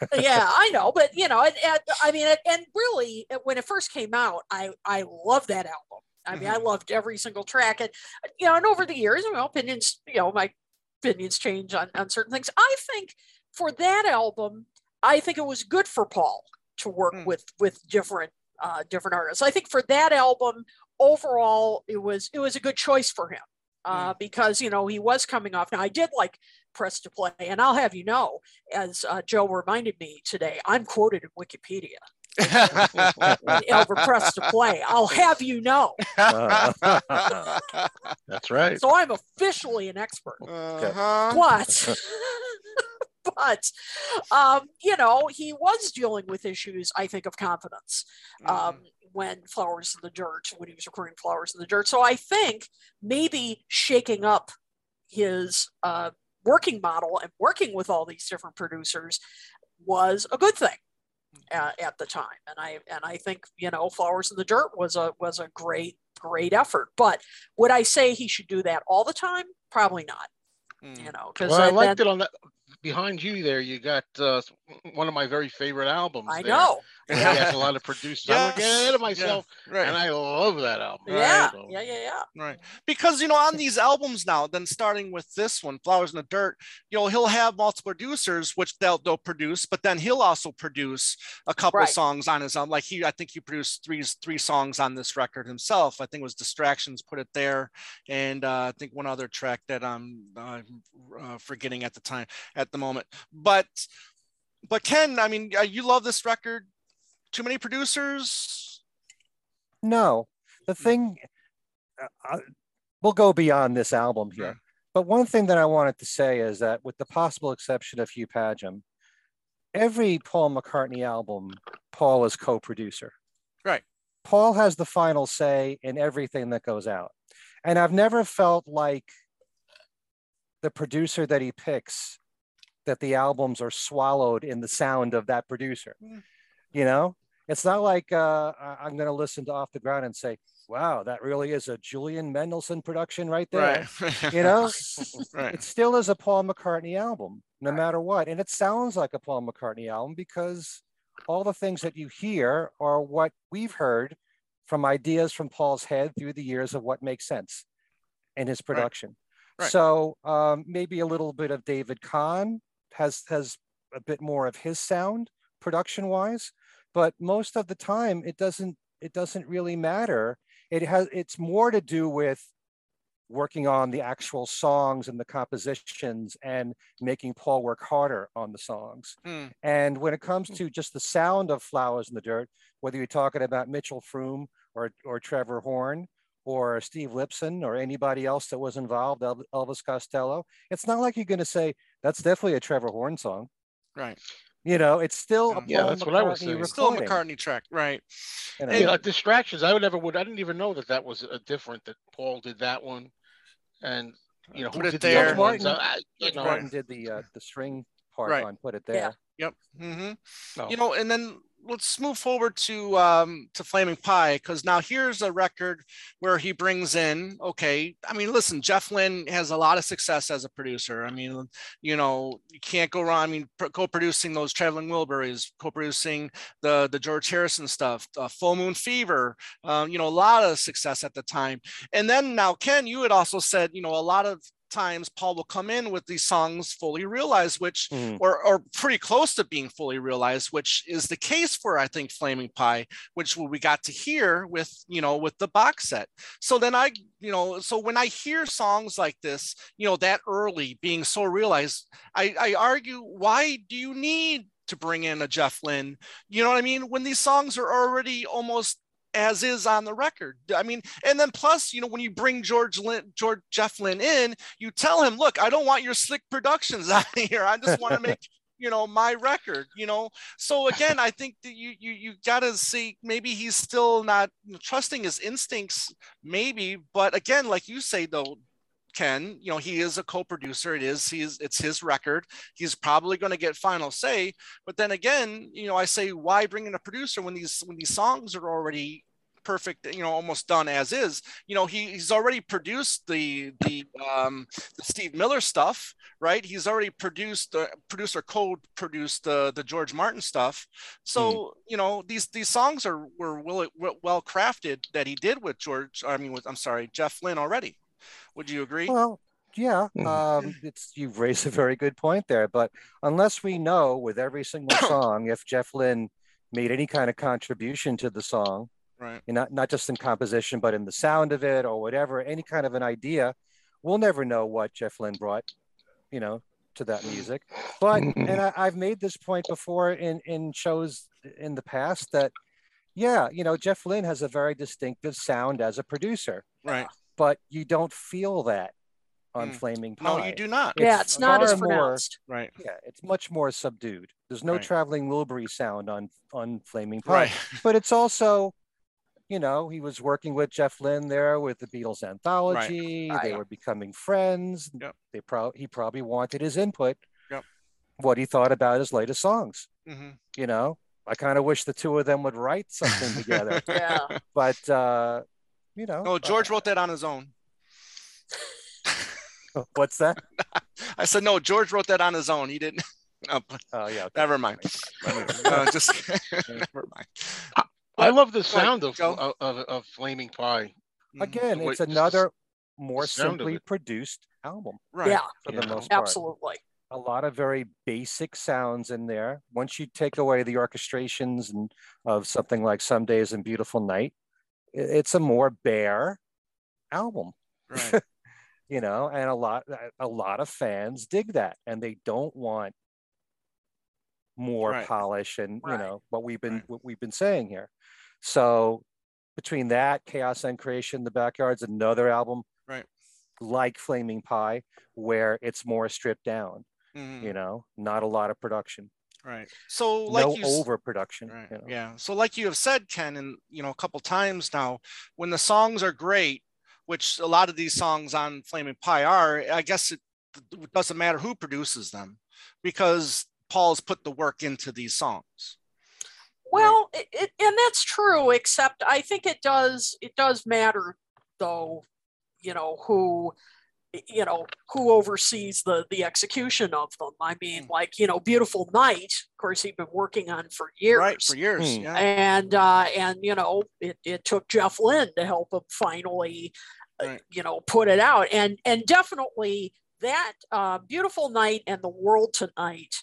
but yeah, I know, but you know, and, and I mean, and- and really, when it first came out, I I loved that album. I mean, I Mhm. loved every single track, and you know, and over the years, my opinions, you know, my opinions change on on certain things. I think for that album, I think it was good for Paul to work Mm. with with different uh, different artists. I think for that album overall, it was it was a good choice for him uh, because you know he was coming off. Now I did like Press to Play, and I'll have you know, as uh, Joe reminded me today, I'm quoted in Wikipedia. Over Press to Play, I'll have you know. That's right. So I'm officially an expert. Uh-huh. but but um, you know he was dealing with issues i think of confidence um, when flowers in the dirt when he was recording flowers in the dirt so i think maybe shaking up his uh, working model and working with all these different producers was a good thing at, at the time and i and i think you know flowers in the dirt was a was a great great effort but would i say he should do that all the time probably not Mm. you know because Well, I liked it on that. Behind you there, you got uh, one of my very favorite albums. i there, know where he has a lot of producers. I'm gonna get ahead of yeah, myself, right. and I love that album. yeah So- yeah yeah yeah Right. Because, you know, on these albums now, then starting with this one, Flowers in the Dirt, you know, he'll have multiple producers, which they'll, they'll produce, but then he'll also produce a couple Right. songs on his own. Like he, I think he produced three, three songs on this record himself. I think it was Distractions put it there. And uh, I think one other track that I'm uh, uh, forgetting at the time, at the moment. But, but Ken, I mean, uh, you love this record. Too many producers? No, the thing, uh, we'll go beyond this album here. Mm. But one thing that I wanted to say is that, with the possible exception of Hugh Padgham, every Paul McCartney album, Paul is co producer. Right. Paul has the final say in everything that goes out. And I've never felt like the producer that he picks, that the albums are swallowed in the sound of that producer. Mm. You know, it's not like uh, I'm going to listen to Off the Ground and say, wow, that really is a Julian Mendelsohn production right there. Right. You know, right. it still is a Paul McCartney album, no matter what. And it sounds like a Paul McCartney album because all the things that you hear are what we've heard from ideas from Paul's head through the years of what makes sense in his production. Right. So um, maybe a little bit of David Kahn has has a bit more of his sound, production wise, but most of the time it doesn't it doesn't really matter. It has it's more to do with working on the actual songs and the compositions and making Paul work harder on the songs. Mm. And when it comes to just the sound of Flowers in the Dirt, whether you're talking about Mitchell Froom or, or Trevor Horn or Steve Lipson or anybody else that was involved, Elvis Costello, it's not like you're going to say, that's definitely a Trevor Horn song. Right. You know, it's still a Yeah, Paul that's what I was McCartney saying. Still a recording, McCartney track, right? you know. Yeah, like distractions. I would never would. I didn't even know that that was a different. That Paul did that one, and you know who Put it did there. the other ones. Martin- I, you know, Martin did the uh, the string part Right. on Put It Yeah. There. Yep. hmm no. You know, and then let's move forward to um to Flaming Pie because now here's a record where he brings in okay. I mean, listen, Jeff Lynne has a lot of success as a producer. I mean, you know, you can't go wrong. I mean, pro- co-producing those Traveling Wilburys, co-producing the the George Harrison stuff, uh, Full Moon Fever. Um, you know, a lot of success at the time. And then now, Ken, you had also said, you know, a lot of times Paul will come in with these songs fully realized, which Mhm. or, or pretty close to being fully realized, which is the case for I think Flaming Pie, which we got to hear with you know with the box set. So then I you know so when I hear songs like this, you know that early being so realized, I, I argue why do you need to bring in a Jeff Lynne? You know what I mean? When these songs are already almost as is on the record. I mean, and then plus, you know, when you bring George Lynn, George Jeff Lynne in, you tell him, look, I don't want your slick productions out here. I just want to make, you know, my record, you know. So again, I think that you you you gotta see maybe he's still not trusting his instincts, maybe, but again, like you say though, Ken, you know, he is a co-producer. It is he's it's his record. He's probably going to get final say. But then again, you know, I say why bring in a producer when these when these songs are already perfect, you know, almost done as is. You know, he, he's already produced the the um the Steve Miller stuff, right? He's already produced the producer code produced the the George Martin stuff. So, you know, these these songs are were well well crafted that he did with George, I mean with I'm sorry, Jeff Lynne already. Would you agree? Well, yeah, Mhm. um, it's you've raised a very good point there. But unless we know with every single song if Jeff Lynne made any kind of contribution to the song, right. you know, not just in composition, but in the sound of it or whatever, any kind of an idea, we'll never know what Jeff Lynne brought, you know, to that music. But and I, I've made this point before in in shows in the past that, yeah, you know, Jeff Lynne has a very distinctive sound as a producer, Right. But you don't feel that on Mm. Flaming Pie. No, you do not. yeah, it's not as far more- pronounced. Right. Yeah, it's much more subdued. There's no Right. traveling Wilbury sound on on Flaming Pie, Right. but it's also, you know, he was working with Jeff Lynne there with the Beatles anthology. Right. They Right. were becoming friends. Yep. They probably he probably wanted his input. Yep. What he thought about his latest songs. Mm-hmm. You know, I kind of wish the two of them would write something together. Yeah. But uh, you know, No, George uh, wrote that on his own. what's that? I said no. George wrote that on his own. He didn't. Oh, but Oh yeah. okay. never mind. Uh, just never mind. I love the sound of, of, of of Flaming Pie. Mhm. Again, Wait, it's just another more simply produced album Right. Yeah, for You the most part. absolutely. a lot of very basic sounds in there. Once you take away the orchestrations and of something like Some Days and Beautiful Night, i- it's a more bare album, Right. you know, and a lot a lot of fans dig that and they don't want more Right. polish and you know what we've been Right. what we've been saying here. So between that, Chaos and Creation, The Backyard's another album Right. like Flaming Pie, where it's more stripped down Mhm. you know not a lot of production Right. So like no you overproduction Right. you know? Yeah. So like you have said, Ken, and you know, a couple times now, when the songs are great, which a lot of these songs on Flaming Pie are, I guess it, it doesn't matter who produces them because Paul's put the work into these songs. Well, it, it, and that's true. Except I think it does it does matter though. You know who you know who oversees the the execution of them. I mean, Hmm. like you know, Beautiful Night. Of course, he'd been working on for years. Right. For years. Hmm. Yeah. and uh, and you know it, it took Jeff Lynne to help him finally uh, you know put it out and and definitely that uh, beautiful night and the world tonight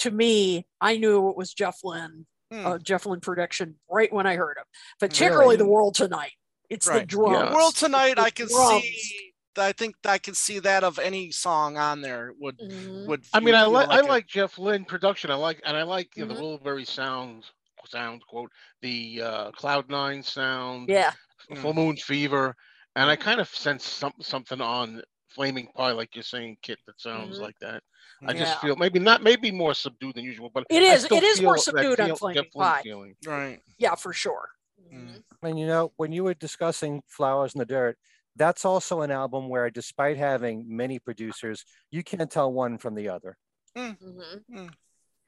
to me, I knew it was Jeff Lynne, Hmm. uh, Jeff Lynne production right when I heard him, particularly the World Tonight. It's the Right. drums. Yeah. World Tonight, the I can drums. see. I think I can see that of any song on there would Mhm. would. I mean, I feel like I it. like Jeff Lynne production. I like and I like you know, Mhm. the Wilbury sound sound quote the uh, Cloud Nine sound, Yeah. Mm. Full Moon Fever, and I kind of sense some, something on Flaming Pie, like you're saying, Kit, that sounds Mhm. like that. I just feel maybe not maybe more subdued than usual, but It I is- still it is more feel subdued on Flaming Pie. feeling. Right. Yeah, for sure. Mm. Mhm. And you know, when you were discussing Flowers in the Dirt, that's also an album where, despite having many producers, you can't tell one from the other. Mhm.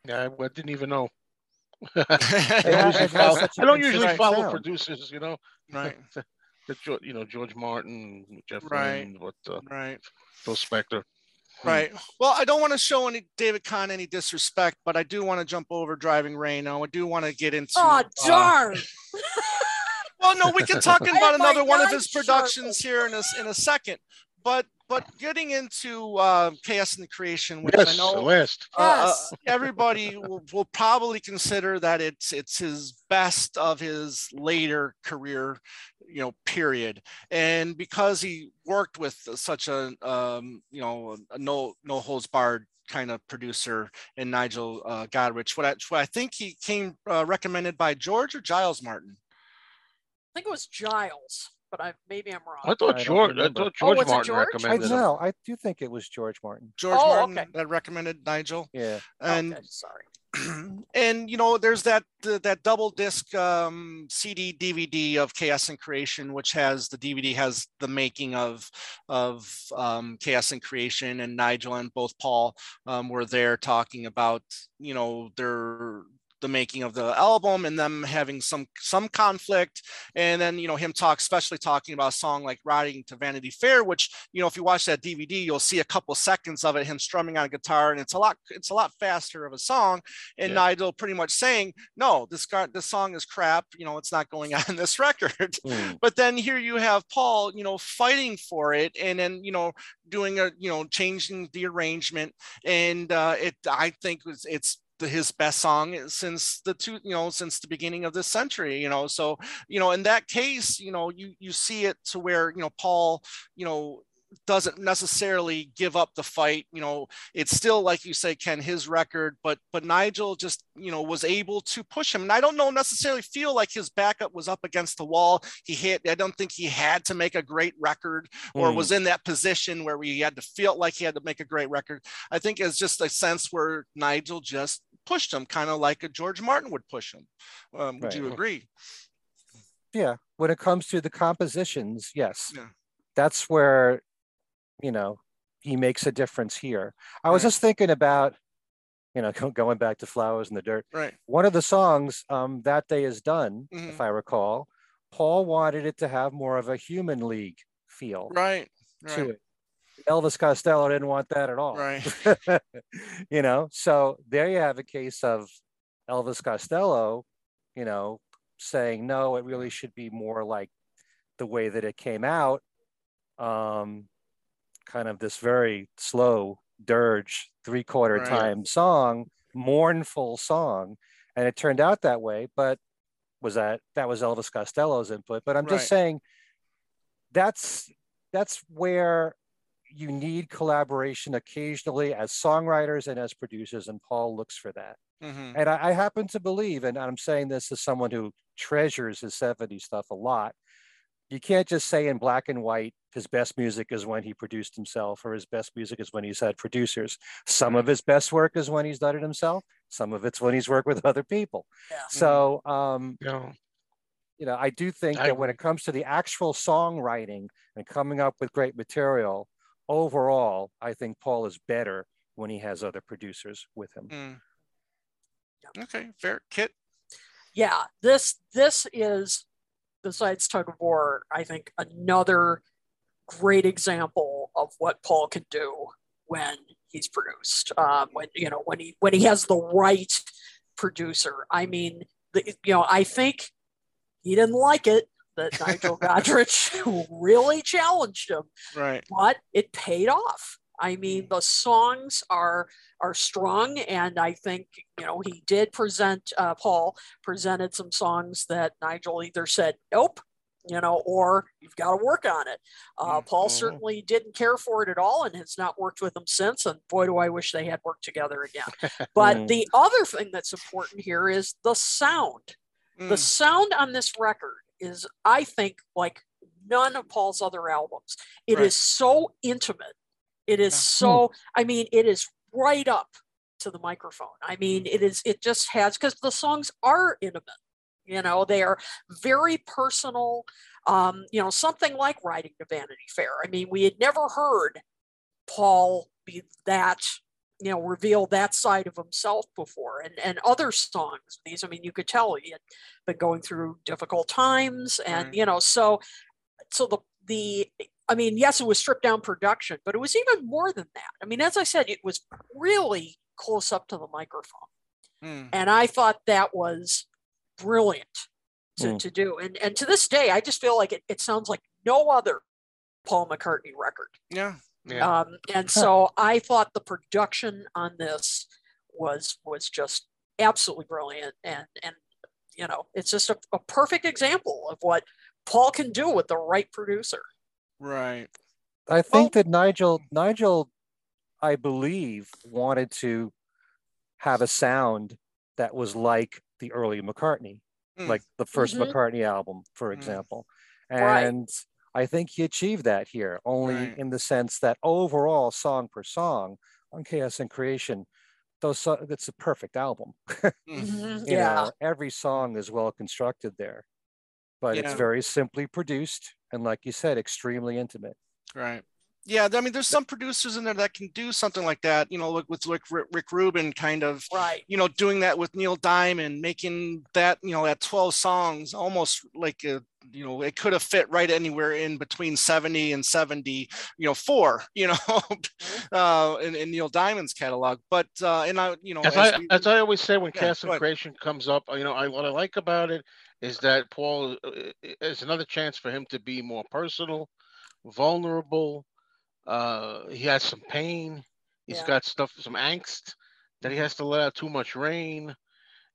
Yeah, I, I didn't even know. I, don't usually follow, such don't usually follow sound. producers, you know. Right. The, Geo- you know George Martin, Jeff Right. Lynne, what uh, Right. Phil Spector. Hmm. Right. Well, I don't want to show any David Kahn any disrespect, but I do want to jump over Driving Rain. Now, I do want to get into. Oh, uh, darn. well, no, we can talk about another one of his shirts. productions here in a in a second. But but getting into uh, Chaos and the Creation, which Yes, I know last. uh, uh, Yes. everybody will, will probably consider that it's it's his best of his later career you know period and because he worked with such a um, you know a no no holds barred kind of producer in Nigel uh, Godrich what I, what I think he came uh, recommended by George or Giles Martin I think it was Giles, but I maybe I'm wrong. I thought I don't George. I remember. thought Oh, George was it Martin George? I recommended him. know. I do think it was George Martin. George Oh, Martin okay. that recommended Nigel Yeah. and okay, sorry. and you know there's that th- that double disc um, cd dvd of chaos and creation which has the dvd has the making of of um, chaos and creation and nigel and both paul um, were there talking about you know their the making of the album and them having some some conflict and then you know him talk especially talking about a song like riding to vanity fair which you know if you watch that dvd you'll see a couple seconds of it him strumming on a guitar and it's a lot it's a lot faster of a song and Yeah. nigel pretty much saying no this guy this song is crap you know it's not going on this record Hmm. but then here you have paul you know fighting for it and then you know doing a you know changing the arrangement and uh it i think was it's the, his best song since the two you know since the beginning of this century you know so you know in that case you know you you see it to where you know paul you know doesn't necessarily give up the fight you know it's still like you say ken his record but but nigel just you know was able to push him and i don't know necessarily feel like his backup was up against the wall he hit i don't think he had to make a great record or Hmm. was in that position where he had to feel like he had to make a great record i think it's just a sense where nigel just pushed him kind of like a george martin would push him um, would Right. you agree Yeah. When it comes to the compositions, yes. Yeah. That's where, you know, he makes a difference here. I was Right. just thinking about, you know, going back to Flowers in the Dirt. right One of the songs, um, That Day Is Done, Mhm. if I recall, Paul wanted it to have more of a human league feel right to right it. Elvis Costello didn't want that at all. right you know, so there you have a case of Elvis Costello, you know, saying no, it really should be more like the way that it came out. Um, kind of this very slow dirge, three quarter Right. time song, mournful song, and it turned out that way. But was that that was Elvis Costello's input? But I'm Right. just saying that's that's where you need collaboration occasionally as songwriters and as producers, and Paul looks for that. Mhm. And I, I happen to believe, and I'm saying this as someone who treasures his 70s stuff a lot. You can't just say in black and white his best music is when he produced himself, or his best music is when he's had producers. Some of his best work is when he's done it himself. Some of it's when he's worked with other people. Yeah. So, um, You know, you know, I do think I that when it comes to the actual songwriting and coming up with great material, overall, I think Paul is better when he has other producers with him. Mm. Okay, fair. Kit. yeah this this is besides tug of war i think another great example of what paul can do when he's produced um, when you know when he when he has the right producer i mean the, you know i think he didn't like it that nigel godrich really challenged him Right. but it paid off I mean, the songs are are strong, and I think you know he did present. Uh, Paul presented some songs that Nigel either said nope, you know, or you've got to work on it. Uh, Paul Mhm. certainly didn't care for it at all, and has not worked with him since. And boy, do I wish they had worked together again. But Mm. the other thing that's important here is the sound. The Mm, sound on this record is, I think, like none of Paul's other albums. It is Right. so intimate. It is Yeah. so, I mean, it is right up to the microphone. I mean, it is, it just has, because the songs are intimate. You know, they are very personal. Um, you know, something like Riding to Vanity Fair. I mean, we had never heard Paul be that you know reveal that side of himself before and and other songs these i mean you could tell he had been going through difficult times and Right. you know so so the the i mean yes it was stripped down production but it was even more than that i mean as i said it was really close up to the microphone mm, and i thought that was brilliant to, Mm. to do and and to this day i just feel like it, it sounds like no other paul mccartney record yeah. Yeah. um, and so I thought the production on this was was just absolutely brilliant, and and you know it's just a, a perfect example of what Paul can do with the right producer. Right. I think that Nigel, Nigel, I believe, wanted to have a sound that was like the early McCartney, Mm. like the 1st Mhm. McCartney album, for Mm. example. Right. And I think he achieved that here, only Right. in the sense that overall, song per song on Chaos and Creation, those so- it's a perfect album. Mm. Mhm, Yeah, know, every song is well constructed there, but it's very simply produced and, like you said, extremely intimate. Right. Yeah, I mean, there's some producers in there that can do something like that. You know, like with like Rick, Rick Rubin, kind of, right. you know, doing that with Neil Diamond, making that, you know, that 12 songs almost like a, you know, it could have fit right anywhere in between 70 and 70, you know, four, you know, uh, in, in Neil Diamond's catalog. But, uh, and I, you know, As as I we- as I always say when Yeah, Cast go and. Creation comes up, you know, I what I like about it is that Paul uh, is another chance for him to be more personal, vulnerable. Uh, he has some pain. He's Yeah. got stuff, some angst that he has to let out. Too much rain,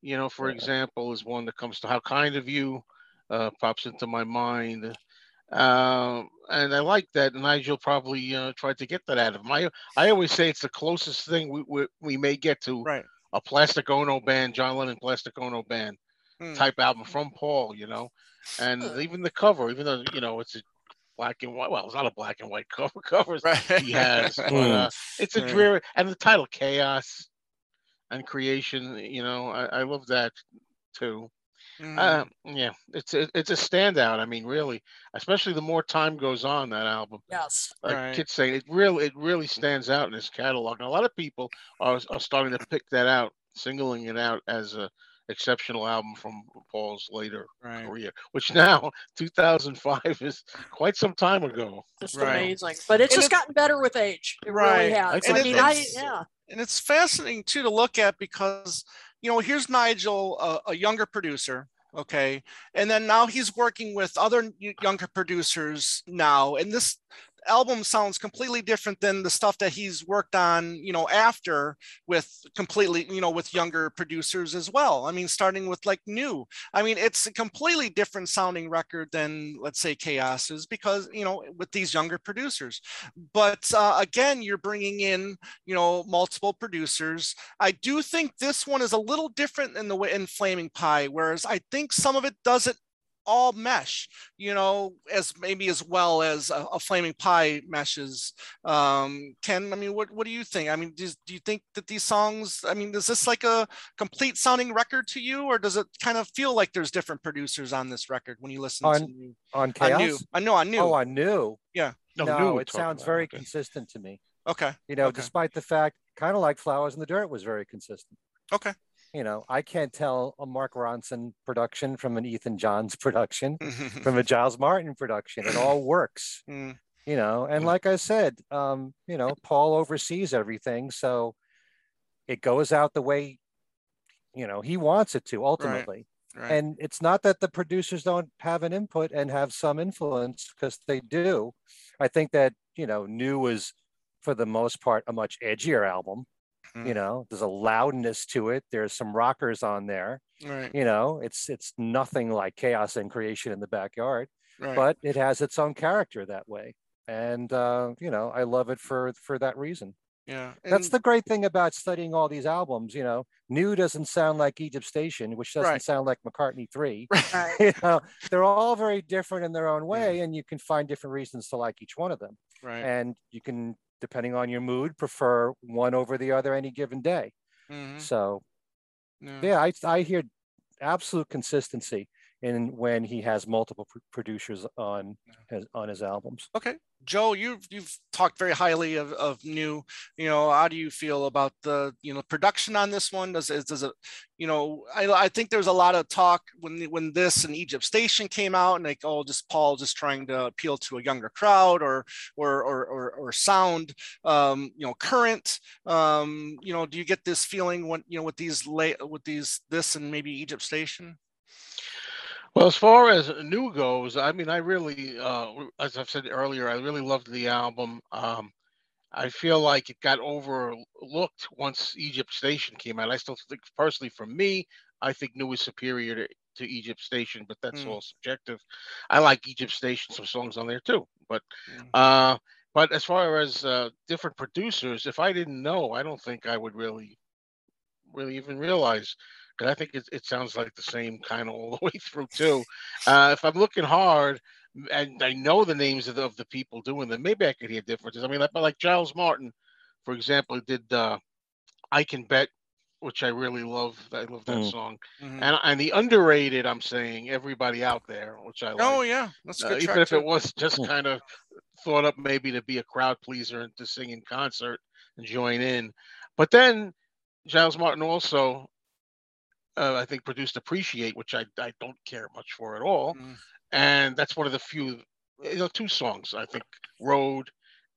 you know. For Yeah. example, is one that comes to "How Kind of You," uh, pops into my mind. Um, and I like that Nigel probably uh, tried to get that out of him. I, I always say it's the closest thing we, we, we may get to right. a Plastic Ono band, John Lennon Plastic Ono band Mm. type album from Paul, you know, and even the cover, even though you know it's a black and white. Well, it's not a black and white cover. Covers Right. he has, but uh, it's a Right. dreary and the title Chaos and Creation. You know, I, I love that too. Mm. Uh, yeah, it's a, it's a standout. I mean, really, especially the more time goes on that album. Yes. Like Right. Kit's saying, it really it really stands out in his catalog. And a lot of people are, are starting to pick that out, singling it out as a exceptional album from Paul's later right. career, which now 2005 is quite some time ago. Just Right. amazing. But it's And just it's- gotten better with age. It Right. really has. And I mean, I it's- yeah. and it's fascinating too to look at because you know here's nigel a, a younger producer okay and then now he's working with other younger producers now and this album sounds completely different than the stuff that he's worked on you know after with completely you know with younger producers as well. I mean starting with like new. I mean it's a completely different sounding record than let's say chaos is because you know with these younger producers. But uh, again you're bringing in you know multiple producers. I do think this one is a little different in the way in flaming pie whereas i think some of it doesn't all mesh you know as maybe as well as a, a flaming pie meshes um ken i mean what, what do you think i mean does, do you think that these songs i mean is this like a complete sounding record to you or does it kind of feel like there's different producers on this record when you listen On to new, On on Chaos? new i know on new Oh, on new. No, No, new it sounds about, very okay. consistent to me. okay You know, Okay. despite the fact, kind of like Flowers in the Dirt was very consistent. okay You know, I can't tell a Mark Ronson production from an Ethan Johns production, from a Giles Martin production. It all works. Mm, you know and like i said um you know paul oversees everything so it goes out the way you know he wants it to ultimately right and it's not that the producers don't have an input and have some influence because they do i think that you know new was for the most part, a much edgier album. Mm. You know, there's a loudness to it. There's some rockers on there. Right. You know, it's it's nothing like chaos and creation in the backyard, Right. but it has its own character that way. And uh, you know, I love it for for that reason. yeah. That's the great thing about studying all these albums. You know, New doesn't sound like Egypt Station, which doesn't Right. sound like McCartney Three. Right. you know, they're all very different in their own way, and you can find different reasons to like each one of them. right. And you can, depending on your mood, prefer one over the other any given day. Mhm. So Yeah. yeah, I I hear absolute consistency in when he has multiple pr- producers on his on his albums. Okay, Joe, you've you've talked very highly of, of new. You know, how do you feel about the you know production on this one? Does it does it you know? I I think there's a lot of talk when when this and Egypt Station came out, and like oh, just Paul just trying to appeal to a younger crowd or or or or, or sound um, you know current. Um, you know, do you get this feeling when you know with these late with these this and maybe Egypt Station? Well, as far as new goes, I mean, I really, uh, as I've said earlier, I really loved the album. Um, I feel like it got overlooked once Egypt Station came out. I still think, personally, for me, I think New is superior to, to Egypt Station, but that's Mm. all subjective. I like Egypt Station, some songs on there too. But, Mm. uh, but as far as uh, different producers, if I didn't know, I don't think I would really, really even realize because I think it, it sounds like the same kind of all the way through too. Uh, if I'm looking hard and I know the names of the, of the people doing them, maybe I could hear differences. I mean, like, like Giles Martin, for example, did uh, "I Can Bet," which I really love. I love that Mm. song. Mhm. And and the underrated, I'm saying, "Everybody Out There," which I like. Oh yeah, that's a Uh, good even track if too. it was just Hmm. kind of thought up maybe to be a crowd pleaser and to sing in concert and join in. But then Giles Martin also, uh, I think, produced "Appreciate," which I I don't care much for at all, Mm. and that's one of the few, you know, two songs I think, "Road."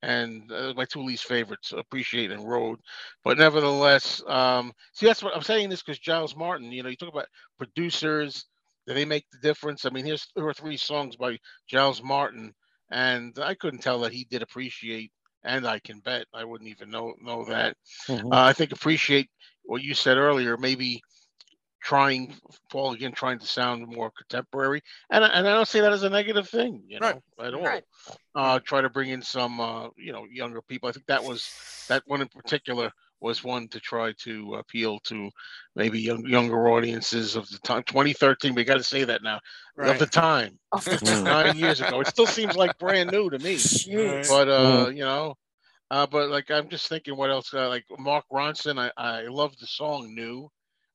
And uh, my two least favorites, "Appreciate" and "Road," but nevertheless, um, see that's what I'm saying this because Giles Martin, you know, you talk about producers, do they make the difference? I mean, here's two or three songs by Giles Martin, and I couldn't tell that he did appreciate, and I can bet I wouldn't even know know that. Mhm. Uh, I think appreciate what you said earlier, maybe trying Paul again, trying to sound more contemporary, and I- and I don't say that as a negative thing, you know, Right. at all. Right. Uh, try to bring in some, uh, you know, younger people. I think that was that one in particular was one to try to appeal to maybe young, younger audiences of the time. 2013, we got to say that now of the time, Mm. nine years ago. It still seems like brand new to me Jeez. but uh you know uh but like i'm just thinking what else uh, like mark ronson i i love the song new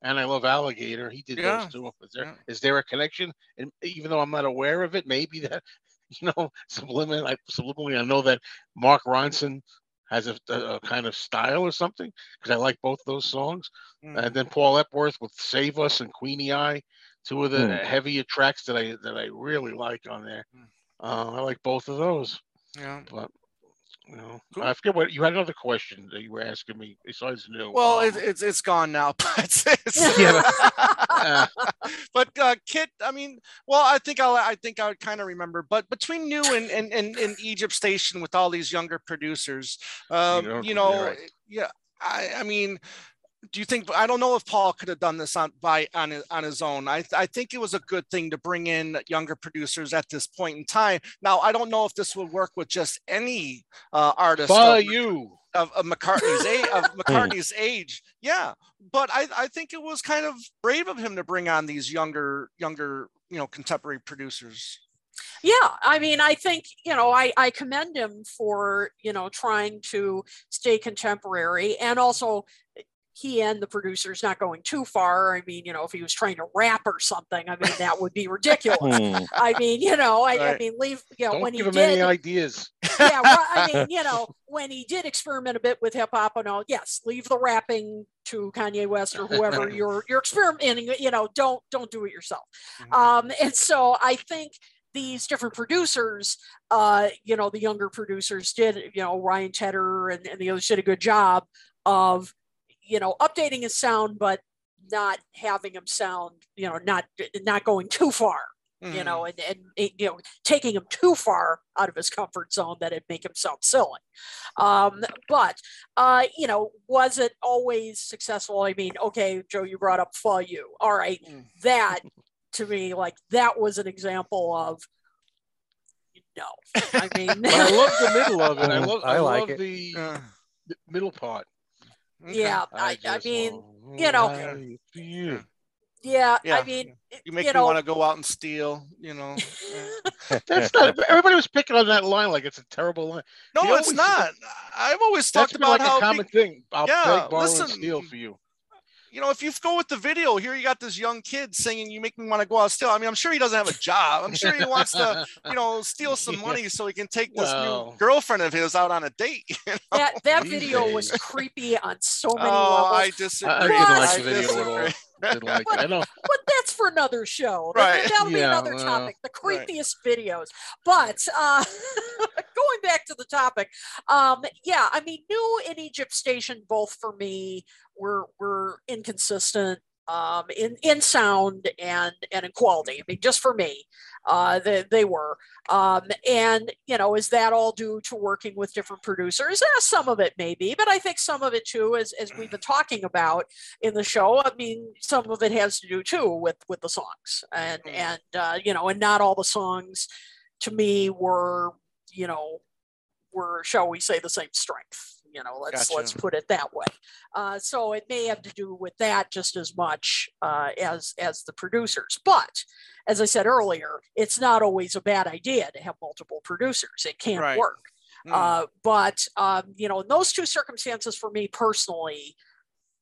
and i love alligator he did Yeah, those two is there is yeah. there a connection and even though i'm not aware of it maybe that you know subliminally I, subliminally i know that mark ronson has a, a, a kind of style or something because i like both those songs Mm. and then paul epworth with save us and queenie eye two of the Hmm. heavier tracks that i that i really like on there Hmm. uh, i like both of those yeah. but you know, Cool. I forget what you had another question that you were asking me besides new. Well, um, it, it's it's gone now, but it's, Yeah, uh, but uh, Kit, I mean, well, I think I'll, I think I would kind of remember, but between New and, and, and, and Egypt Station with all these younger producers, um, know, you you're know, right. yeah, I, I mean, do you think, I don't know if Paul could have done this on by on his, on his own. I, I think it was a good thing to bring in younger producers at this point in time. Now, I don't know if this would work with just any uh, artist. for of- you. of, of McCartney's age of McCartney's age. Yeah. But I, I think it was kind of brave of him to bring on these younger, younger, you know, contemporary producers. yeah i mean i think you know I, I commend him for you know trying to stay contemporary and also he and the producers not going too far i mean you know if he was trying to rap or something i mean that would be ridiculous Hmm. i mean you know i, I mean leave you know Don't when give he him did any ideas. yeah well, i mean you know when he did experiment a bit with hip-hop and all yes leave the rapping to kanye west or whoever you're you're experimenting you know don't don't do it yourself Mhm. um and so i think these different producers uh you know the younger producers did you know ryan tedder and, and the others did a good job of you know updating his sound but not having him sound you know not not going too far you Mhm. know, and, and you know, taking him too far out of his comfort zone that it make him sound silly. Um, but uh, you know, was it always successful? I mean, okay, Joe, you brought up "For You." All right, Mm. that to me, like that was an example of no. I mean, I love the middle of it. I Mm, love. I I, like love it. the Yeah. the middle part. Okay. yeah, I, I just mean, wanna you know- you. yeah, Yeah. I mean, You make you me know, want to go out and steal, you know. That's not. Everybody was picking on that line like it's a terrible line. No, You it's always- not. I've always That's talked about like how a common big- thing. I'll Yeah, beg, borrow, listen, and steal for you. You know, if you go with the video here, you got this young kid singing, "You make me want to go out and steal." I mean, I'm sure he doesn't have a job. I'm sure he wants to, you know, steal some Yeah. money so he can take this Well. new girlfriend of his out on a date. you know? that that video was creepy on so many oh, levels. I disagree. I, I didn't like I the video at all. disagree. Didn't like it. I know. but that's for another show. Right. That'll be Yeah, another well, topic. The right. creepiest videos. But uh, going back to the topic, um, yeah, I mean, New and Egypt Station both for me were were inconsistent um, in in sound and and in quality. I mean, just for me, uh, they they were. Um, and you know, is that all due to working with different producers? Eh, some of it maybe, but I think some of it too, as as we've been talking about in the show. I mean, some of it has to do too with with the songs, and Mm. and uh, you know, and not all the songs to me were you know were shall we say the same strength. You know, let's let's put it that way. Uh, so it may have to do with that just as much uh, as as the producers. But as I said earlier, it's not always a bad idea to have multiple producers. It can Right. work. Mm. Uh, but um, you know, in those two circumstances, for me personally,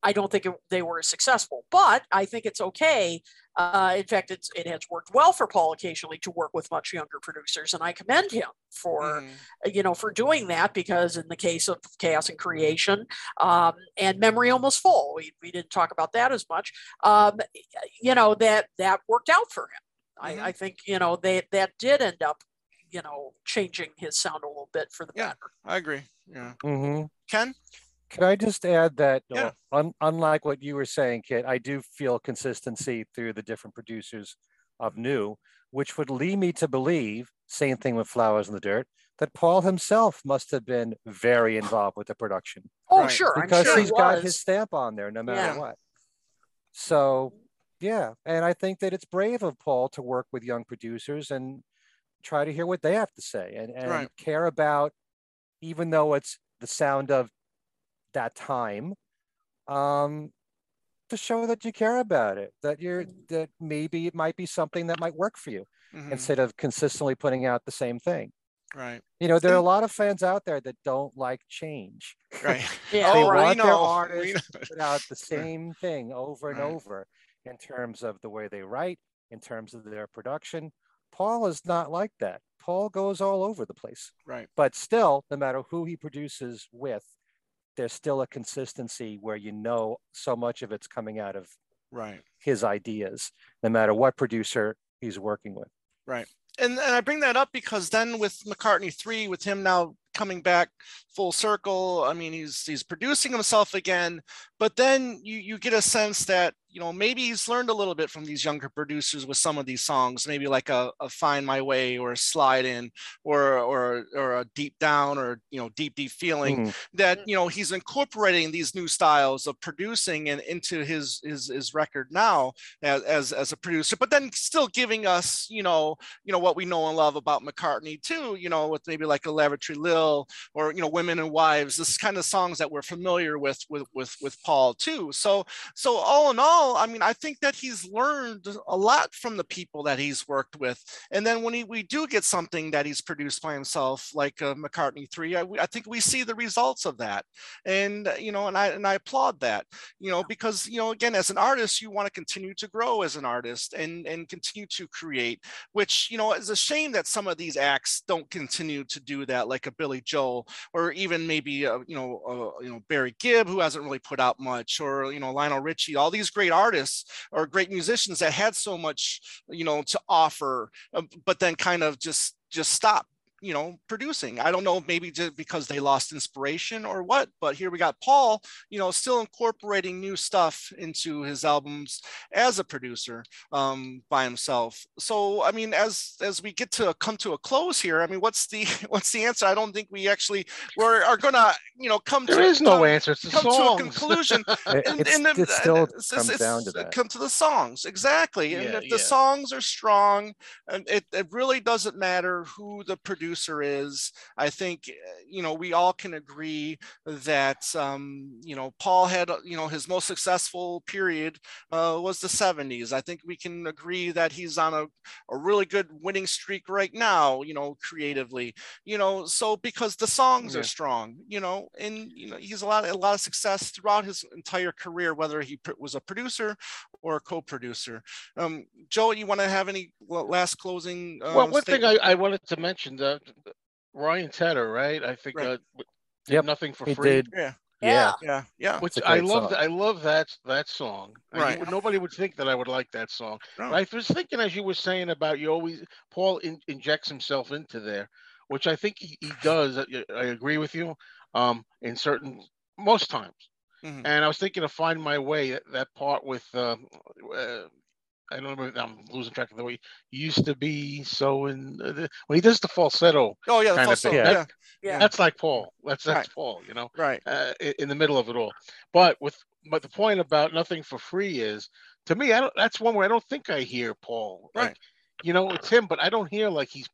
I don't think it, they were successful. But I think it's okay. Uh, in fact, it's, it has worked well for Paul occasionally to work with much younger producers, and I commend him for Mhm. you know for doing that because in the case of Chaos and Creation um, and Memory Almost Full, we, we didn't talk about that as much. Um, you know that that worked out for him. Mhm. I, I think you know they that did end up you know changing his sound a little bit for the Yeah. better. I agree. Yeah. Mm-hmm. Ken? Can I just add that, uh, Yeah. un- unlike what you were saying, Kit, I do feel consistency through the different producers of New, which would lead me to believe, same thing with Flowers in the Dirt, that Paul himself must have been very involved with the production Oh, Right. sure, I'm because sure he's he got his stamp on there no matter Yeah. what. So, yeah, and I think that it's brave of Paul to work with young producers and try to hear what they have to say and, and Right. care about, even though it's the sound of that time, um, to show that you care about it, that you're that maybe it might be something that might work for you Mhm. instead of consistently putting out the same thing. Right. You know, there are a lot of fans out there that don't like change. Right. Yeah, they oh, want their know. Artists to put out the same thing over and Right. over in terms of the way they write, in terms of their production. Paul is not like that. Paul goes all over the place. Right. But still, no matter who he produces with, there's still a consistency where you know so much of it's coming out of Right. his ideas, no matter what producer he's working with. Right. And, and I bring that up because then with McCartney three, with him now coming back full circle, I mean he's he's producing himself again, but then you you get a sense that you know maybe he's learned a little bit from these younger producers with some of these songs, maybe like a, a Find My Way or a Slide In or or or a Deep Down or you know Deep Deep Feeling Mhm. that you know he's incorporating these new styles of producing and into his his his record now as, as as a producer but then still giving us you know you know what we know and love about mccartney too you know with maybe like a lavatory lil or you know women and wives this kind of songs that we're familiar with with with with paul too so so all in all i mean i think that he's learned a lot from the people that he's worked with. And then when he, we do get something that he's produced by himself like uh, mccartney 3 I, I think we see the results of that. And uh, you know and i and i applaud that you know because you know again as an artist you want to continue to grow as an artist and and continue to create which you know is a shame that some of these acts don't continue to do that like a billy joel or even maybe uh, you know uh, you know barry gibb who hasn't really put out much or you know lionel richie all these great artists or great musicians that had so much you know to offer uh, but then kind of just just stop you know, producing. I don't know, maybe just because they lost inspiration or what, but here we got Paul, you know, still incorporating new stuff into his albums as a producer um, by himself. So, I mean, as as we get to come to a close here, I mean, what's the what's the answer? I don't think we actually we're, are gonna, you know, come There to is no come, answer. It's the come to a songs. conclusion It, and, it's- and then- it still it's- comes it's- down to that. Come to the songs, exactly. And Yeah, if the songs are strong, and it, it really doesn't matter who the producer is. I think uh, you know we all can agree that um, you know Paul had uh, you know his most successful period uh, was the 70s. I think we can agree that he's on a, a really good winning streak right now. You know, creatively. You know, so because the songs Yeah. are strong. You know, and you know he's a lot a lot of success throughout his entire career, whether he was a producer or a co-producer. Um, Joe, you want to have any last closing? Uh, Well, one thing? I, I wanted to mention that Ryan Tedder, right? I think Right. uh, did Yep, nothing for He free. did. yeah, Yeah. yeah, yeah. Which It's a I great love. song. I love that that song. I- you Right. would- nobody would think that I would like that song. No. I was thinking as you were saying about you always Paul in, injects himself into there, which I think he, he does. I, I agree with you. Um, in certain most times. Mhm. And I was thinking of find my way that, that part with um, uh, I don't know. I'm losing track of the way he used to be. So in uh, the, when he does the falsetto, Oh yeah, the kind of falsetto, thing. yeah, That- Yeah. that's like Paul. That's that's Right. Paul. You know right. uh, in the middle of it all. But with but the point about nothing for free is to me, I don't. That's one where I don't think I hear Paul. Like, Right. You know, it's him, but I don't hear like he's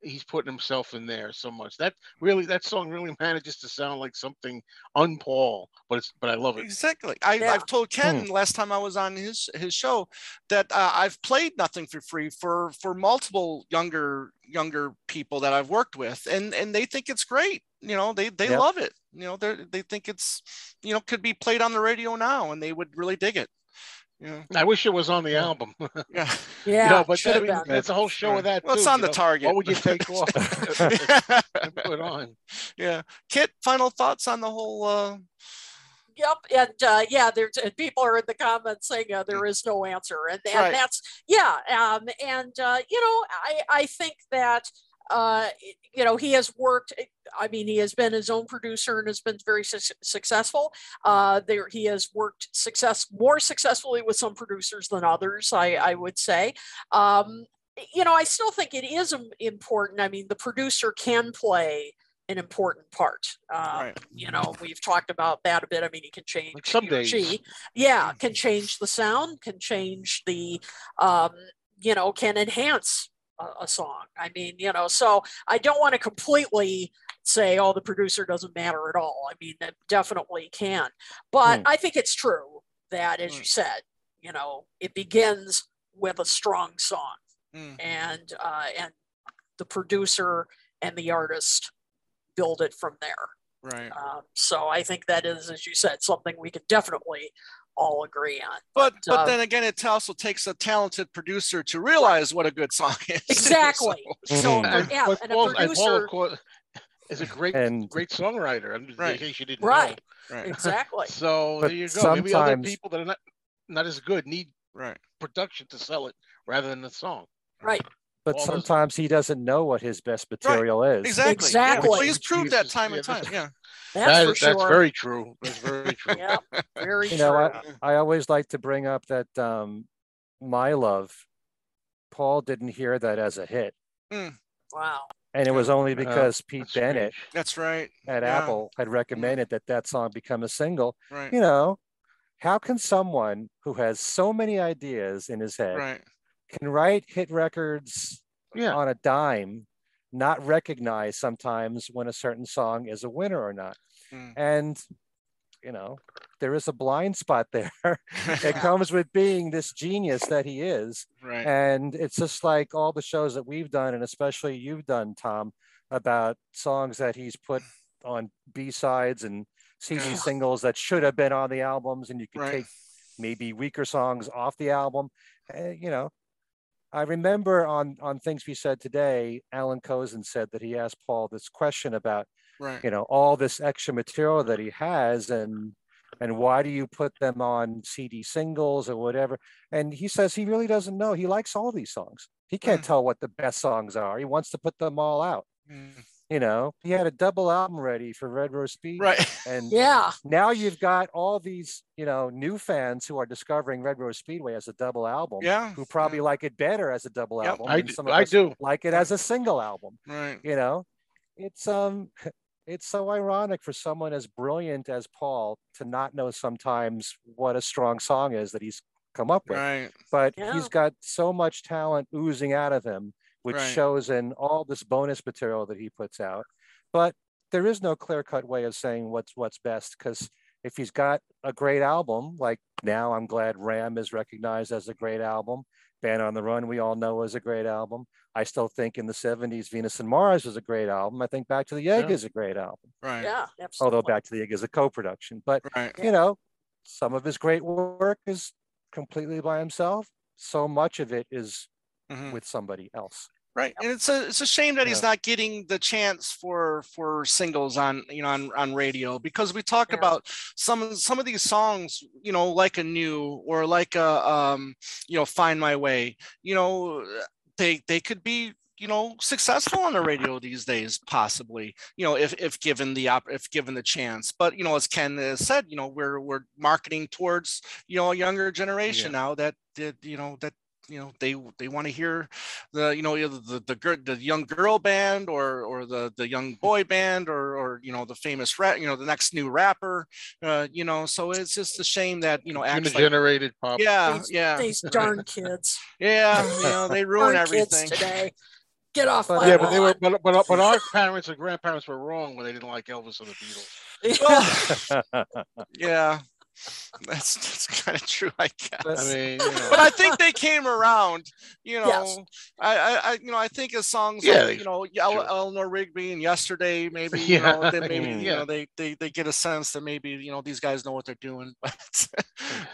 he's putting himself in there so much. That really that song really manages to sound like something un-Paul, but it's but I love it. Exactly. I, Yeah. I've told Ken last time I was on his his show that uh, I've played nothing for free for for multiple younger younger people that I've worked with, and and they think it's great. You know, they they Yep. love it. You know, they they think it's you know could be played on the radio now, and they would really dig it. You know, I wish it was on the Yeah. album. yeah. Yeah. you know, but should that, I mean, that's a whole show of that. Well, it's on you the know. target. What would you take off and put on? yeah. Kit, final thoughts on the whole. Uh, Yep, and uh, yeah, there's and people are in the comments saying uh, there is no answer, and, and Right. that's yeah, um, and uh, you know, I I think that uh, you know he has worked. I mean, he has been his own producer and has been very su- successful. Uh, there, he has worked success more successfully with some producers than others. I I would say. Um, you know, I still think it is important. I mean, the producer can play an important part. Um, Right. You know, we've talked about that a bit. I mean, he can change Like some days. she, yeah, can change the sound, can change the, um, you know, can enhance a, a song. I mean, you know, so I don't want to completely say, oh, the producer doesn't matter at all. I mean, it definitely can. But Hmm. I think it's true that, as you said, you know, it begins with a strong song mm, and uh, and the producer and the artist build it from there. right. Um, so I think that is, as you said, something we could definitely all agree on. But But, but uh, then again, it also takes a talented producer to realize what a good song is. Exactly. So- So Mhm. uh, yeah, but and a Paul, and Paul, producer, of course, is a great, And- great songwriter. I'm just, Right. in case you didn't Right. know. right. exactly. So But there you go. Maybe other people that are not not as good need Right. production to sell it rather than the song. Right. But All those- sometimes he doesn't know what his best material is. Exactly. Yeah. Exactly. Well, he's Which proved that time yeah, and time. Yeah. That's That for sure. That's very true. That's very true. yeah, very You know. I, I always like to bring up that um, My Love, Paul didn't hear that as a hit. wow. And it was only Uh, because Pete that's Bennett strange. That's right. at Yeah. Apple had recommended that that song become a single. Right. You know, how can someone who has so many ideas in his head Right. can write hit records Yeah. on a dime, not recognize sometimes when a certain song is a winner or not? Mm. And, you know, there is a blind spot there. it comes with being this genius that he is. right. And it's just like all the shows that we've done, and especially you've done, Tom, about songs that he's put on B sides and CD singles that should have been on the albums, and you could Right. take maybe weaker songs off the album. Uh, you know, I remember on on things we said today, Allan Kozinn said that he asked Paul this question about Right. you know all this extra material that he has and and why do you put them on cd singles or whatever and he says he really doesn't know he likes all these songs he can't Mm. tell what the best songs are he wants to put them all out Mm. You know, he had a double album ready for Red Rose Speed. Right. And Yeah. now you've got all these, you know, new fans who are discovering Red Rose Speedway as a double album, Yeah. who probably like it better as a double Yep. album. I, and d- some of I us do. like it as a single album. Right. You know, it's um, it's so ironic for someone as brilliant as Paul to not know sometimes what a strong song is that he's come up with. Right. But Yeah. he's got so much talent oozing out of him, which Right. shows in all this bonus material that he puts out. But there is no clear-cut way of saying what's what's best because if he's got a great album, like now I'm glad Ram is recognized as a great album. Band on the Run, we all know is a great album. I still think in the 70s, Venus and Mars was a great album. I think Back to the Egg Yeah. is a great album, Right. Yeah. Absolutely. although Back to the Egg is a co-production. But Right. you know, some of his great work is completely by himself. So much of it is Mhm. with somebody else. Right, and it's a it's a shame that he's Yeah. not getting the chance for for singles on you know on on radio because we talk Yeah. about some some of these songs you know like a new or like a um you know find my way you know they they could be you know successful on the radio these days possibly you know if if given the op if given the chance but you know as ken has said you know we're we're marketing towards you know a younger generation now that that you know that you know they they want to hear the you know either the the, the young girl band or or the the young boy band or or you know the famous rap you know the next new rapper uh you know so it's just a shame that you know acts like, Unit-generated pop. yeah These- yeah These darn kids. yeah you know they ruin darn everything today. Get off But- my Yeah, but they were, but, but, but our parents and grandparents were wrong when they didn't like Elvis and the Beatles. Well, yeah that's that's kind of true i guess But- I mean, you know, but I think they came around. You know, Yes. I, I, I, you know, I think of songs Yeah, like you know El- sure. Eleanor Rigby and Yesterday, maybe. You Yeah. know, they maybe Mm. you know they, they they get a sense that maybe you know these guys know what they're doing. But,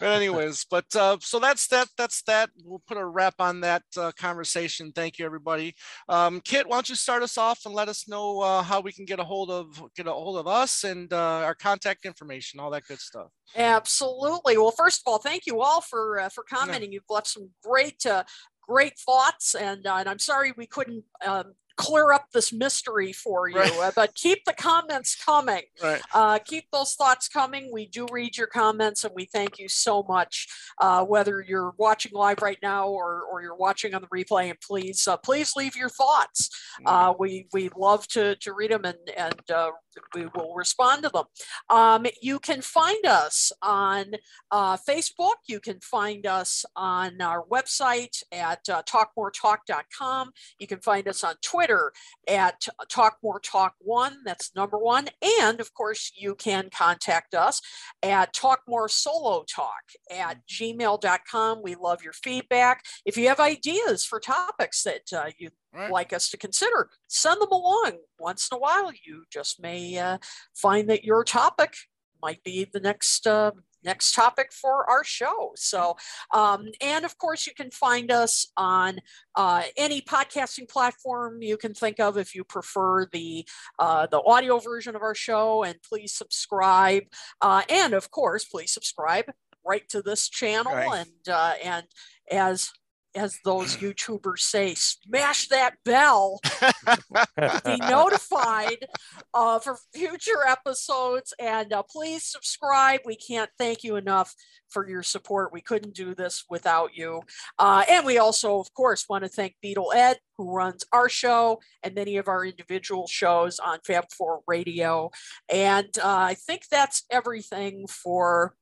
but anyways, but uh, so that's that. That's that. We'll put a wrap on that uh, conversation. Thank you, everybody. Um, Kit, why don't you start us off and let us know uh, how we can get a hold of get a hold of us and uh, our contact information, all that good stuff. Absolutely. Well, first of all, thank you all for uh, for commenting. You've left some great uh, great thoughts, and uh, and I'm sorry we couldn't um, clear up this mystery for you, Right. uh, but keep the comments coming. Right. Uh, keep those thoughts coming. We do read your comments, and we thank you so much. Uh, whether you're watching live right now or or you're watching on the replay, and please uh, please leave your thoughts. Uh, we we love to to read them and and uh, we will respond to them. Um, you can find us on uh, Facebook. You can find us on our website at uh, talkmoretalk.com. You can find us on Twitter at talkmoretalk1. That's number one. And of course, you can contact us at talkmoresolotalk at gmail.com. We love your feedback. If you have ideas for topics that uh, you Right. like us to consider, send them along. Once in a while, you just may uh, find that your topic might be the next uh, next topic for our show. So, um, and of course, you can find us on uh, any podcasting platform you can think of if you prefer the uh, the audio version of our show. And please subscribe. Uh, and of course, please subscribe right to this channel. Right. And uh, and as as those YouTubers say, smash that bell to be notified uh, for future episodes. And uh, please subscribe. We can't thank you enough for your support. We couldn't do this without you. Uh, and we also, of course, want to thank Beatle Ed, who runs our show and many of our individual shows on Fab4 Radio. And uh, I think that's everything for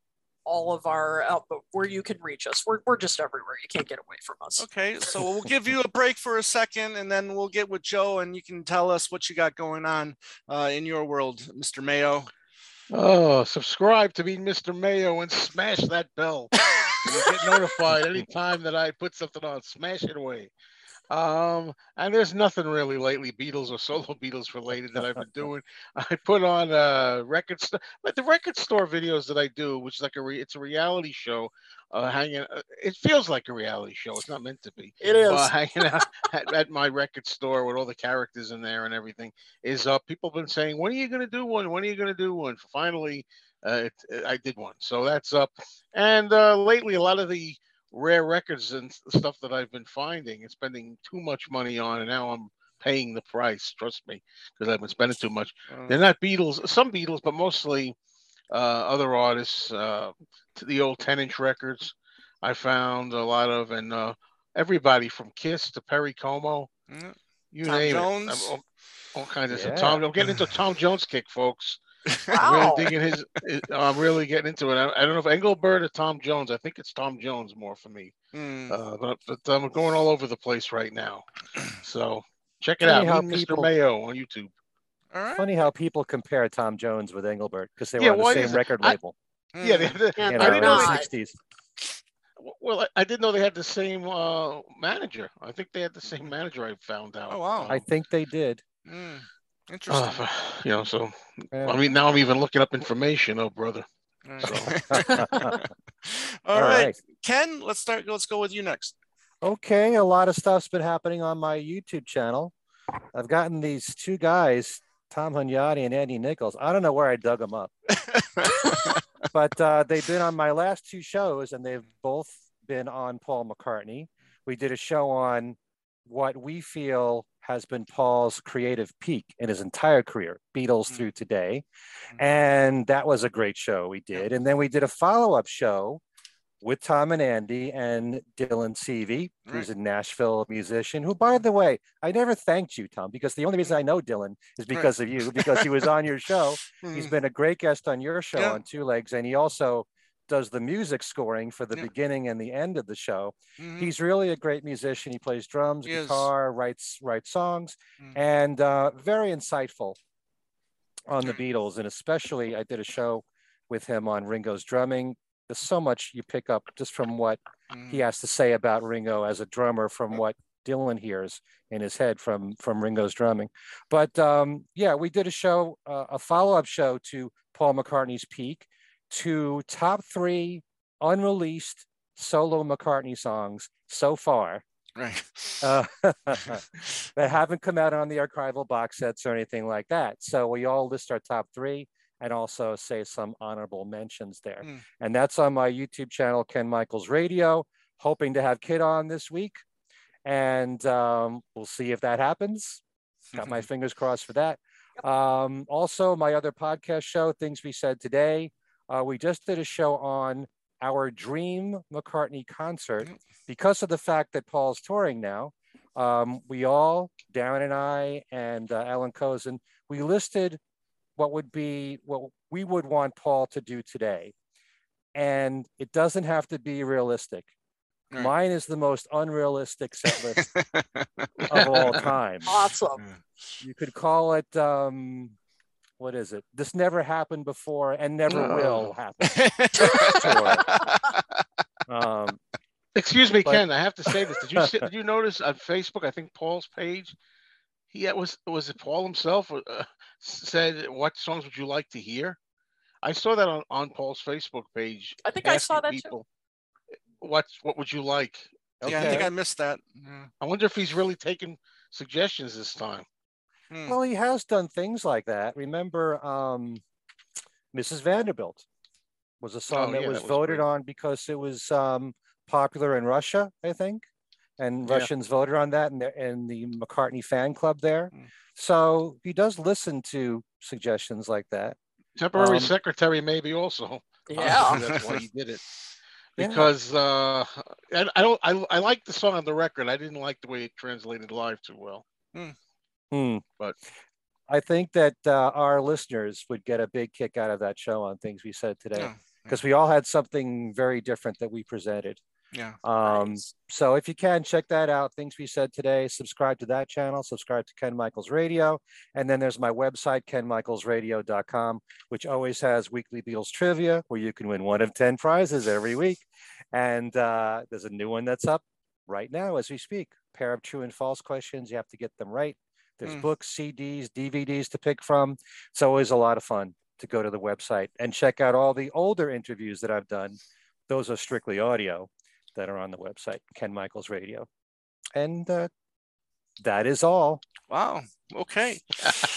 all of our uh, where you can reach us. We're, we're just everywhere. You can't get away from us. Okay, so we'll give you a break for a second, and then we'll get with Joe, and you can tell us what you got going on uh, in your world, Mr. Mayo. oh, subscribe to be Mr. Mayo and smash that bell. You'll get notified anytime that I put something on. Smash it away. Um, and there's nothing really lately Beatles or solo Beatles related that I've been doing. I put on uh record store, like the record store videos that I do, which is like a re- it's a reality show. Uh, hanging, uh, it feels like a reality show. It's not meant to be. It is. uh, hanging out at, at my record store with all the characters in there and everything is up. People have been saying, "When are you going to do one? When are you going to do one?" Finally, uh, it, I did one, so that's up. And uh, lately, a lot of the rare records and stuff that I've been finding and spending too much money on, and now I'm paying the price. Trust me, because I've been spending too much. Uh, They're not Beatles, some Beatles, but mostly uh, other artists. Uh, to the old 10 inch records, I found a lot of, and uh, everybody from Kiss to Perry Como, yeah. you Tom name Jones. it. All, all kinds of stuff. Yeah. Tom, I'm getting into Tom Jones kick, folks. I'm Wow. really digging his. his- I'm really getting into it. I, I don't know if Engelbert or Tom Jones. I think it's Tom Jones more for me. Hmm. Uh, but, but I'm going all over the place right now. So check it Funny out. how Me and Mr. people- Mayo on YouTube. All right. Funny how people compare Tom Jones with Engelbert because they were Yeah, on the same record I- label. Yeah, Hmm. they, they, Yeah, You they're know, I didn't know. the not. 60s. well, I, I didn't know they had the same uh, manager. I think they had the same manager. I found out. Oh, wow. I think they did. Hmm. Interesting. Uh, you know, so Yeah. I mean, now I'm even looking up information. Oh, brother. All so- right. All right. Ken, let's start. Let's go with you next. Okay, a lot of stuff's been happening on my YouTube channel. I've gotten these two guys, Tom Hunyadi and Andy Nichols. I don't know where I dug them up, but uh, they've been on my last two shows and they've both been on Paul McCartney. We did a show on what we feel has been Paul's creative peak in his entire career, Beatles Mm. through today. Mm. And that was a great show we did. And then we did a follow up show with Tom and Andy and Dylan Seavey, who's a Nashville musician, who, by the way, I never thanked you, Tom, because the only reason I know Dylan is because of you, because he was on your show. He's Hmm. been a great guest on your show Yeah. on Two Legs, and he also does the music scoring for the Yeah. beginning and the end of the show. Mhm. He's really a great musician. He plays drums, He is. guitar, writes writes songs, Mm. and uh, very insightful on the Mm. Beatles. And especially, I did a show with him on Ringo's drumming. There's so much you pick up just from what Mhm. he has to say about Ringo as a drummer from what Dylan hears in his head from from Ringo's drumming. But um, yeah, we did a show, uh, a follow up show to Paul McCartney's Peak, to top three unreleased solo McCartney songs so far Right. uh, that haven't come out on the archival box sets or anything like that. So we all list our top three and also say some honorable mentions there. Mm. And that's on my YouTube channel, Ken Michaels Radio. Hoping to have Kit on this week. And um, we'll see if that happens. Got my fingers crossed for that. Um, also, my other podcast show, Things We Said Today. Uh, we just did a show on our dream McCartney concert Yep. because of the fact that Paul's touring now. Um, we all, Darren and I, and uh, Allan Kozinn, we listed what would be what we would want Paul to do today. And it doesn't have to be realistic. Right. Mine is the most unrealistic set list of all time. Awesome. You could call it, um, what is it? This never happened before and never will happen. Um, Excuse me, But- Ken. I have to say this. Did you see, did you notice on Facebook? I think Paul's page. He had- was was it Paul himself uh, said, "What songs would you like to hear?" I saw that on, on Paul's Facebook page. I think I saw asking that too. What what would you like? Yeah, I think I missed that. Yeah. I wonder if he's really taking suggestions this time. Hmm. well, he has done things like that. Remember, um, Mrs. Vanderbilt was a song Oh, that yeah, was that was voted great. on because it was um, popular in Russia, I think, and Yeah. Russians voted on that, and the, and the McCartney fan club there. Mm. So he does listen to suggestions like that. Temporary Um, secretary, maybe also. Yeah. that's why he did it. Yeah. Because uh, I, I don't, I, I like the song on the record. I didn't like the way it translated live too well. Hmm. But- I think that uh, our listeners would get a big kick out of that show on things we said today Yeah. because we all had something very different that we presented. Yeah. Um, Nice. So if you can check that out, things we said today, subscribe to that channel, subscribe to Ken Michaels Radio. And then there's my website, kenmichaelsradio.com, which always has weekly Beatles trivia where you can win one of 10 prizes every week. And uh, there's a new one that's up right now as we speak. Pair of true and false questions. You have to get them right. There's Hmm. books, CDs, DVDs to pick from. It's always a lot of fun to go to the website and check out all the older interviews that I've done. Those are strictly audio that are on the website, Ken Michaels Radio. And uh, that is all. Wow. Okay.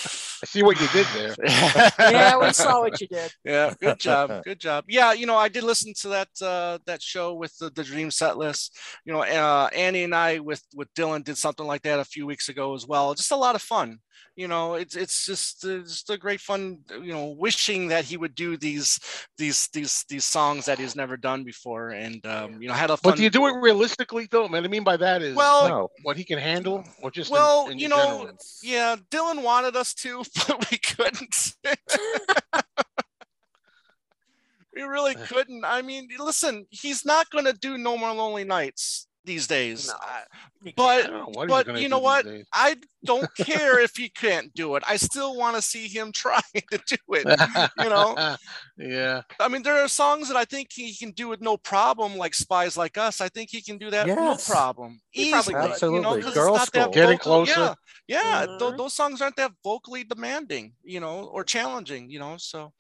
I see what you did there. yeah, we saw what you did. yeah, good job, good job. Yeah, you know, I did listen to that uh, that show with the, the Dream set list. You know, uh, Annie and I with with Dylan did something like that a few weeks ago as well. Just a lot of fun. You know, it's it's just it's just a great fun. You know, wishing that he would do these these these these songs that he's never done before, and um, you know, had a fun. But do you do it realistically though? man I mean by that is Well, No. what he can handle, or just well, in you general? know, yeah, Dylan wanted us to, but we couldn't. we really couldn't. I mean, listen, he's not going to do No More Lonely Nights these days. No. I- but know but you know what? I don't care if he can't do it. I still want to see him try to do it. You know? yeah. I mean, there are songs that I think he can do with no problem, like "Spies Like Us." I think he can do that Yes. no problem, He probably easily. could. You know, Absolutely. 'cause it's Girl not that School. Getting vocal- closer. Yeah, yeah. tho- Mhm. those songs aren't that vocally demanding, you know, or challenging, you know. So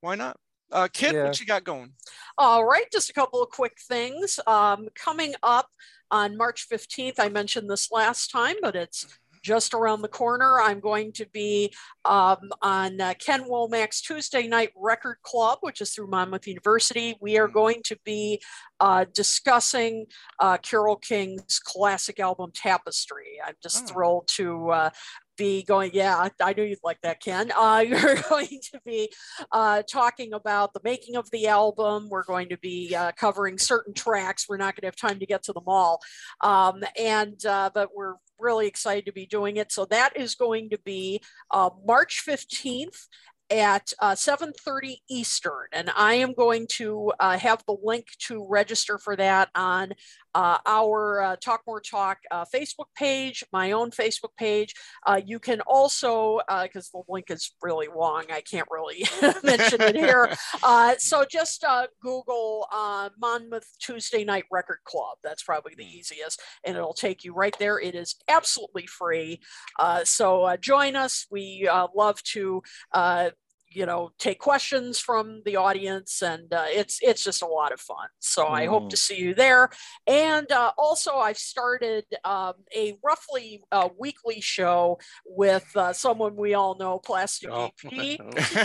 why not? Uh, Kit, Yeah. what you got going? All right, just a couple of quick things. Um, coming up on March 15th, I mentioned this last time, but it's just around the corner. I'm going to be um, on uh, Ken Womack's Tuesday Night Record Club, which is through Monmouth University. We are going to be uh, discussing uh, Carole King's classic album Tapestry. I'm just Oh. thrilled to uh, be going. Yeah, I knew you'd like that, Ken. Uh, you're going to be uh, talking about the making of the album. We're going to be uh, covering certain tracks. We're not going to have time to get to them all, um, and uh, but we're really excited to be doing it. So that is going to be uh, March fifteenth at uh, 7.30 eastern and i am going to uh, have the link to register for that on uh, our uh, talk more talk uh, facebook page my own facebook page. Uh, you can also because the link is really long i can't really mention it here. Uh, so just uh, google uh, monmouth tuesday night record club. That's probably the easiest and it'll take you right there. It is absolutely free. Uh, so uh, join us. We uh, love to uh, you know take questions from the audience and uh, it's it's just a lot of fun so i hope Mm. to see you there and uh, also i've started um, a roughly uh, weekly show with uh, someone we all know plastic Oh. ep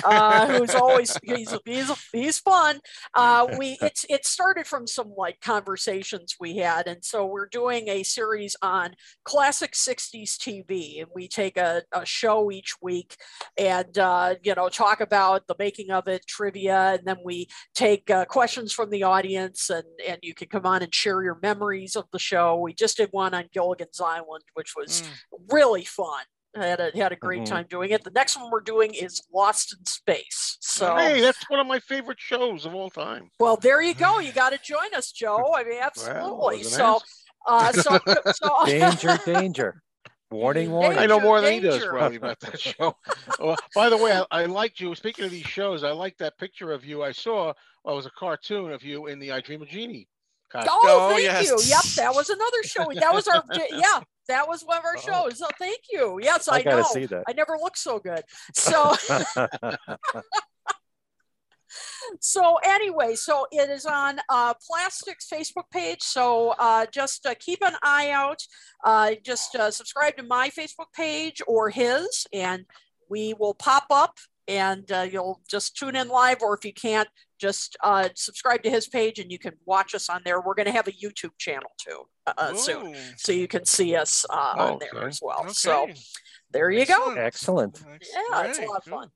uh, who's always he's he's he's fun. Uh, we it's it started from some like conversations we had, and so we're doing a series on classic '60s TV, and we take a, a show each week, and uh, you know talk about the making of it, trivia, and then we take uh, questions from the audience, and and you can come on and share your memories of the show. We just did one on Gilligan's Island, which was Mm. really fun. I had a had a great Mhm. time doing it. The next one we're doing is Lost in Space. So hey, that's one of my favorite shows of all time. well, there you go. You got to join us, Joe. I mean, absolutely. wasn't so, uh, so, so danger, danger. Warning, warning. I know Danger, more than he does danger. probably about that show. Oh, by the way, I, I liked you. Speaking of these shows, I liked that picture of you I saw. Well, it was a cartoon of you in the I Dream of Jeannie costume. Oh, Oh, thank yes. you. Yep, that was another show. That was our yeah, that was one of our Oh. shows. So thank you. Yes, I, I know. see that. I never looked so good. So so anyway, so it is on uh, Plastics Facebook page. So uh, just uh, keep an eye out. Uh, just uh, subscribe to my Facebook page or his, and we will pop up. And uh, you'll just tune in live, or if you can't, just uh, subscribe to his page, and you can watch us on there. We're going to have a YouTube channel too uh, soon, so you can see us uh, on there Okay. as well. So there you go. Excellent. Excellent. Yeah, it's a lot of good. fun.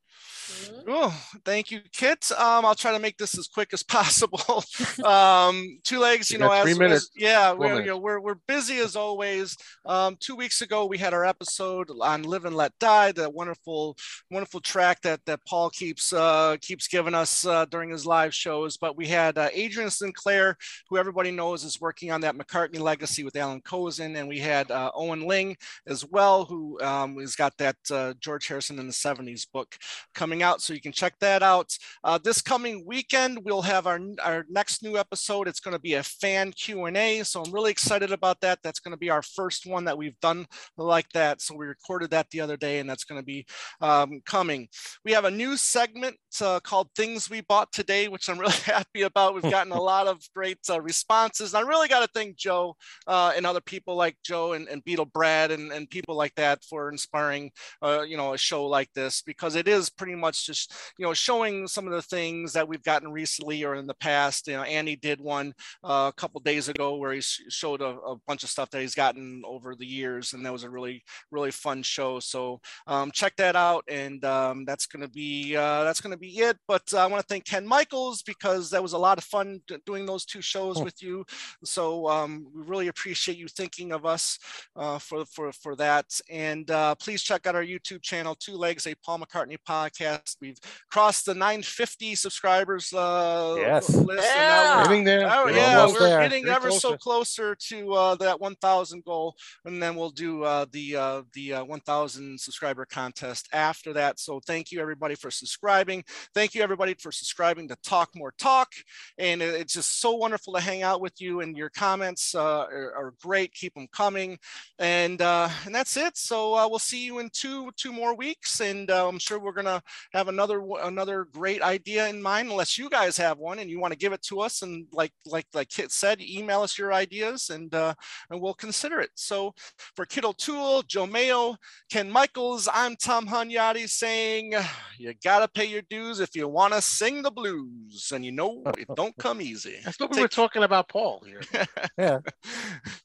Mhm. Oh, thank you, Kit. Um, I'll try to make this as quick as possible. um, two legs, you, You know, as, three as- minutes, yeah, we're, you know, we're we're busy as always. Um, two weeks ago, we had our episode on "Live and Let Die," that wonderful, wonderful track that that Paul keeps uh, keeps giving us uh, during his live shows. But we had uh, Adrian Sinclair, who everybody knows is working on that McCartney legacy with Allan Kozinn, and we had uh, Owen Ling as well, who um, has got that uh, George Harrison in the '70s book coming coming out, so you can check that out. Uh, this coming weekend, we'll have our, our next new episode. It's going to be a fan Q&A, so I'm really excited about that. That's going to be our first one that we've done like that. So we recorded that the other day, and that's going to be um, coming. We have a new segment uh, called Things We Bought Today, which I'm really happy about. We've gotten a lot of great uh, responses. And I really got to thank Joe uh, and other people like Joe and, and Beatle Brad and, and people like that for inspiring, uh, you know, a show like this because it is pretty much just, you know, showing some of the things that we've gotten recently or in the past. You know, Andy did one uh, a couple days ago where he showed a, a, bunch of stuff that he's gotten over the years, and that was a really, really fun show. So um, check that out, and um, that's going to be uh, that's going to be it. But uh, I want to thank Ken Michaels because that was a lot of fun doing those two shows with you. So um, we really appreciate you thinking of us uh, for for for that. And uh, please check out our YouTube channel, Two Legs, a Paul McCartney podcast. We've crossed the 950 subscribers uh, yes. list. Yeah. Getting there. Oh, We're yeah, we're there. getting Pretty ever so closer. closer to uh, that 1,000 goal, and then we'll do uh, the uh, the uh, 1,000 subscriber contest after that. So thank you everybody for subscribing. Thank you everybody for subscribing to Talk More Talk, and it's just so wonderful to hang out with you. And your comments uh, are, are great. Keep them coming, and uh, and that's it. So uh, we'll see you in two two more weeks, and uh, I'm sure we're gonna have another another great idea in mind. Unless you guys have one and you want to give it to us, and like like like Kit said, email us your ideas, and uh, and we'll consider it. So for Kit O'Toole, Joe Mayo, Ken Michaels, I'm Tom Hunyadi saying, you gotta pay your dues if you want to sing the blues, and you know it don't come easy. I thought we Take- were talking about Paul here. Yeah.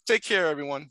Take care, everyone.